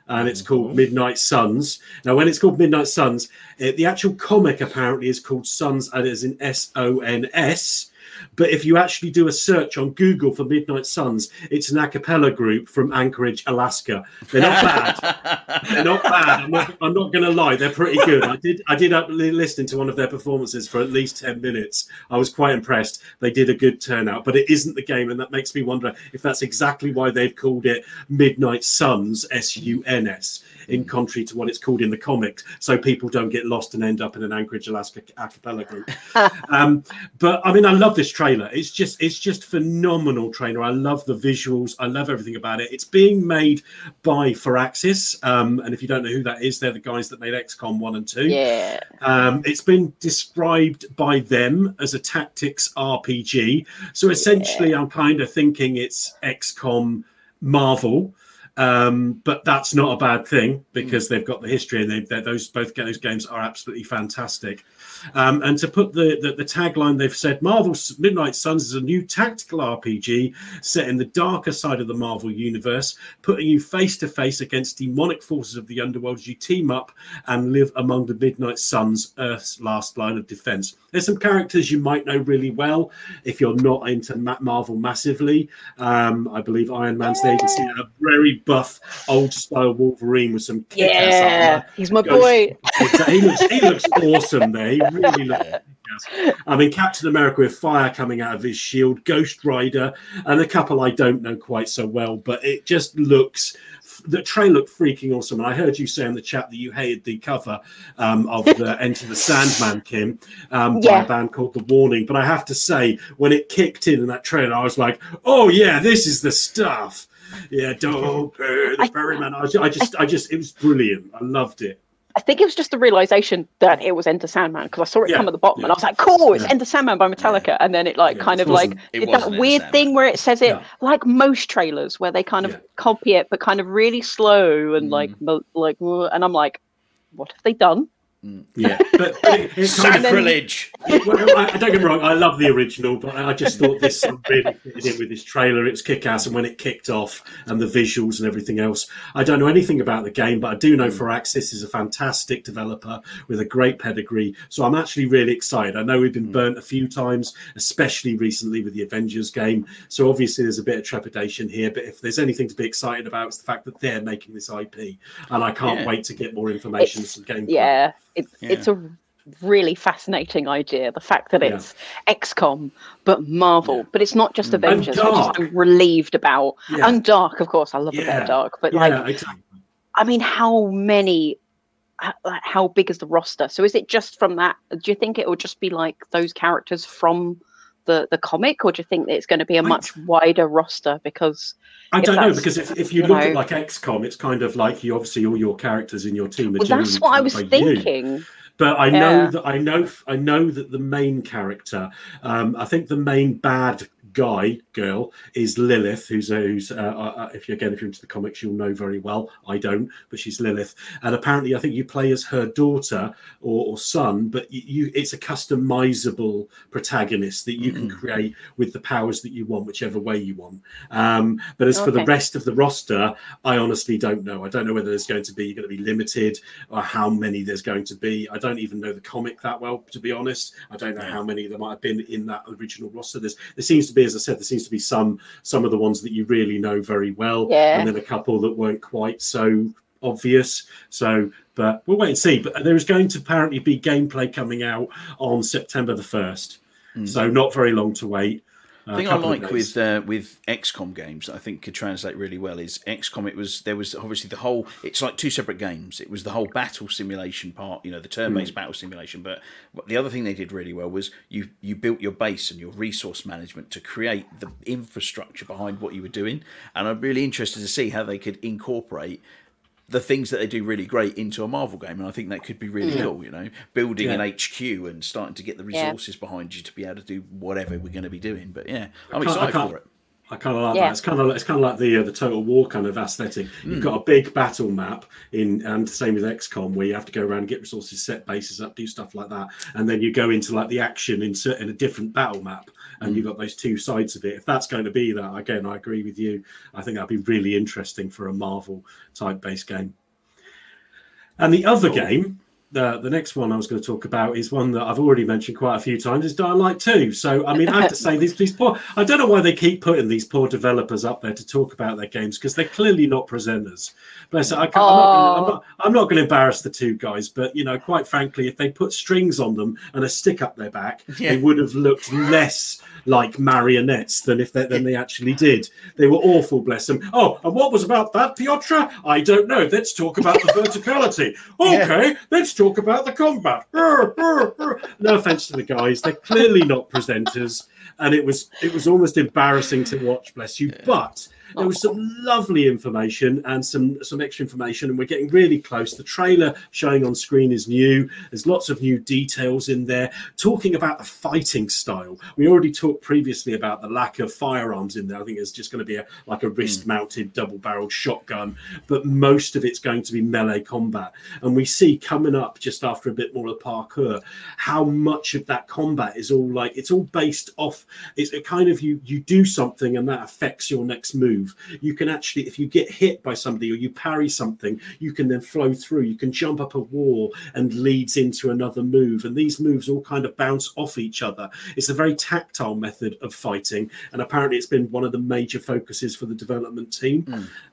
And it's called Midnight Suns. Now, when it's called Midnight Suns, it, the actual comic apparently is called Suns, and it is in S O N S. But if you actually do a search on Google for Midnight Suns, it's an a cappella group from Anchorage, Alaska. They're not bad. They're not bad. I'm not, I'm not going to lie. They're pretty good. I did. I did listen to one of their performances for at least ten minutes. I was quite impressed. They did a good turnout, but it isn't the game, and that makes me wonder if that's exactly why they've called it Midnight Suns S U N S, in contrary to what it's called in the comics, so people don't get lost and end up in an Anchorage, Alaska a cappella group. um, but I mean, I love this trailer. It's just, it's just phenomenal trailer. I love the visuals. I love everything about it. It's being made by Firaxis, um, and if you don't know who that is, they're the guys that made XCOM one and two.
Yeah.
Um, it's been described by them as a tactics RPG. So essentially, I'm kind of thinking it's XCOM Marvel. Um, but that's not a bad thing because they've got the history and they, they, those both those games are absolutely fantastic. Um, and to put the, the the tagline, they've said Marvel Midnight Suns is a new tactical RPG set in the darker side of the Marvel universe, putting you face to face against demonic forces of the underworld as you team up and live among the Midnight Suns, Earth's last line of defense. There's some characters you might know really well if you're not into Ma- Marvel massively. Um, I believe Iron Man's there. You can see a very buff, old style Wolverine with some
Yeah. He's my boy.
He looks, he looks awesome there. He really looks. I mean, Captain America with fire coming out of his shield, Ghost Rider, and a couple I don't know quite so well, but it just looks. The trailer looked freaking awesome, and I heard you say in the chat that you hated the cover um, of the Enter the Sandman, Kim, um, by a band called The Warning. But I have to say, when it kicked in in that trailer, I was like, "Oh yeah, this is the stuff." Yeah, don't pay the ferryman. I, I just, I just, it was brilliant. I loved it.
I think it was just the realization that it was Enter Sandman because I saw it
Yeah,
come at the bottom and. I was like, "Cool, it's
Yeah.
Enter Sandman by Metallica," and then it like
Yeah,
kind
it
of like did that weird
Sandman.
thing where it says it
Yeah.
like most trailers where they kind of
Yeah.
copy it but kind of really slow and like
Mm.
like uh, and I'm like, "What have they done?"
Yeah, but, but it, it kind of
Sacrilege.
well, I, I don't get me wrong. I love the original, but I just thought this really fitted in with this trailer. It's kick-ass, and when it kicked off, and the visuals and everything else, I don't know anything about the game, but I do know mm. Firaxis is a fantastic developer with a great pedigree. So I'm actually really excited. I know we've been mm. burnt a few times, especially recently with the Avengers game. So obviously there's a bit of trepidation here, but if there's anything to be excited about, it's the fact that they're making this IP, and I can't
Yeah.
wait to get more information and
It's-
some gameplay.
Yeah, it,
Yeah.
it's a really fascinating idea. The fact that
Yeah.
it's XCOM but Marvel,
Yeah.
but it's not just
Mm.
Avengers, which is. I'm relieved about.
Yeah.
And dark, of course, I love a bit of dark, but
yeah,
like
exactly.
I mean, how many? h- like, How big is the roster? So is it just from that? Do you think it will just be like those characters from the the comic, or do you think that it's going to be a much wider roster? Because
I don't know because if, if you
you
look at
know-
like XCOM, it's kind of like you obviously all your characters in your team. Are
well, that's what I was
by you.
thinking.
But I
Yeah.
know that I know I know that the main character, um, I think the main bad guy girl is Lilith, who's a, who's uh, uh, if you again if you're into the comics, you'll know very well. I don't, but she's Lilith, and apparently I think you play as her daughter or, or son, but you, you it's a customizable protagonist that you can create with the powers that you want, whichever way you want. Um, but as for the rest of the roster, I honestly don't know. I don't know whether there's going to be going to be limited or how many there's going to be. I don't even know the comic that well, to be honest. I don't know how many there might have been in that original roster. There's there seems to be, as I said, there seems to be some some of the ones that you really know very well,
Yeah.
and then a couple that weren't quite so obvious. So, but we'll wait and see. But there is going to apparently be gameplay coming out on September the first, hmm. so not very long to wait.
The thing I like with uh, with XCOM games, I think could translate really well, is XCOM. It was there was obviously the whole. It's like two separate games. It was the whole battle simulation part, you know, the turn-based battle simulation. But the other thing they did really well was you you built your base and your resource management to create the infrastructure behind what you were doing. And I'm really interested to see how they could incorporate the things that they do really great into a Marvel game, and I think that could be really mm. cool. You know, building
Yeah.
an HQ and starting to get the
Yeah.
resources behind you to be able to do whatever we're going to be doing. But yeah, I'm excited for it.
I kind of like
Yeah.
that. It's kind of it's kind of like the uh, the Total War kind of aesthetic.
Hmm.
You've got a big battle map in, and same with XCOM, where you have to go around and get resources, set bases up, do stuff like that, and then you go into like the action in cer- in a different battle map, and
Hmm.
you've got those two sides of it. If that's going to be that, again, I agree with you. I think that'd be really interesting for a Marvel type based game. And the other game, the the next one I was going to talk about is one that I've already mentioned quite a few times. Is Dying Light Two. So I mean, I have to say these these poor. I don't know why they keep putting these poor developers up there to talk about their games because they're clearly not presenters. Bless. I can't, I'm, not not. I'm not going to embarrass the two guys, but you know, quite frankly, if they put strings on them and a stick up their back,
Yeah.
they would have looked less like marionettes than if they, than they actually did. They were awful, bless them. Oh, and what was about that, Piotr? I don't know. Let's talk about the verticality. Okay, let's talk about the combat. No offense to the guys, they're clearly not presenters, and it was it was almost embarrassing to watch. Bless you, but. There was some lovely information and some some extra information, and we're getting really close. The trailer showing on screen is new. There's lots of new details in there, talking about the fighting style. We already talked previously about the lack of firearms in there. I think it's just going to be a like a wrist-mounted hmm. double-barreled shotgun, but most of it's going to be melee combat. And we see coming up just after a bit more of parkour how much of that combat is all like it's all based off. It's a kind of you you do something and that affects your next move. You can actually, if you get hit by somebody or you parry something, you can then flow through. You can jump up a wall and leads into another move. And these moves all kind of bounce off each other. It's a very tactile method of fighting, and apparently it's been one of the major focuses for the development team.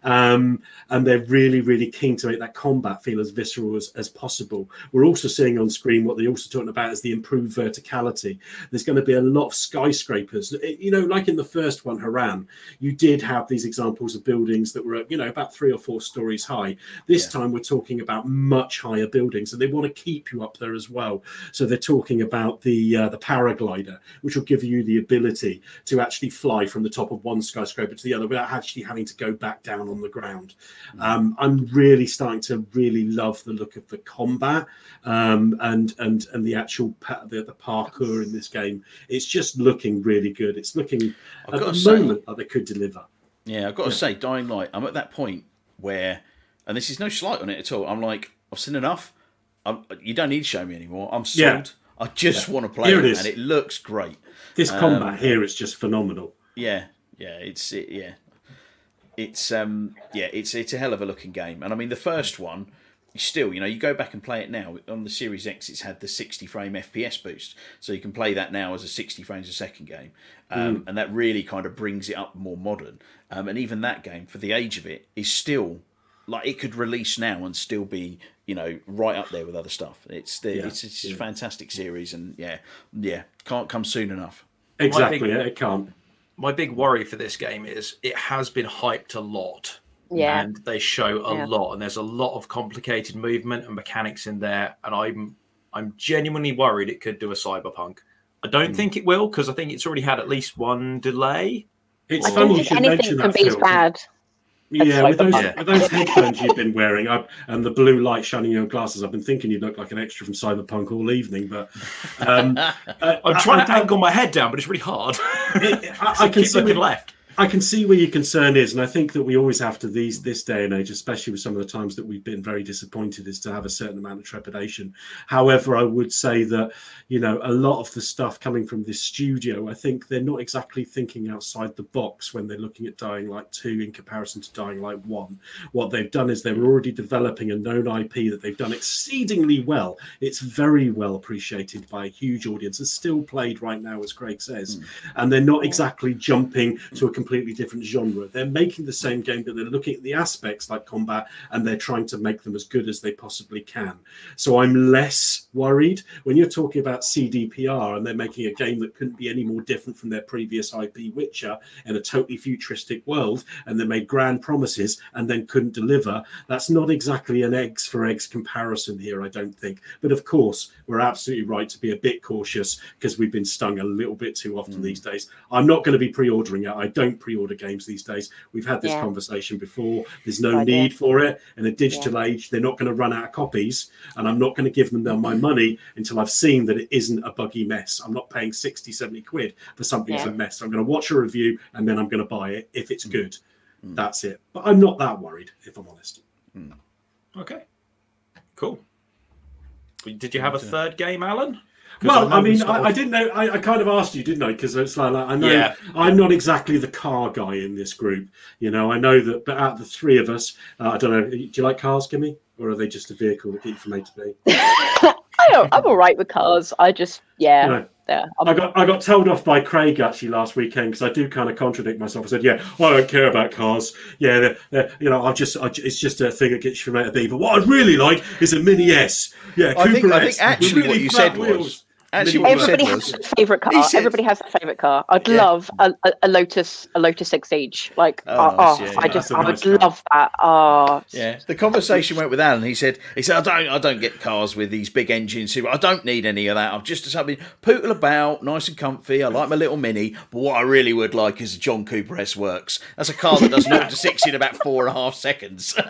Um, and they're really, really keen to make that combat feel as visceral as, as possible. We're also seeing on screen what they're also talking about is the improved verticality. There's going to be a lot of skyscrapers. It- you know, like in the first one, Harran, you did have these examples of buildings that were, you know, about three or four stories high. This
Yeah.
time we're talking about much higher buildings, and they want to keep you up there as well. So they're talking about the uh, the paraglider, which will give you the ability to actually fly from the top of one skyscraper to the other without actually having to go back down on the ground. Um, I'm really starting to really love the look of the combat um, and and and the actual pa- the, the parkour in this game. It's just looking really good. It's looking
I've
at
got
the
say-
moment that they could deliver.
Yeah, I've got to say, Dying Light, I'm at that point where, and this is no slight on it at all. I'm like, I've seen enough. I'm, you don't need to show me anymore. I'm sold.
Yeah.
I just want to play
Here
it,
it is.
and it looks great.
This
Um,
combat here is just phenomenal.
Yeah, yeah, it's it, yeah, it's um yeah, it's it's a hell of a looking game. And I mean, the first one, still, you know, you go back and play it now on the Series X. It's had the 60 frame FPS boost, so you can play that now as a 60 frames a second game, um, and that really kind of brings it up more modern. Um, and even that game, for the age of it, is still like it could release now and still be you know right up there with other stuff. It's the,
Yeah,
it's, it's a fantastic series, and yeah, yeah, can't come soon enough.
Exactly,
big-
yeah, it can't.
My big worry for this game is it has been hyped a lot.
Yeah.
And they show a
Yeah.
lot, and there's a lot of complicated movement and mechanics in there. And I'm I'm genuinely worried it could do a cyberpunk. I don't think it will because I think it's already had at least one delay.
It's
I
funny you
think
should
anything
mention
can
that.
be as bad.
Yeah, with those,
Cyberpunk.
with those headphones you've been wearing I, and the blue light shining in your glasses, I've been thinking you look like an extra from Cyberpunk all evening. But um, uh,
I'm trying
I
to
don't-
angle my head down, but it's really hard.
I, I
I
can
keep
see
looking left.
I can see where your concern is, and I think that we always have to these this day and age, especially with some of the times that we've been very disappointed, is to have a certain amount of trepidation. However, I would say that you know a lot of the stuff coming from this studio, I think they're not exactly thinking outside the box when they're looking at Dying Light two in comparison to Dying Light one. What they've done is they're already developing a known IP that they've done exceedingly well. It's very well appreciated by a huge audience and still played right now, as Craig says hmm. and they're not exactly jumping to a completely different genre. They're making the same game, but they're looking at the aspects like combat and they're trying to make them as good as they possibly can. So I'm less worried when you're talking about CDPR and they're making a game that couldn't be any more different from their previous IP, Witcher, in a totally futuristic world, and they made grand promises and then couldn't deliver. That's not exactly an eggs for eggs comparison here, I don't think. But of course, we're absolutely right to be a bit cautious because we've been stung a little bit too often hmm. these days. I'm not going to be pre-ordering it. I don't pre-order games these days. We've had this
Yeah.
conversation before. There's no
Good idea.
need for it in a digital age. They're not going to run out of copies, and I'm not going to give them my money until I've seen that it isn't a buggy mess. I'm not paying 60, 70 quid for something that's
Yeah.
a mess. I'm going to watch a review and then I'm going to buy it if
Mm.
it's good. That's it. But I'm not that worried, if I'm honest.
Okay. Cool. Did you have a third game, Alan? 'Cause
Well,
know
I mean, I,
of-
I didn't know. I, I kind of asked you, didn't I? Because it's like, like, I know
Yeah.
I'm not exactly the car guy in this group. You know, I know that, but out of the three of us, uh, I don't know. Do you like cars, Kimmy, or are they just a vehicle that get from A to B?
I don't, I'm all right with cars. I just, yeah,
No.
yeah. I'm,
I got I got told off by Craig actually last weekend because I do kind of contradict myself. I said, "Yeah, I don't care about cars. Yeah, they're, they're, you know, I just I, it's just a thing that gets you from A to B. But what I'd really like is a Mini S. Yeah,
I think-
Cooper
I think actually
with
what you
flat
said was-
wheels.
Actually,
Mini
what
everybody
was-
has a favorite car.
said-
everybody has a favorite car. I'd
Yeah.
love a, a, a Lotus, a Lotus Exige. Like,
Oh,
oh, oh,
yeah,
I just,
That's a
I
nice
would
car.
love that. Oh,
Yeah, the conversation went with Alan. He said, "He said I don't, I don't get cars with these big engines. I don't need any of that. I'm just something pootle about, nice and comfy. I like my little mini. But what I really would like is a John Cooper S Works. That's a car that does 0 to sixty in about four and a half seconds.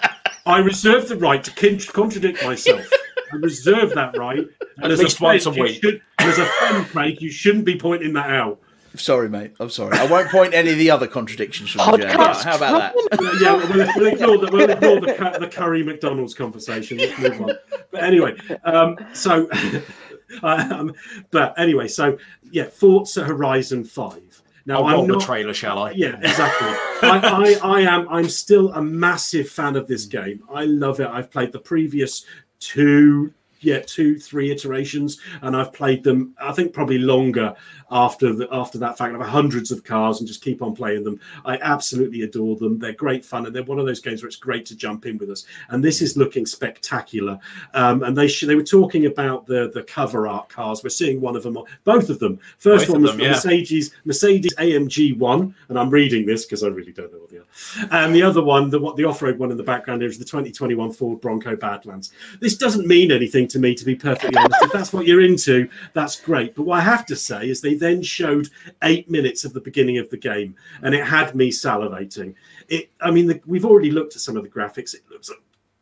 I reserve the right to con- contradict myself. I reserve that right. And as
least
a friend,
once a
you
week.
should, as a friend, Craig, you shouldn't be pointing that out.
sorry, mate. I'm sorry. I won't point any of the other contradictions from the journey. How about that?
yeah, we'll, we'll ignore the we'll ignore the, the Curry McDonald's conversation. Let's move on. But anyway, um, so um, but anyway, so yeah, Forza Horizon Five. Now
I'll
I'm
the
not.
trailer, shall I?
Yeah, exactly. I, I, I am. I'm still a massive fan of this mm. game. I love it. I've played the previous two yeah, two, three iterations, and I've played them. I think probably longer after the, after that fact. I've had hundreds of cars and just keep on playing them. I absolutely adore them. They're great fun, and they're one of those games where it's great to jump in with us. And this is looking spectacular. Um, and they sh- they were talking about the the cover art cars. We're seeing one of them, both of them. First
Both
one was
them, yeah.
Mercedes Mercedes AMG one, and I'm reading this because I really don't know what they are. And the other one, the what the off road one in the background, is the 2021 Ford Bronco Badlands. This doesn't mean anything to me, to be perfectly honest. If that's what you're into, that's great. But what I have to say is they then showed eight minutes of the beginning of the game, and it had me salivating. It, I mean, the, we've already looked at some of the graphics. It looks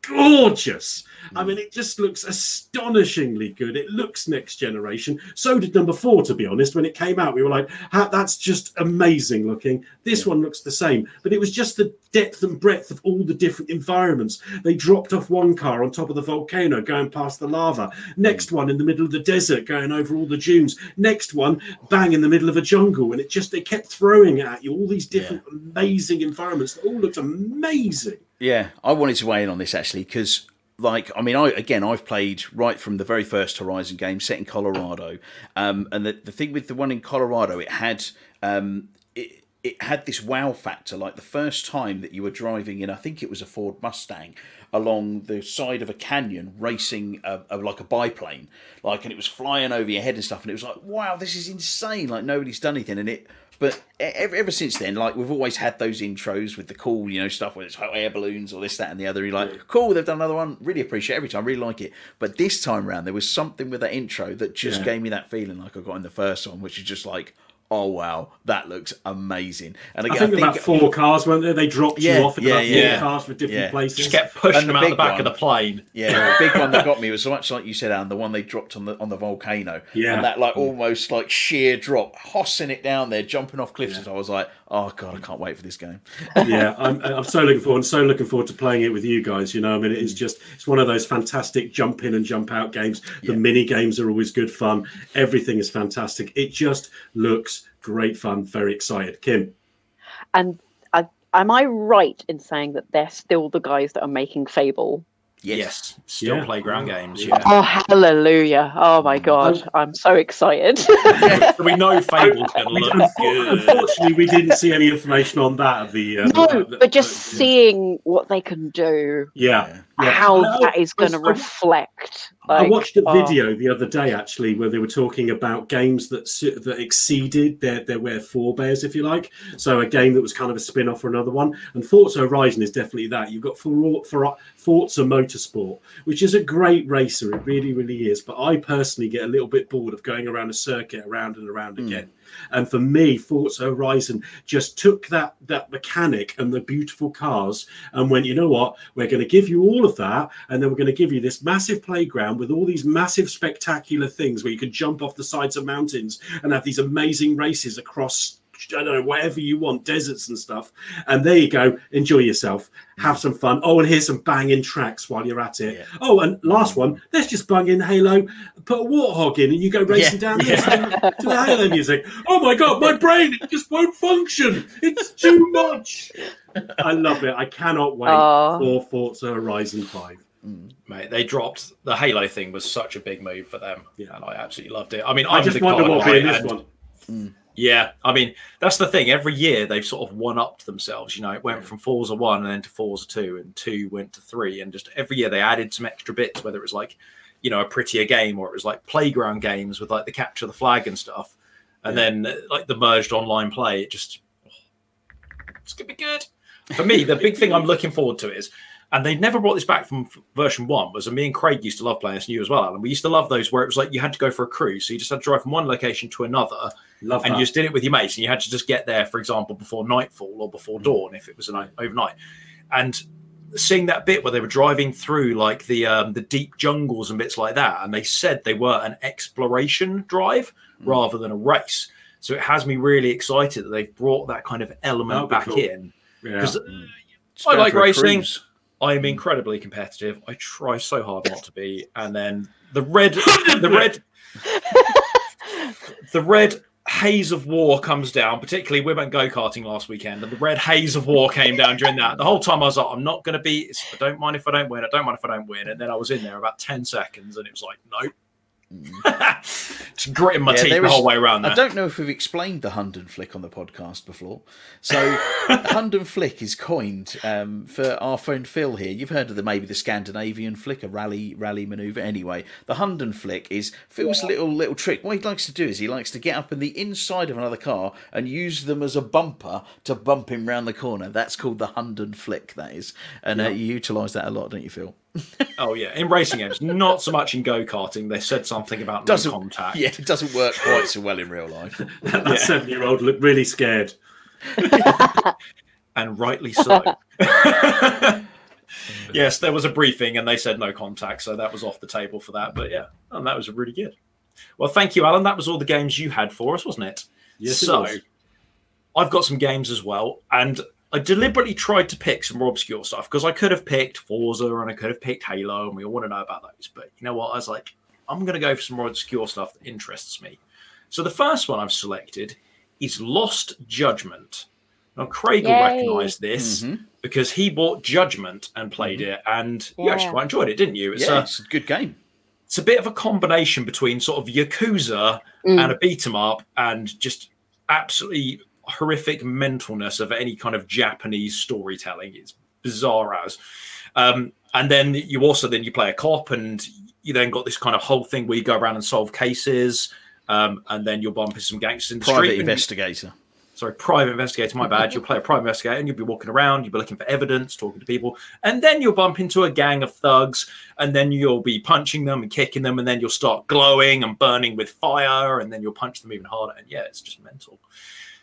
gorgeous. I mm. mean, it just looks astonishingly good. It looks next generation. So did number four, to be honest. When it came out, we were like, that's just amazing looking. This one looks the same. But it was just the depth and breadth of all the different environments. They dropped off one car on top of the volcano going past the lava. Next mm. one in the middle of the desert going over all the dunes. Next one, bang, in the middle of a jungle. And it just, they kept throwing at you all these different amazing environments that all looked amazing.
Yeah, I wanted to weigh in on this actually because, like, I mean, I again, I've played right from the very first Horizon game set in Colorado, um, and the the thing with the one in Colorado, it had um, it had this wow factor. Like the first time that you were driving in, I think it was a Ford Mustang along the side of a canyon, racing a, a, like a biplane, like, and it was flying over your head and stuff, and it was like, wow, this is insane. Like nobody's done anything, and it. But ever, ever since then, like we've always had those intros with the cool, you know, stuff where it's hot air balloons or this, that, and the other. You're like, cool, they've done another one. Really appreciate it every time. Really like it. But this time round, there was something with that intro that just
Yeah.
gave me that feeling like I got in the first one, which is just like, oh wow, that looks amazing. And
I
again,
think, about four cars, weren't there? They dropped
Yeah,
you off at
yeah,
about
yeah.
four cars for different
Yeah.
places.
Just kept pushing
And the
them out the back
one.
of the plane.
Yeah, the big one that got me was so much like you said, Alan, the one they dropped on the on the volcano.
Yeah.
And that like almost like sheer drop, hossing it down there, jumping off cliffs. And I was like, oh god, I can't wait for this game.
yeah, I'm, I'm so looking forward. I'm so looking forward to playing it with you guys. You know, I mean, it's just it's one of those fantastic jump in and jump out games. The
Yeah.
mini games are always good fun. Everything is fantastic. It just looks great fun. Very excited, Kim.
And uh, am I right in saying that they're still the guys that are making Fable?
Yes, still
Yeah.
playground games.
Yeah.
Yeah,
Oh, hallelujah! Oh my god, I'm so excited.
so we know Fable's going to look good.
Unfortunately, we didn't see any information on that. At the uh,
no,
the-
but just
the-
seeing what they can do,
yeah, yeah.
how
Oh,
that is going to reflect.
I watched a
oh,
video the other day actually where they were talking about games that that exceeded their their their forebears, if you like. So a game that was kind of a spin off for another one. And Forza Horizon is definitely that. You've got for, for Forza Motorsport, which is a great racer. It really, really is. But I personally get a little bit bored of going around a circuit around and around hmm. again. And for me, Forza Horizon just took that that mechanic and the beautiful cars and went, you know what, we're going to give you all of that, and then we're going to give you this massive playground with all these massive, spectacular things where you can jump off the sides of mountains and have these amazing races across. I don't know, whatever you want, deserts and stuff. And there you go. Enjoy yourself. Have some fun. Oh, and here's some banging tracks while you're at it.
Yeah.
Oh, and last one, let's just bung in Halo, put a warthog in, and you go racing
Yeah.
down this to the Halo music. Oh my god, my brain it just won't function. It's too much. I love it. I cannot wait
Aw.
for Forza Horizon 5. Mm.
Mate, they dropped the Halo thing was such a big move for them,
Yeah.
and I absolutely loved it. I mean,
I
I'm
just
the
wonder
guy,
what will be in this
and-
one. Mm.
Yeah, I mean that's the thing. Every year they've sort of one upped themselves. You know, it went from Forza one and then to Forza two, and two went to three, and just every year they added some extra bits. Whether it was like, you know, a prettier game or it was like playground games with like the capture the flag and stuff, and then uh, like the merged online play. It just it's gonna be good. For me, the big thing I'm looking forward to is, and they never brought this back from version one. Was and me and Craig used to love playing this, new as well, and We used to love those where it was like you had to go for a cruise, so you just had to drive from one location to another
Love
and
that.
you just did it with your mates, and you had to just get there, for example, before nightfall or before mm. dawn if it was an night overnight. And seeing that bit where they were driving through like the um, the deep jungles and bits like that, and they said they were an exploration drive mm. rather than a race. So it has me really excited that they've brought that kind of element back
cool.
in.
yeah.
Because
mm.
I like racing.
cruise.
I am hmm. incredibly competitive. I try so hard not to be, and then the red, the red, the red haze of war comes down. Particularly, we went go karting last weekend, and the red haze of war came down during that. The whole time I was like, I'm not going to be. I don't mind if I don't win. I don't mind if I don't win. And then I was in there about ten seconds, and it was like, nope. Just gritting my.
Yeah,
teeth the
is-
whole way around. There.
I don't know if we've explained the Hunden Flick on the podcast before. So, Hunden Flick is coined um, for our friend Phil here. You've heard of the maybe the Scandinavian flick, a rally rally maneuver. Anyway, the Hunden Flick is Phil's little little trick. What he likes to do is he likes to get up in the inside of another car and use them as a bumper to bump him round the corner. That's called the Hunden Flick. That is, and uh, you utilise that a lot, don't you, Phil?
Oh yeah, in racing games, not so much in go karting. They said something about
Doesn't
no contact.
Yeah, it doesn't work quite so well in real life.
that seven-year-old looked really scared.
and rightly so. yes, there was a briefing and they said no contact, so that was off the table for that. But yeah, and that was really good. Well, thank you, Alan. That was all the games you had for us, wasn't it?
Yes, it
so
was.
I've got some games as well, and I deliberately tried to pick some more obscure stuff because I could have picked Forza and I could have picked Halo, and we all want to know about those. But you know what? I was like, I'm going to go for some more obscure stuff that interests me. So the first one I've selected is Lost Judgment. Now Craig will recognise this
Mhm.
because he bought Judgment and played it, and you actually quite enjoyed it, didn't you? It's
yeah,
a
it's a good game.
it's a bit of a combination between sort of Yakuza
Mm.
and a beat 'em up and just absolutely horrific mentalness of any kind of Japanese storytelling. It's bizarre as. Um, and then you also then you play a cop and you then got this kind of whole thing where you go around and solve cases. Um, and then you'll bump into some gangsters in the
Private
street. and-
investigator.
sorry, private investigator, my bad. You'll play a private investigator and you'll be walking around, you'll be looking for evidence, talking to people, and then you'll bump into a gang of thugs, and then you'll be punching them and kicking them, and then you'll start glowing and burning with fire, and then you'll punch them even harder. And yeah, it's just mental.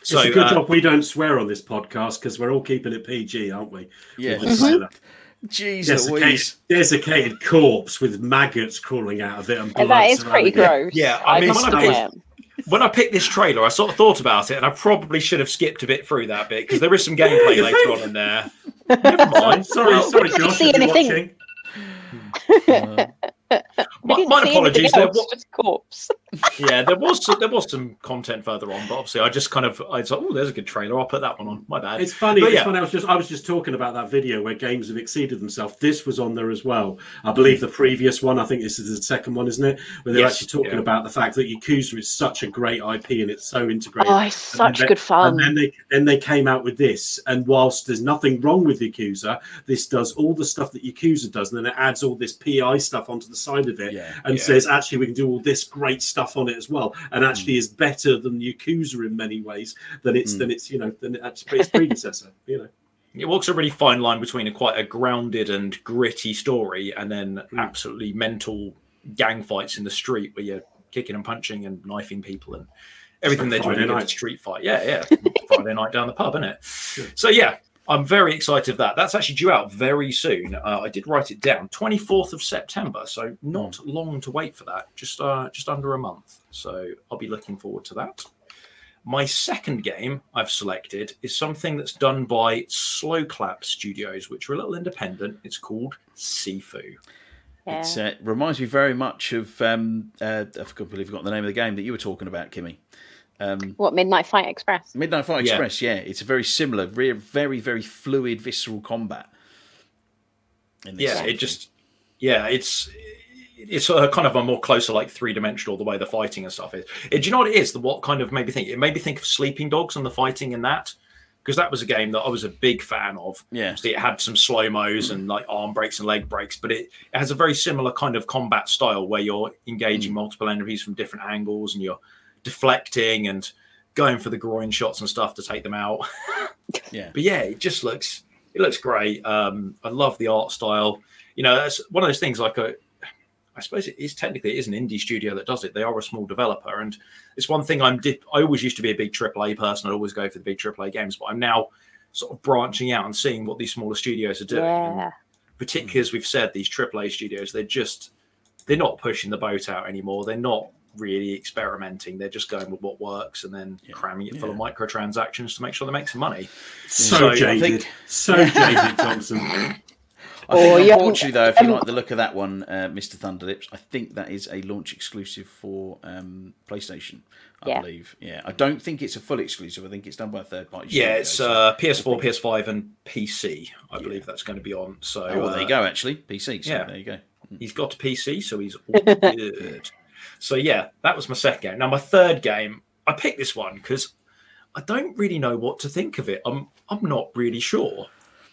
So
it's a good
uh,
job we don't swear on this podcast because we're all keeping it PG, aren't we?
Yeah.
We'll just say that.
Jeez
Desiccated, desiccated corpse with maggots crawling out of it. And
And
blood
that is pretty gross.
Yeah, I
I
mean,
when I
admit.
when I picked this trailer, I sort of thought about it, and I probably should have skipped a bit through that bit because there is some gameplay
You
later on in there. Never mind.
Sorry,
Well,
sorry,
didn't
Josh.
see
if you're
anything.
watching.
Uh,
We
My,
didn't
my
see
apologies.
anything
There
else,
wa-
just corpse.
Yeah, there was some, there was some content further on, but obviously I just kind of I thought, oh, there's a good trailer. I'll put that one on. My bad.
It's funny.
But
it's
yeah.
funny. I was just I was just talking about that video where games have exceeded themselves. This was on there as well. I believe the previous one. I think this is the second one, isn't it? Where they're
Yes,
actually talking
yeah.
about the fact that Yakuza is such a great IP and it's so integrated.
Oh, it's such
then-
good fun.
And then they then they came out with this, and whilst there's nothing wrong with Yakuza, this does all the stuff that Yakuza does, and then it adds all this PI stuff onto the side of it,
yeah.
and
Yeah.
says actually we can do all this great stuff on it as well,
Hmm.
and actually is better than Yakuza in many ways than it's
Mm.
than it's you know than its, its predecessor. You know,
it walks a really fine line between a quite a grounded and gritty story and then
Mm.
absolutely mental gang fights in the street where you're kicking and punching and knifing people and everything
like
they're doing
Friday
in a
night.
street fight. Yeah, yeah. Friday night down the pub, isn't it? So yeah. I'm very excited of that. That's actually due out very soon. Uh, I did write it down, 24th of September, so not
Hmm.
long to wait for that. Just uh, just under a month. So I'll be looking forward to that. My second game I've selected is something that's done by Slow Clap Studios, which are a little independent. It's called Sifu.
Yeah.
It's, uh, it reminds me very much of um, uh, I can't believe I got the name of the game that you were talking about, Kimmy. Um,
What Midnight Fight Express?
Midnight Fight
Yeah.
Express. Yeah, it's a very similar, very, very, very fluid, visceral combat. in this
Yeah,
sort
it
of
just yeah, it's it's a, kind of a more closer like three dimensional the way the fighting and stuff is. Uh, do you know what it is? The what kind of made me think? It made me think of Sleeping Dogs and the fighting in that because that was a game that I was a big fan of.
yeah,
Obviously, it had some slow mos and like arm breaks and leg breaks, but it, it has a very similar kind of combat style where you're engaging multiple enemies from different angles and you're deflecting and going for the groin shots and stuff to take them out.
yeah,
But yeah, it just looks it looks great. Um, I love the art style. You know, that's one of those things. Like a, I suppose it is technically it is an indie studio that does it. They are a small developer, and it's one thing I'm. Dip, I always used to be a big AAA person. I'd always go for the big AAA games, but I'm now sort of branching out and seeing what these smaller studios are doing.
Yeah.
particularly as we've said, these AAA studios, they're just they're not pushing the boat out anymore. They're not really experimenting. They're just going with what works and then
Yeah.
cramming it full
Yeah.
of microtransactions to make sure they make some money.
so,
So,
jaded,
think-
so jaded, Thompson.
I think,
Or you-
unfortunately, though, if you
um,
like the look of that one, uh, Mr. Thunderlips, I think that is a launch exclusive for um, PlayStation. I
Yeah.
believe. Yeah, I don't think it's a full exclusive. I think it's done by a third party.
Yeah,
studio,
it's
so-
uh, PS4, PS5, and PC. I believe that's going to be on. So
Oh, well, there
uh,
you go. Actually, PC. So
yeah.
there you go.
He's got a PC, so he's all good. So yeah, that was my second game. Now my third game, I picked this one because I don't really know what to think of it. I'm I'm not really sure.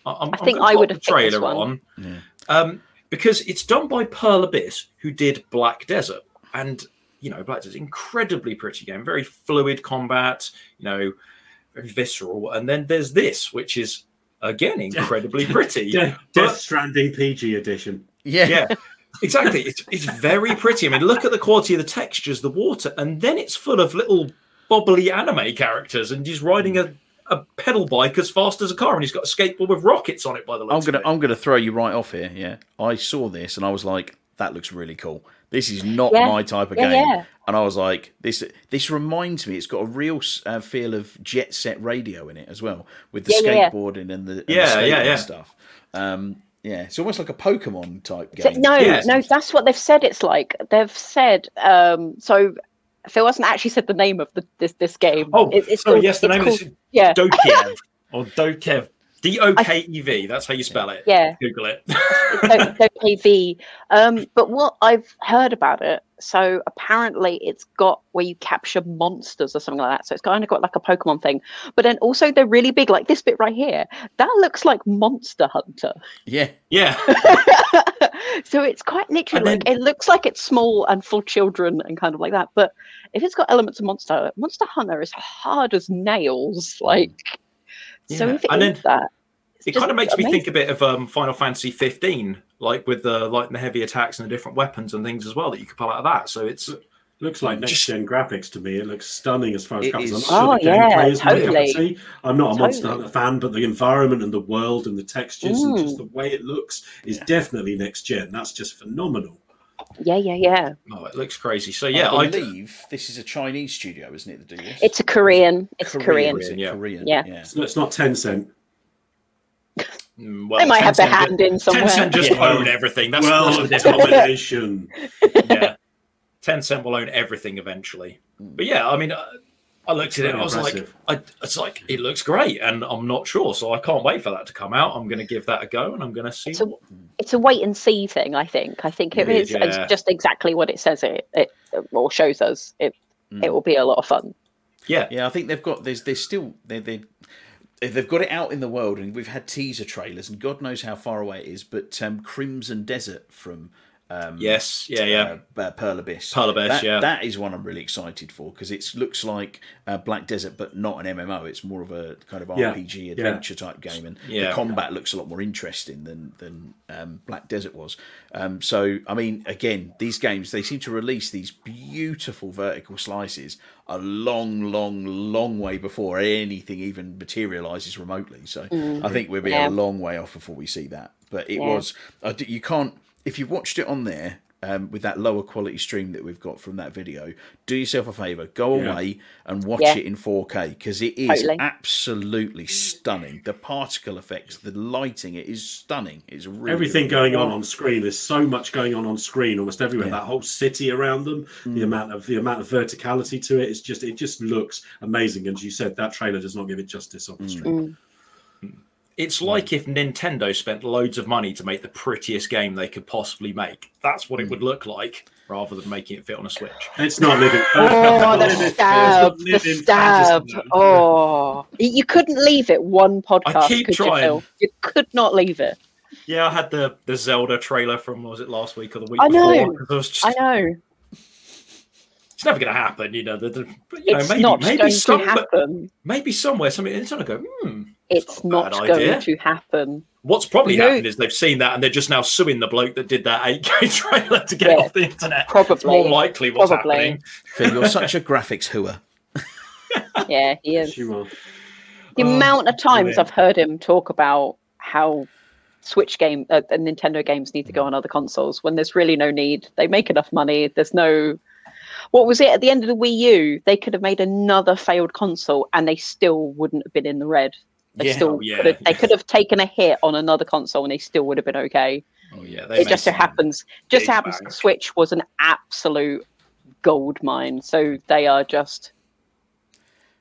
I, I'm,
I think
I'm
I would
the
have picked this
trailer
one.
on, um, because it's done by Pearl Abyss, who did Black Desert, and you know Black Desert, incredibly pretty game, very fluid combat, you know, very visceral, and then there's this, which is again incredibly pretty.
De-
but-
Death Stranding PG edition.
Yeah.
yeah exactly it's, it's very pretty i mean look at the quality of the textures the water and then it's full of little bobbly anime characters and he's riding a, a pedal bike as fast as a car and he's got a skateboard with rockets on it by the
way,
I'm
gonna
of it.
I'm gonna throw you right off here. Yeah, I saw this and I was like, that looks really cool. This is not
Yeah.
my type of
Yeah,
game.
yeah.
And I was like, this this reminds me. It's got a real uh, feel of jet set radio in it as well, with the
Yeah, yeah, yeah.
skateboarding and the and
Yeah,
the skating
yeah, yeah.
stuff. Um, yeah, it's almost like a Pokemon type game.
no,
Yes.
no, that's what they've said. It's like they've said. Um, so Phil hasn't actually said the name of the, this this game.
oh
It- it's
sorry
called-
yes the name
called-
is
yeah,
dokiev or dokev d-o-k-e-v that's how you spell it
yeah.
google it
don't, don't pay V. Um, but what I've heard about it, so apparently it's got where you capture monsters or something like that. So it's kind of got like a Pokemon thing. But then also they're really big, like this bit right here. That looks like Monster Hunter.
Yeah,
yeah
so it's quite literally
And
like it looks like it's small and for children and kind of like that. But if it's got elements of Monster Monster Hunter is hard as nails. Like so
Yeah,
if it
and
is
then
that. it's
it kind of makes me think a bit of um, Final Fantasy 15, like with the light and the heavy attacks and the different weapons and things as well that you could pull out of that. So it's
Looks like next gen graphics to me. It looks stunning as far as
It
comes. I'm
is.
sure
Oh,
the
yeah,
gameplay is my cup of
totally.
tea. I'm not a Monster
Totally.
Hunter fan, but the environment and the world and the textures and just
Mm.
the way it looks is
Yeah.
definitely next gen. That's just phenomenal.
Yeah, yeah, yeah.
oh, it looks crazy. So yeah,
I
I,
believe this is a Chinese studio, isn't it? That do this?
It's a Korean. It's Korean.
is it?
Yeah.
Korean.
Yeah.
yeah.
It's not, it's not Tencent.
Well,
they might have their
Tencent-
hand in somewhere.
Tencent just
Yeah.
own everything. That's,
well,
that's the difference.
domination.
yeah. Tencent will own everything eventually. But yeah, I mean, uh, I looked at it. and I was
Impressive.
like, I, it's like it looks great, and I'm not sure, so I can't wait for that to come out. I'm going to give that a go, and I'm going to see.
It's a-
what-
It's a wait and see thing. I think. I think it
It
is.
is,
It's just exactly what it says. It it or shows us. It
Mm.
it will be a lot of fun.
yeah,
Yeah, I think they've got there's there's still they they they've got it out in the world and we've had teaser trailers and God knows how far away it is. But um, Crimson Desert from um,
yes, yeah, yeah.
uh, uh, Pearl Abyss.
Pearl Abyss,
That-
yeah.
that is one I'm really excited for because it looks like uh, Black Desert, but not an MMO. It's more of a kind of
Yeah,
RPG adventure type game, and
Yeah.
the combat looks a lot more interesting than than um, Black Desert was. Um, so, I mean, again, these games they seem to release these beautiful vertical slices a long, long, long way before anything even materializes remotely. So, I think we'll be
Yeah.
a long way off before we see that. But it
Yeah.
was I d- you can't if you've watched it on there um, with that lower quality stream that we've got from that video, do yourself a favor, go
Yeah.
away and watch
Yeah.
it in 4K because it is
Totally.
absolutely stunning. The particle effects, the lighting, it is stunning. It's really
Everything
really
going
good.
on on screen. There's so much going on on screen, almost everywhere.
Yeah.
That whole city around them, the mm. amount of the amount of verticality to it. It's just it just looks amazing. And as you said, that trailer does not give it justice on the mm. screen.
It's like if Nintendo spent loads of money to make the prettiest game they could possibly make. That's what it would look like, rather than making it fit on a Switch.
It's not living.
Oh, the stab! The stab! Oh, You- you couldn't leave it one podcast.
I keep
could
trying.
You, you could not leave it.
Yeah, I had the the Zelda trailer from was it last week or the week
I know.
before? 'cause I was just,
I know.
it's never going to happen, you know. The, the, but, you know,
It's
maybe
not
maybe
going
some,
to happen.
maybe somewhere something it's going to go. Hmm.
It's
not
not going
idea.
to happen.
What's probably
No.
happened is they've seen that and they're just now suing the bloke that did that 8K trailer to get
Yeah.
off the internet.
Probably.
It's more likely what's
Probably.
happening.
Phil, you're such a graphics hooer.
Yeah, he is.
Yes, you are.
The
Oh,
amount of times
brilliant.
I've heard him talk about how Switch game, uh, and Nintendo games need to go on other consoles when there's really no need. They make enough money. There's no. What was it at the end of the Wii U? They could have made another failed console, and they still wouldn't have been in the red. They
Yeah.
still
Oh, yeah.
could have, they could have taken a hit on another console and they still would have been okay.
Oh yeah, they
It just so happens, just happens,
bank.
Switch was an absolute gold mine. So they are just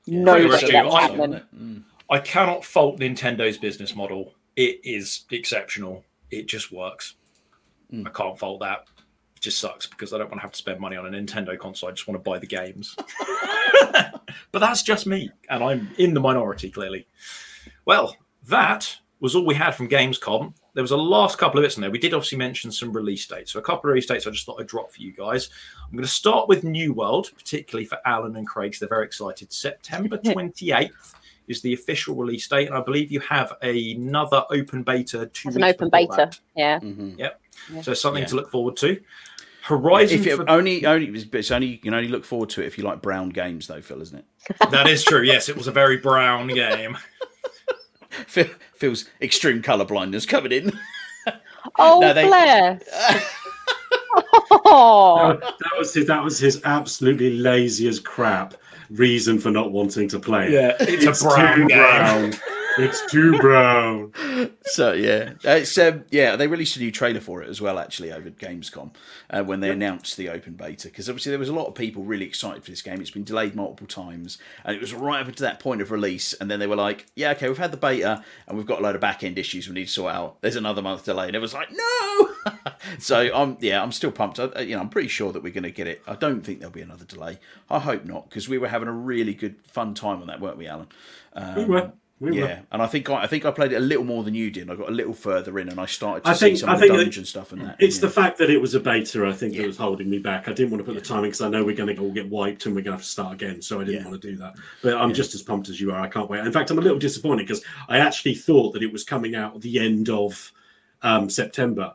no
Pretty
way that's.
I-
happening.
Mm.
I cannot fault Nintendo's business model. It is exceptional. It just works.
Mm.
I can't fault that. It just sucks because I don't want to have to spend money on a Nintendo console. I just want to buy the games. but that's just me, and I'm in the minority clearly. Well, that was all we had from Gamescom. There was a last couple of bits in there. We did obviously mention some release dates. So a couple of release dates I just thought I'd drop for you guys. I'm going to start with New World, particularly for Alan and Craig. 'cause They're very excited. September 28th is the official release date, and I believe you have another open beta. Two
It's an open beta.
that.
Yeah.
Mhm.
So something
Yeah.
to look forward to. Horizon.
If it,
for-
only, only, it's only you can only look forward to it if you like brown games, though, Phil, isn't it?
that is true. Yes, it was a very brown game.
Phil, Phil's extreme colour blindness coming in.
Oh,
No, they-
bless. oh,
That, that was his, that was his absolutely lazy as crap reason for not wanting to play.
Yeah, it's, a brown
too
game.
brown. It's too brown.
so yeah, it's um, yeah. They released a new trailer for it as well, actually, over at Gamescom uh, when they announced the open beta. Because obviously there was a lot of people really excited for this game. It's been delayed multiple times, and it was right up to that point of release. And then they were like, "Yeah, okay, we've had the beta, and we've got a load of back end issues we need to sort out. There's another month delay." And it was like, "No." so I'm yeah, I'm still pumped. I, you know, I'm pretty sure that we're going to get it. I don't think there'll be another delay. I hope not, because we were having a really good fun time on that, weren't we, Alan?
We were. We
yeah,
were.
and I think I, I think I played it a little more than you did. I got a little further in, and I started to
I
see
think-
some
I
of the
think that
dungeon stuff and that.
It's
yeah.
the fact that it was a beta, I think,
Yeah.
that was holding me back. I didn't want to put the timing because I know we're going to all get wiped and we're going to have to start again. So I didn't
Yeah.
want to do that. But I'm
Yeah.
just as pumped as you are. I can't wait. In fact, I'm a little disappointed because I actually thought that it was coming out at the end of um, September.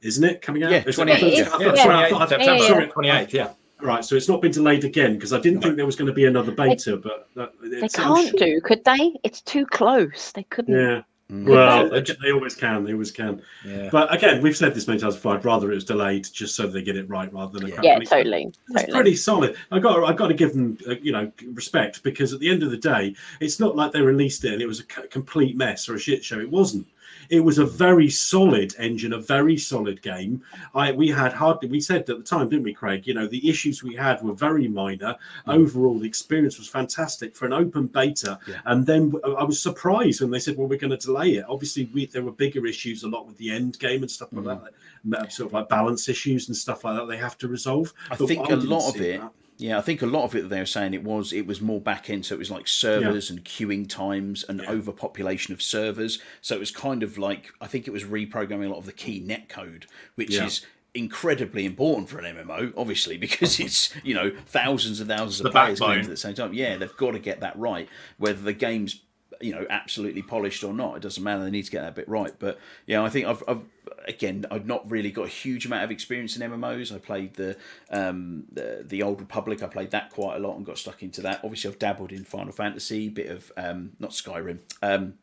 Isn't it coming out?
Yeah, 28th,
I
yeah.
Yeah,
sorry,
28th
thought- I-
September,
Yeah, yeah.
28th, yeah.
Right, so it's not been delayed again because I didn't think there was going to be another beta, but that,
they
it's,
can't
sure-
do, could they? It's too close. They couldn't.
Yeah,
Mm.
well,
they
they, always can. They always can.
Yeah.
But again, we've said this many times before. I'd rather it was delayed just so they get it right rather than a
Yeah.
crap
Yeah,
release.
totally.
It's
totally.
pretty solid. I got I got to give them uh, you know respect because at the end of the day, it's not like they released it and it was a c- complete mess or a shit show. It wasn't. It was a very solid engine, a very solid game. I we had hardly we said at the time, didn't we, Craig? You know the issues we had were very minor. Mm. Overall, the experience was fantastic for an open beta.
Yeah.
And then I was surprised when they said, "Well, we're going to delay it." Obviously, we, there were bigger issues a lot with the end game and stuff like mm. that, sort of like balance issues and stuff like that. They have to resolve.
I
But
think
I
a lot of it.
that.
Yeah, I think a lot of it that they were saying it was it was more back end, so it was like servers and queuing times and
Yeah.
overpopulation of servers. So it was kind of like I think it was reprogramming a lot of the key net code, which
Yeah.
is incredibly important for an MMO, obviously, because it's you know thousands and thousands
It's
of
the
players at the same time. Yeah, they've got to get that right, whether the game's you know absolutely polished or not. It doesn't matter. They need to get that bit right. But yeah, I think I've, I've again I've not really got a huge amount of experience in MMOs. I played the um the, the Old Republic. I played that quite a lot and got stuck into that. Obviously, I've dabbled in Final Fantasy, bit of um not Skyrim. Um,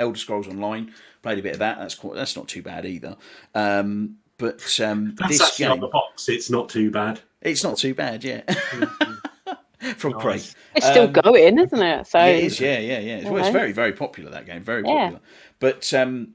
Elder Scrolls Online, played a bit of that. That's quite, that's not too bad either. Um, but um,
That's
this
actually on
game,
the box. It's not too bad.
it's not too bad, yeah. From Craig,
It's still
Um,
going, isn't it? So
yeah, it is. Yeah, yeah, yeah. It's, well, it's very, very popular that game. Very
Yeah.
popular. But um,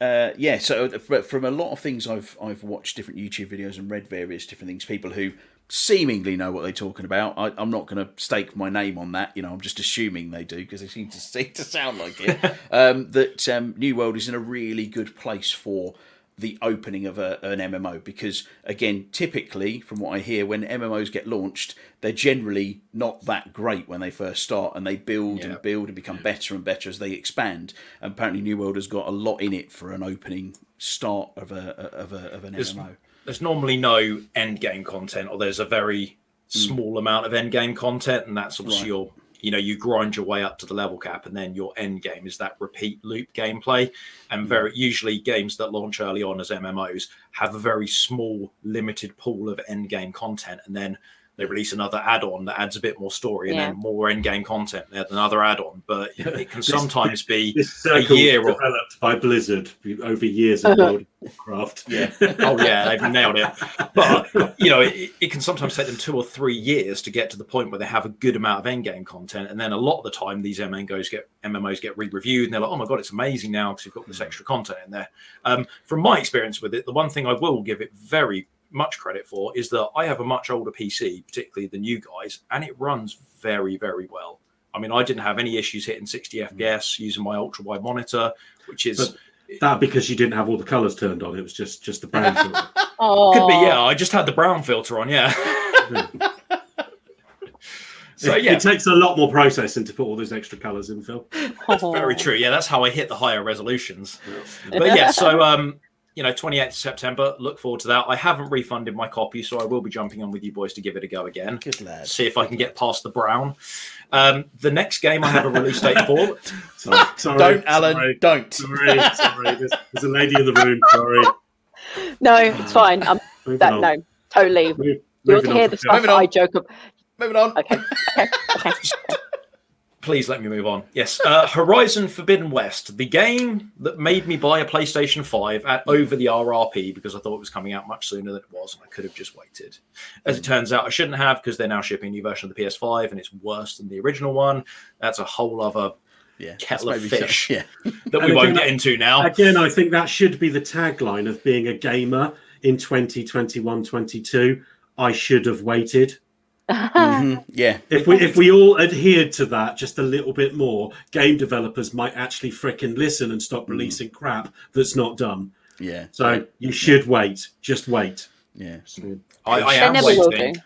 uh, yeah, so from a lot of things I've I've watched different YouTube videos and read various different things. People who seemingly know what they're talking about. I, I'm not going to stake my name on that. You know, I'm just assuming they do because they seem to seem to sound like it. um, that um, New World is in a really good place for the opening of a, an MMO because again typically from what I hear when MMOs get launched they're generally not that great when they first start and they build
Yeah.
and build and become better and better as they expand and apparently New World has got a lot in it for an opening start of a of a of an
There's-
MMO
there's normally no end game content, or there's a very mm. small amount of end game content, and that's obviously.
Right.
your you know you grind your way up to the level cap, and then your end game is that repeat loop gameplay. And very usually games that launch early on as MMOs have a very small limited pool of end game content, and then they release another add-on that adds a bit more story and
Yeah.
then more end-game content. They add another add-on, but it can
This-
sometimes be
This circle
year
was
or-
developed by Blizzard over years of World of Warcraft.
Yeah.
oh yeah, they've nailed it. But you know, it, it can sometimes take them two or three years to get to the point where they have a good amount of end-game content, and then a lot of the time these MMOs get MMOs get re-reviewed, and they're like, "Oh my god, it's amazing now because you've got this extra content in there." Um, from my experience with it, the one thing I will give it very much credit for is that I have a much older PC, particularly than you guys, and it runs very, very well. I mean, I didn't have any issues hitting 60 FPS using my ultra wide monitor, which is
But- That because you didn't have all the colours turned on. It was just just the brown filter.
Oh,
Could be, yeah. I just had the brown filter on, yeah. so
It-
yeah,
it takes a lot more processing to put all those extra colours in, Phil.
that's very true. Yeah, that's how I hit the higher resolutions. But yeah, so um, you know, 28th September. Look forward to that. I haven't refunded my copy, so I will be jumping on with you boys to give it a go again.
Good lad.
See if I can get past the brown. Um, the next game I have a release date for.
Sorry, sorry,
Don't, Alan.
Sorry,
Don't.
sorry. sorry. There's, there's a lady in the room. Sorry.
No, it's fine. I'm that
on.
no, totally.
Move-
You'll
moving on
hear the
Phil.
stuff
Moving
that
on.
I joke about.
Moving on.
Okay, okay, okay.
Please let me move on. Yes, uh, Horizon Forbidden West, the game that made me buy a PlayStation 5 at over the RRP because I thought it was coming out much sooner than it was, and I could have just waited. As it turns out, I shouldn't have because they're now shipping a new version of the PS5 and it's worse than the original one. That's a whole other
Yeah.
Kettle of
that's maybe so-
fish.
Yeah.
that we
And
won't
again,
get into now.
Again, I think that should be the tagline of being a gamer in 2021 22. I should have waited.
Mhm. Yeah.
If we if we all adhered to that just a little bit more, game developers might actually frickin' listen and stop releasing crap that's not done.
Yeah.
So you should wait. Just wait.
Yeah.
I, I am waiting.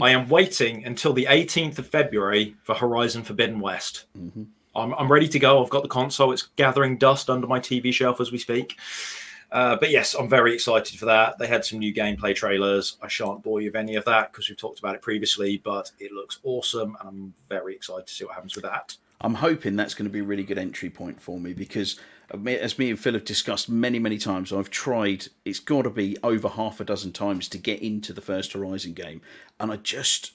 I am waiting until the 18th of February for Horizon Forbidden West.
Mhm.
I'm, I'm ready to go. I've got the console. It's gathering dust under my TV shelf as we speak. Uh, but yes, I'm very excited for that. They had some new gameplay trailers. I shan't bore you with any of that because we've talked about it previously, but it looks awesome and I'm very excited to see what happens with that.
I'm hoping that's going to be a really good entry point for me because, uh, as me and Phil have discussed many, many times, I've tried. It's got to be over half a dozen times to get into the first Horizon game, and I just,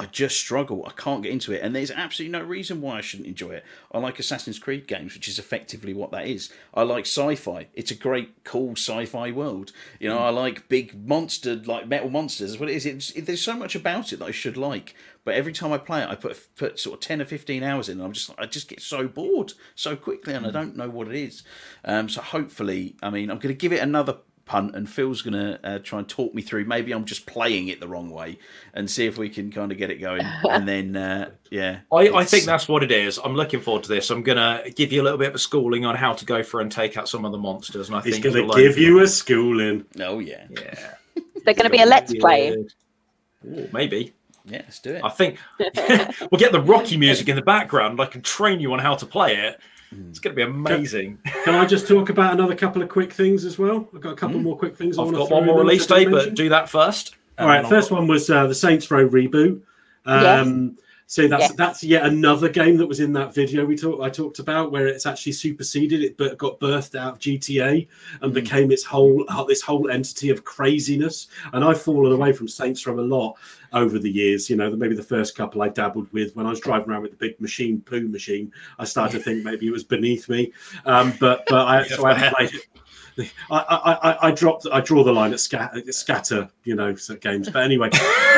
I just struggle. I can't get into it, and there's absolutely no reason why I shouldn't enjoy it. I like Assassin's Creed games, which is effectively what that is. I like sci-fi. It's a great, cool sci-fi world. You know, I like big monster, like metal monsters. What it is. It's, it, there's so much about it that I should like. But every time I play it, I put put sort of ten or fifteen hours in, and I'm just I just get so bored so quickly, and I don't know what it is. Um, so hopefully, I mean, I'm going to give it another punt, and Phil's going to uh, try and talk me through. Maybe I'm just playing it the wrong way, and see if we can kind of get it going. And then, uh, yeah,
I, I think that's what it is. I'm looking forward to this. I'm going to give you a little bit of a schooling on how to go for and take out some of the monsters. And I
He's
think
going to give you a schooling.
Oh yeah,
Yeah.
They're going to be a let's play.
Ooh, maybe.
yeah, let's do it.
I think we'll get the Rocky music in the background. I can train you on how to play it. It's going to be amazing.
Can I just talk about another couple of quick things as well? I've got a couple more quick things. I
I've
wanna
got
throw
one more release
that I
date, but do that first.
All right, first one was uh, the Saints Row reboot. Um, So that's
Yes.
that's yet another game that was in that video we talked I talked about where it's actually superseded it, but got birthed out of GTA and became its whole this whole entity of craziness. And I've fallen away from Saints Row a lot over the years. You know, maybe the first couple I dabbled with when I was driving around with the big machine poo machine. I started to think maybe it was beneath me, um, but but I so I haven't played it. I, I, I, I dropped. I draw the line at scatter, scatter you know, games. But anyway,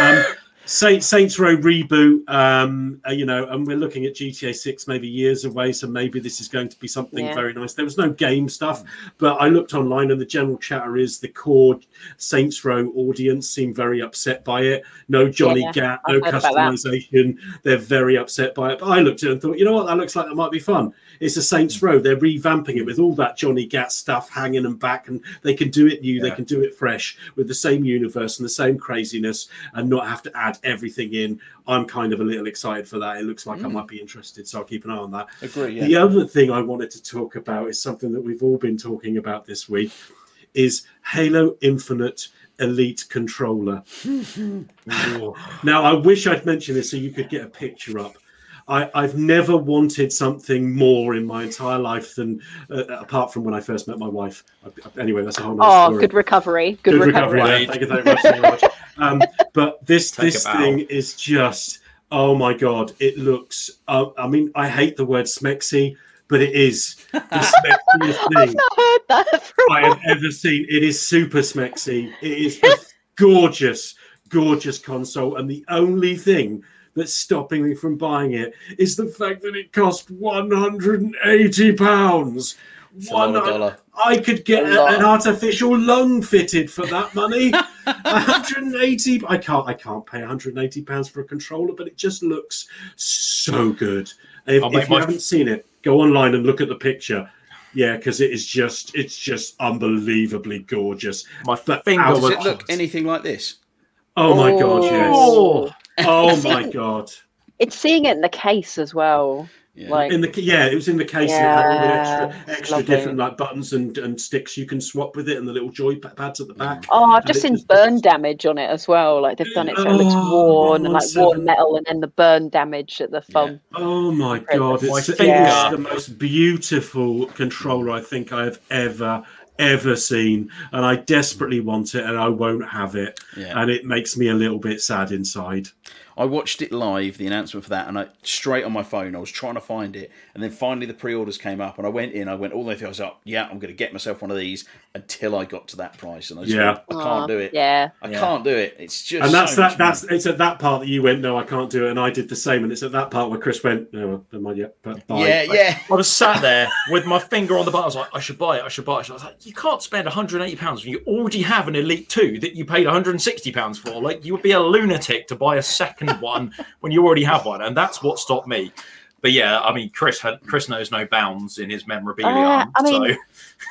um, Saint, Saints Row reboot. Um, uh, you know, and we're looking at GTA Six maybe years away. So maybe this is going to be something
Yeah.
very nice. There was no game stuff, but I looked online, and the general chatter is the core Saints Row audience seem very upset by it. No Johnny
Yeah, I've
no
heard about that.
customization. They're very upset by it. But I looked at it and thought, you know what, that looks like that might be fun. It's a Saints Row. They're revamping it with all that Johnny Gat stuff hanging and back, and they can do it new. They can do it fresh with the same universe and the same craziness, and not have to add everything in. I'm kind of a little excited for that. It looks like I might be interested, so I'll keep an eye on that.
Agree. Yeah.
The other thing I wanted to talk about is something that we've all been talking about this week is Halo Infinite Elite Controller. now, I wish I'd mentioned this so you could get a picture up. I, I've never wanted something more in my entire life than, uh, apart from when I first met my wife. Anyway, that's a whole other
Oh,
story
good recovery. Good,
good
recovery.
recovery. there. Thank you very much. Thank you very much. Um, but this
Take
this
bow.
thing is just oh my god! It looks. Uh, I mean, I hate the word smexy, but it is the smexiest
I've
thing
not heard that
I have ever seen. It is super smexy. It is a gorgeous, gorgeous console, and the only thing that's stopping me from buying it is the fact that it cost one hundred and eighty pounds.
It's a lot of dollar.
I could get
A
a- an artificial lung fitted for that money. 180. I can't. I can't pay 180 pounds for a controller, but it just looks so good. If,
I'll
if you
my-
haven't seen it, go online and look at the picture. Yeah, because it is just. It's just unbelievably gorgeous.
My
But
finger
how
Does it look anything like this?
Oh my god! Yes.
Oh,
Oh my god.
It's seeing it in the case as well.
Yeah.
Like,
In the yeah, it was in the case. and it had all the
Yeah,
extra, extra
lovely.
different like buttons and, and sticks you can swap with it, and the little joy pads at the back.
oh, I've
and
just seen
just
burn
looks-
damage on it as well. Like they've done it so it looks
Oh,
worn and like worn metal, and then the burn damage at the thumb.
Oh my god!
My
It's, it's the most beautiful controller I think I have ever ever seen, and I desperately want it, and I won't have it,
Yeah.
and it makes me a little bit sad inside.
I watched it live, the announcement for that, and I straight on my phone. I was trying to find it, and then finally the pre-orders came up, and I went in. I went all the way through. I was like, "Yeah, I'm going to get myself one of these." Until I got to that price, and I just
Yeah.
went, I can't do it.
Yeah.
I
Yeah.
can't do it. It's just
And that's
so
that. That's
money.
it's at that part that you went, no, I can't do it, and I did the same. And it's at that part where Chris went, no, well, never mind yet. But bye.
yeah, yeah.
I was sat there with my finger on the button. I was like, I should buy it. I should buy it. I was like, you can't spend 180 pounds when you already have an Elite Two that you paid 160 pounds for. Like, you would be a lunatic to buy a second one when you already have one, and that's what stopped me. But yeah, I mean, Chris had Chris knows no bounds in his memorabilia.
Uh, I mean,
so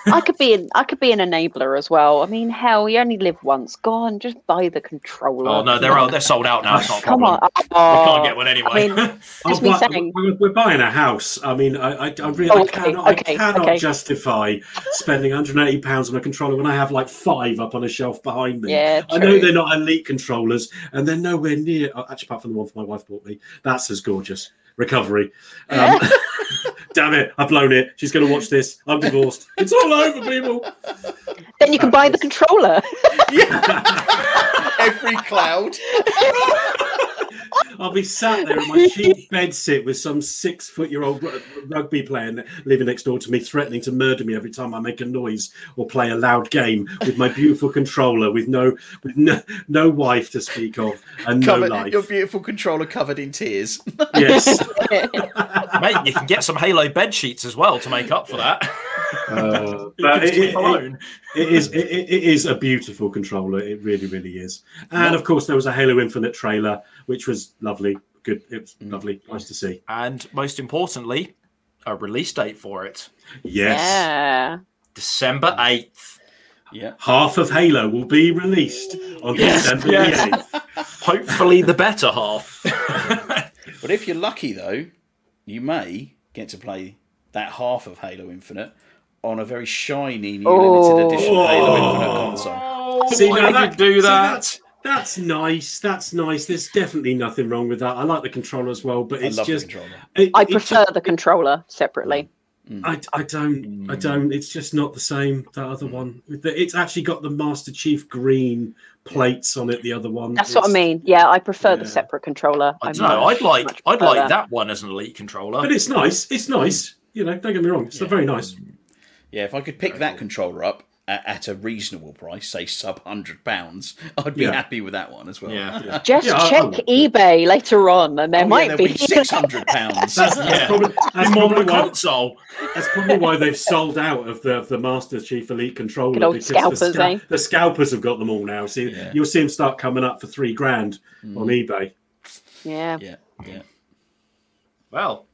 I could be an I could be an enabler as well. I mean, hell, you only live once. Go on, just buy the controller.
oh no, they're out. They're sold out now. It's not a
Come
problem.
on.
We
Oh,
can't get one anyway.
I mean,
Oh,
Just me saying.
we're, we're buying a house. I mean, I, I, I really
Oh,
I
okay,
cannot,
okay,
I cannot
okay.
justify spending 180 pounds on a controller when I have like five up on a shelf behind me.
yeah,
I know they're not elite controllers, and they're nowhere near. oh, Actually, apart from the one my wife bought me, that's as gorgeous. Recovery. Um, damn it, I've blown it. She's going to watch this. I'm divorced. It's all over, people.
Then you can buy the controller.
Every cloud.
I'll be sat there in my cheap bed sit with some six foot year old rugby player living next door to me, threatening to murder me every time I make a noise or play a loud game with my beautiful controller with no with no, no wife to speak of and no life.
your beautiful controller covered in tears.
Yes.
Mate, you can get some Halo bed sheets as well to make up for that.
Uh, but
can
it,
sleep
it- it is it, it it is a beautiful controller. It really, really is. And of course, there was a Halo Infinite trailer, which was lovely. Good. It was
Mm.
lovely. Nice to see.
and most importantly, a release date for it.
Yes.
Yeah.
December 8th.
Yeah.
Half of Halo will be released on
Yes,
December
yes.
8th.
Hopefully, the better half.
But if you're lucky, though, you may get to play that half of Halo Infinite on a very shiny new
Oh.
limited edition Halo
Oh.
Infinite console.
Oh, see,
Why
now
would
that-
you do
see,
that?
that's- That's nice. That's nice. There's definitely nothing wrong with that. I like the controller as well, but
I
it's
love
just.
The
it,
I prefer
just-
the controller separately. Mm.
I, I don't I mm. don't. It's just not the same. That other mm. one. It's actually got the Master Chief green plates on it. The other one.
That's what I mean. Yeah, I prefer the separate controller.
I don't know. I'd like I'd like that one as an elite controller.
But it's nice. It's nice. You know, don't get me wrong. It's very nice.
Yeah, if I could pick that controller up at, at a reasonable price, say sub hundred pounds, I'd be
Yeah.
happy with that one as well.
Yeah.
Just
Yeah, I-
check
I would.
eBay later on, and there
Oh,
might
yeah,
be.
be six hundred pounds.
That's, that's
Yeah.
probably, that's, probably
than
why,
console.
that's probably why they've sold out of the of the Master Chief Elite controller.
Good old
because
scalpers,
the,
eh?
the scalpers have got them all now. So
Yeah.
you'll see them start coming up for three grand on eBay,
yeah.
yeah, yeah.
Well,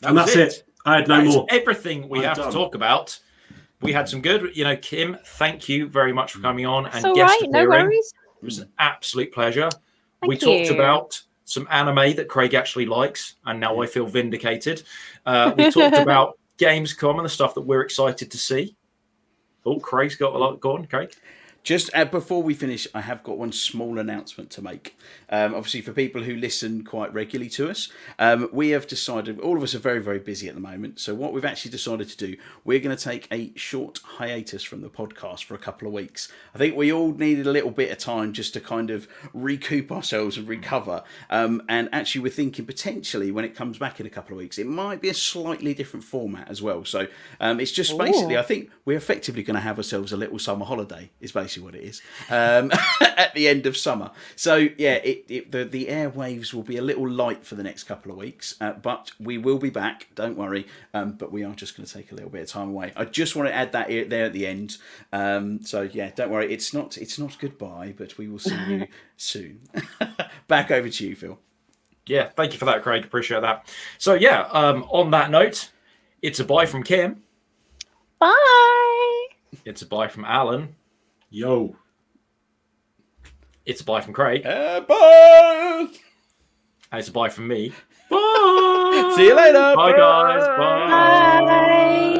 that
and
was
that's it. I had no
That is
more.
everything we
I'm
have
done.
to talk about. We had some good, you know, Kim. Thank you very much for coming on and
It's
guest
right. No worries.
It was an absolute pleasure.
Thank
we talked about some anime that Craig actually likes, and now I feel vindicated. Uh, we talked about Gamescom and the stuff that we're excited to see. Oh, Craig's got a lot going, Craig.
Just uh, before we finish, I have got one small announcement to make. Um, obviously, for people who listen quite regularly to us, um, we have decided, all of us are very, very busy at the moment. So, what we've actually decided to do, we're going to take a short hiatus from the podcast for a couple of weeks. I think we all needed a little bit of time just to kind of recoup ourselves and recover. Um, and actually, we're thinking potentially when it comes back in a couple of weeks, it might be a slightly different format as well. So, um, it's just basically, I think we're effectively going to have ourselves a little summer holiday, is basically what it is, um, at the end of summer. So, yeah, it, it, the, the airwaves will be a little light for the next couple of weeks, uh, but we will be back, don't worry. Um, but we are just going to take a little bit of time away. I just want to add that here- there at the end. Um, so, yeah, don't worry. It's not, it's not goodbye, but we will see you soon. back over to you, Phil.
Yeah, thank you for that, Craig. Appreciate that. So yeah, um, on that note, it's a bye from Kim.
Bye.
It's a bye from Alan.
Yo.
It's a bye from Craig.
Uh, bye!
And it's a bye from me. Bye.
See you later.
Bye, guys. Bye.
Bye.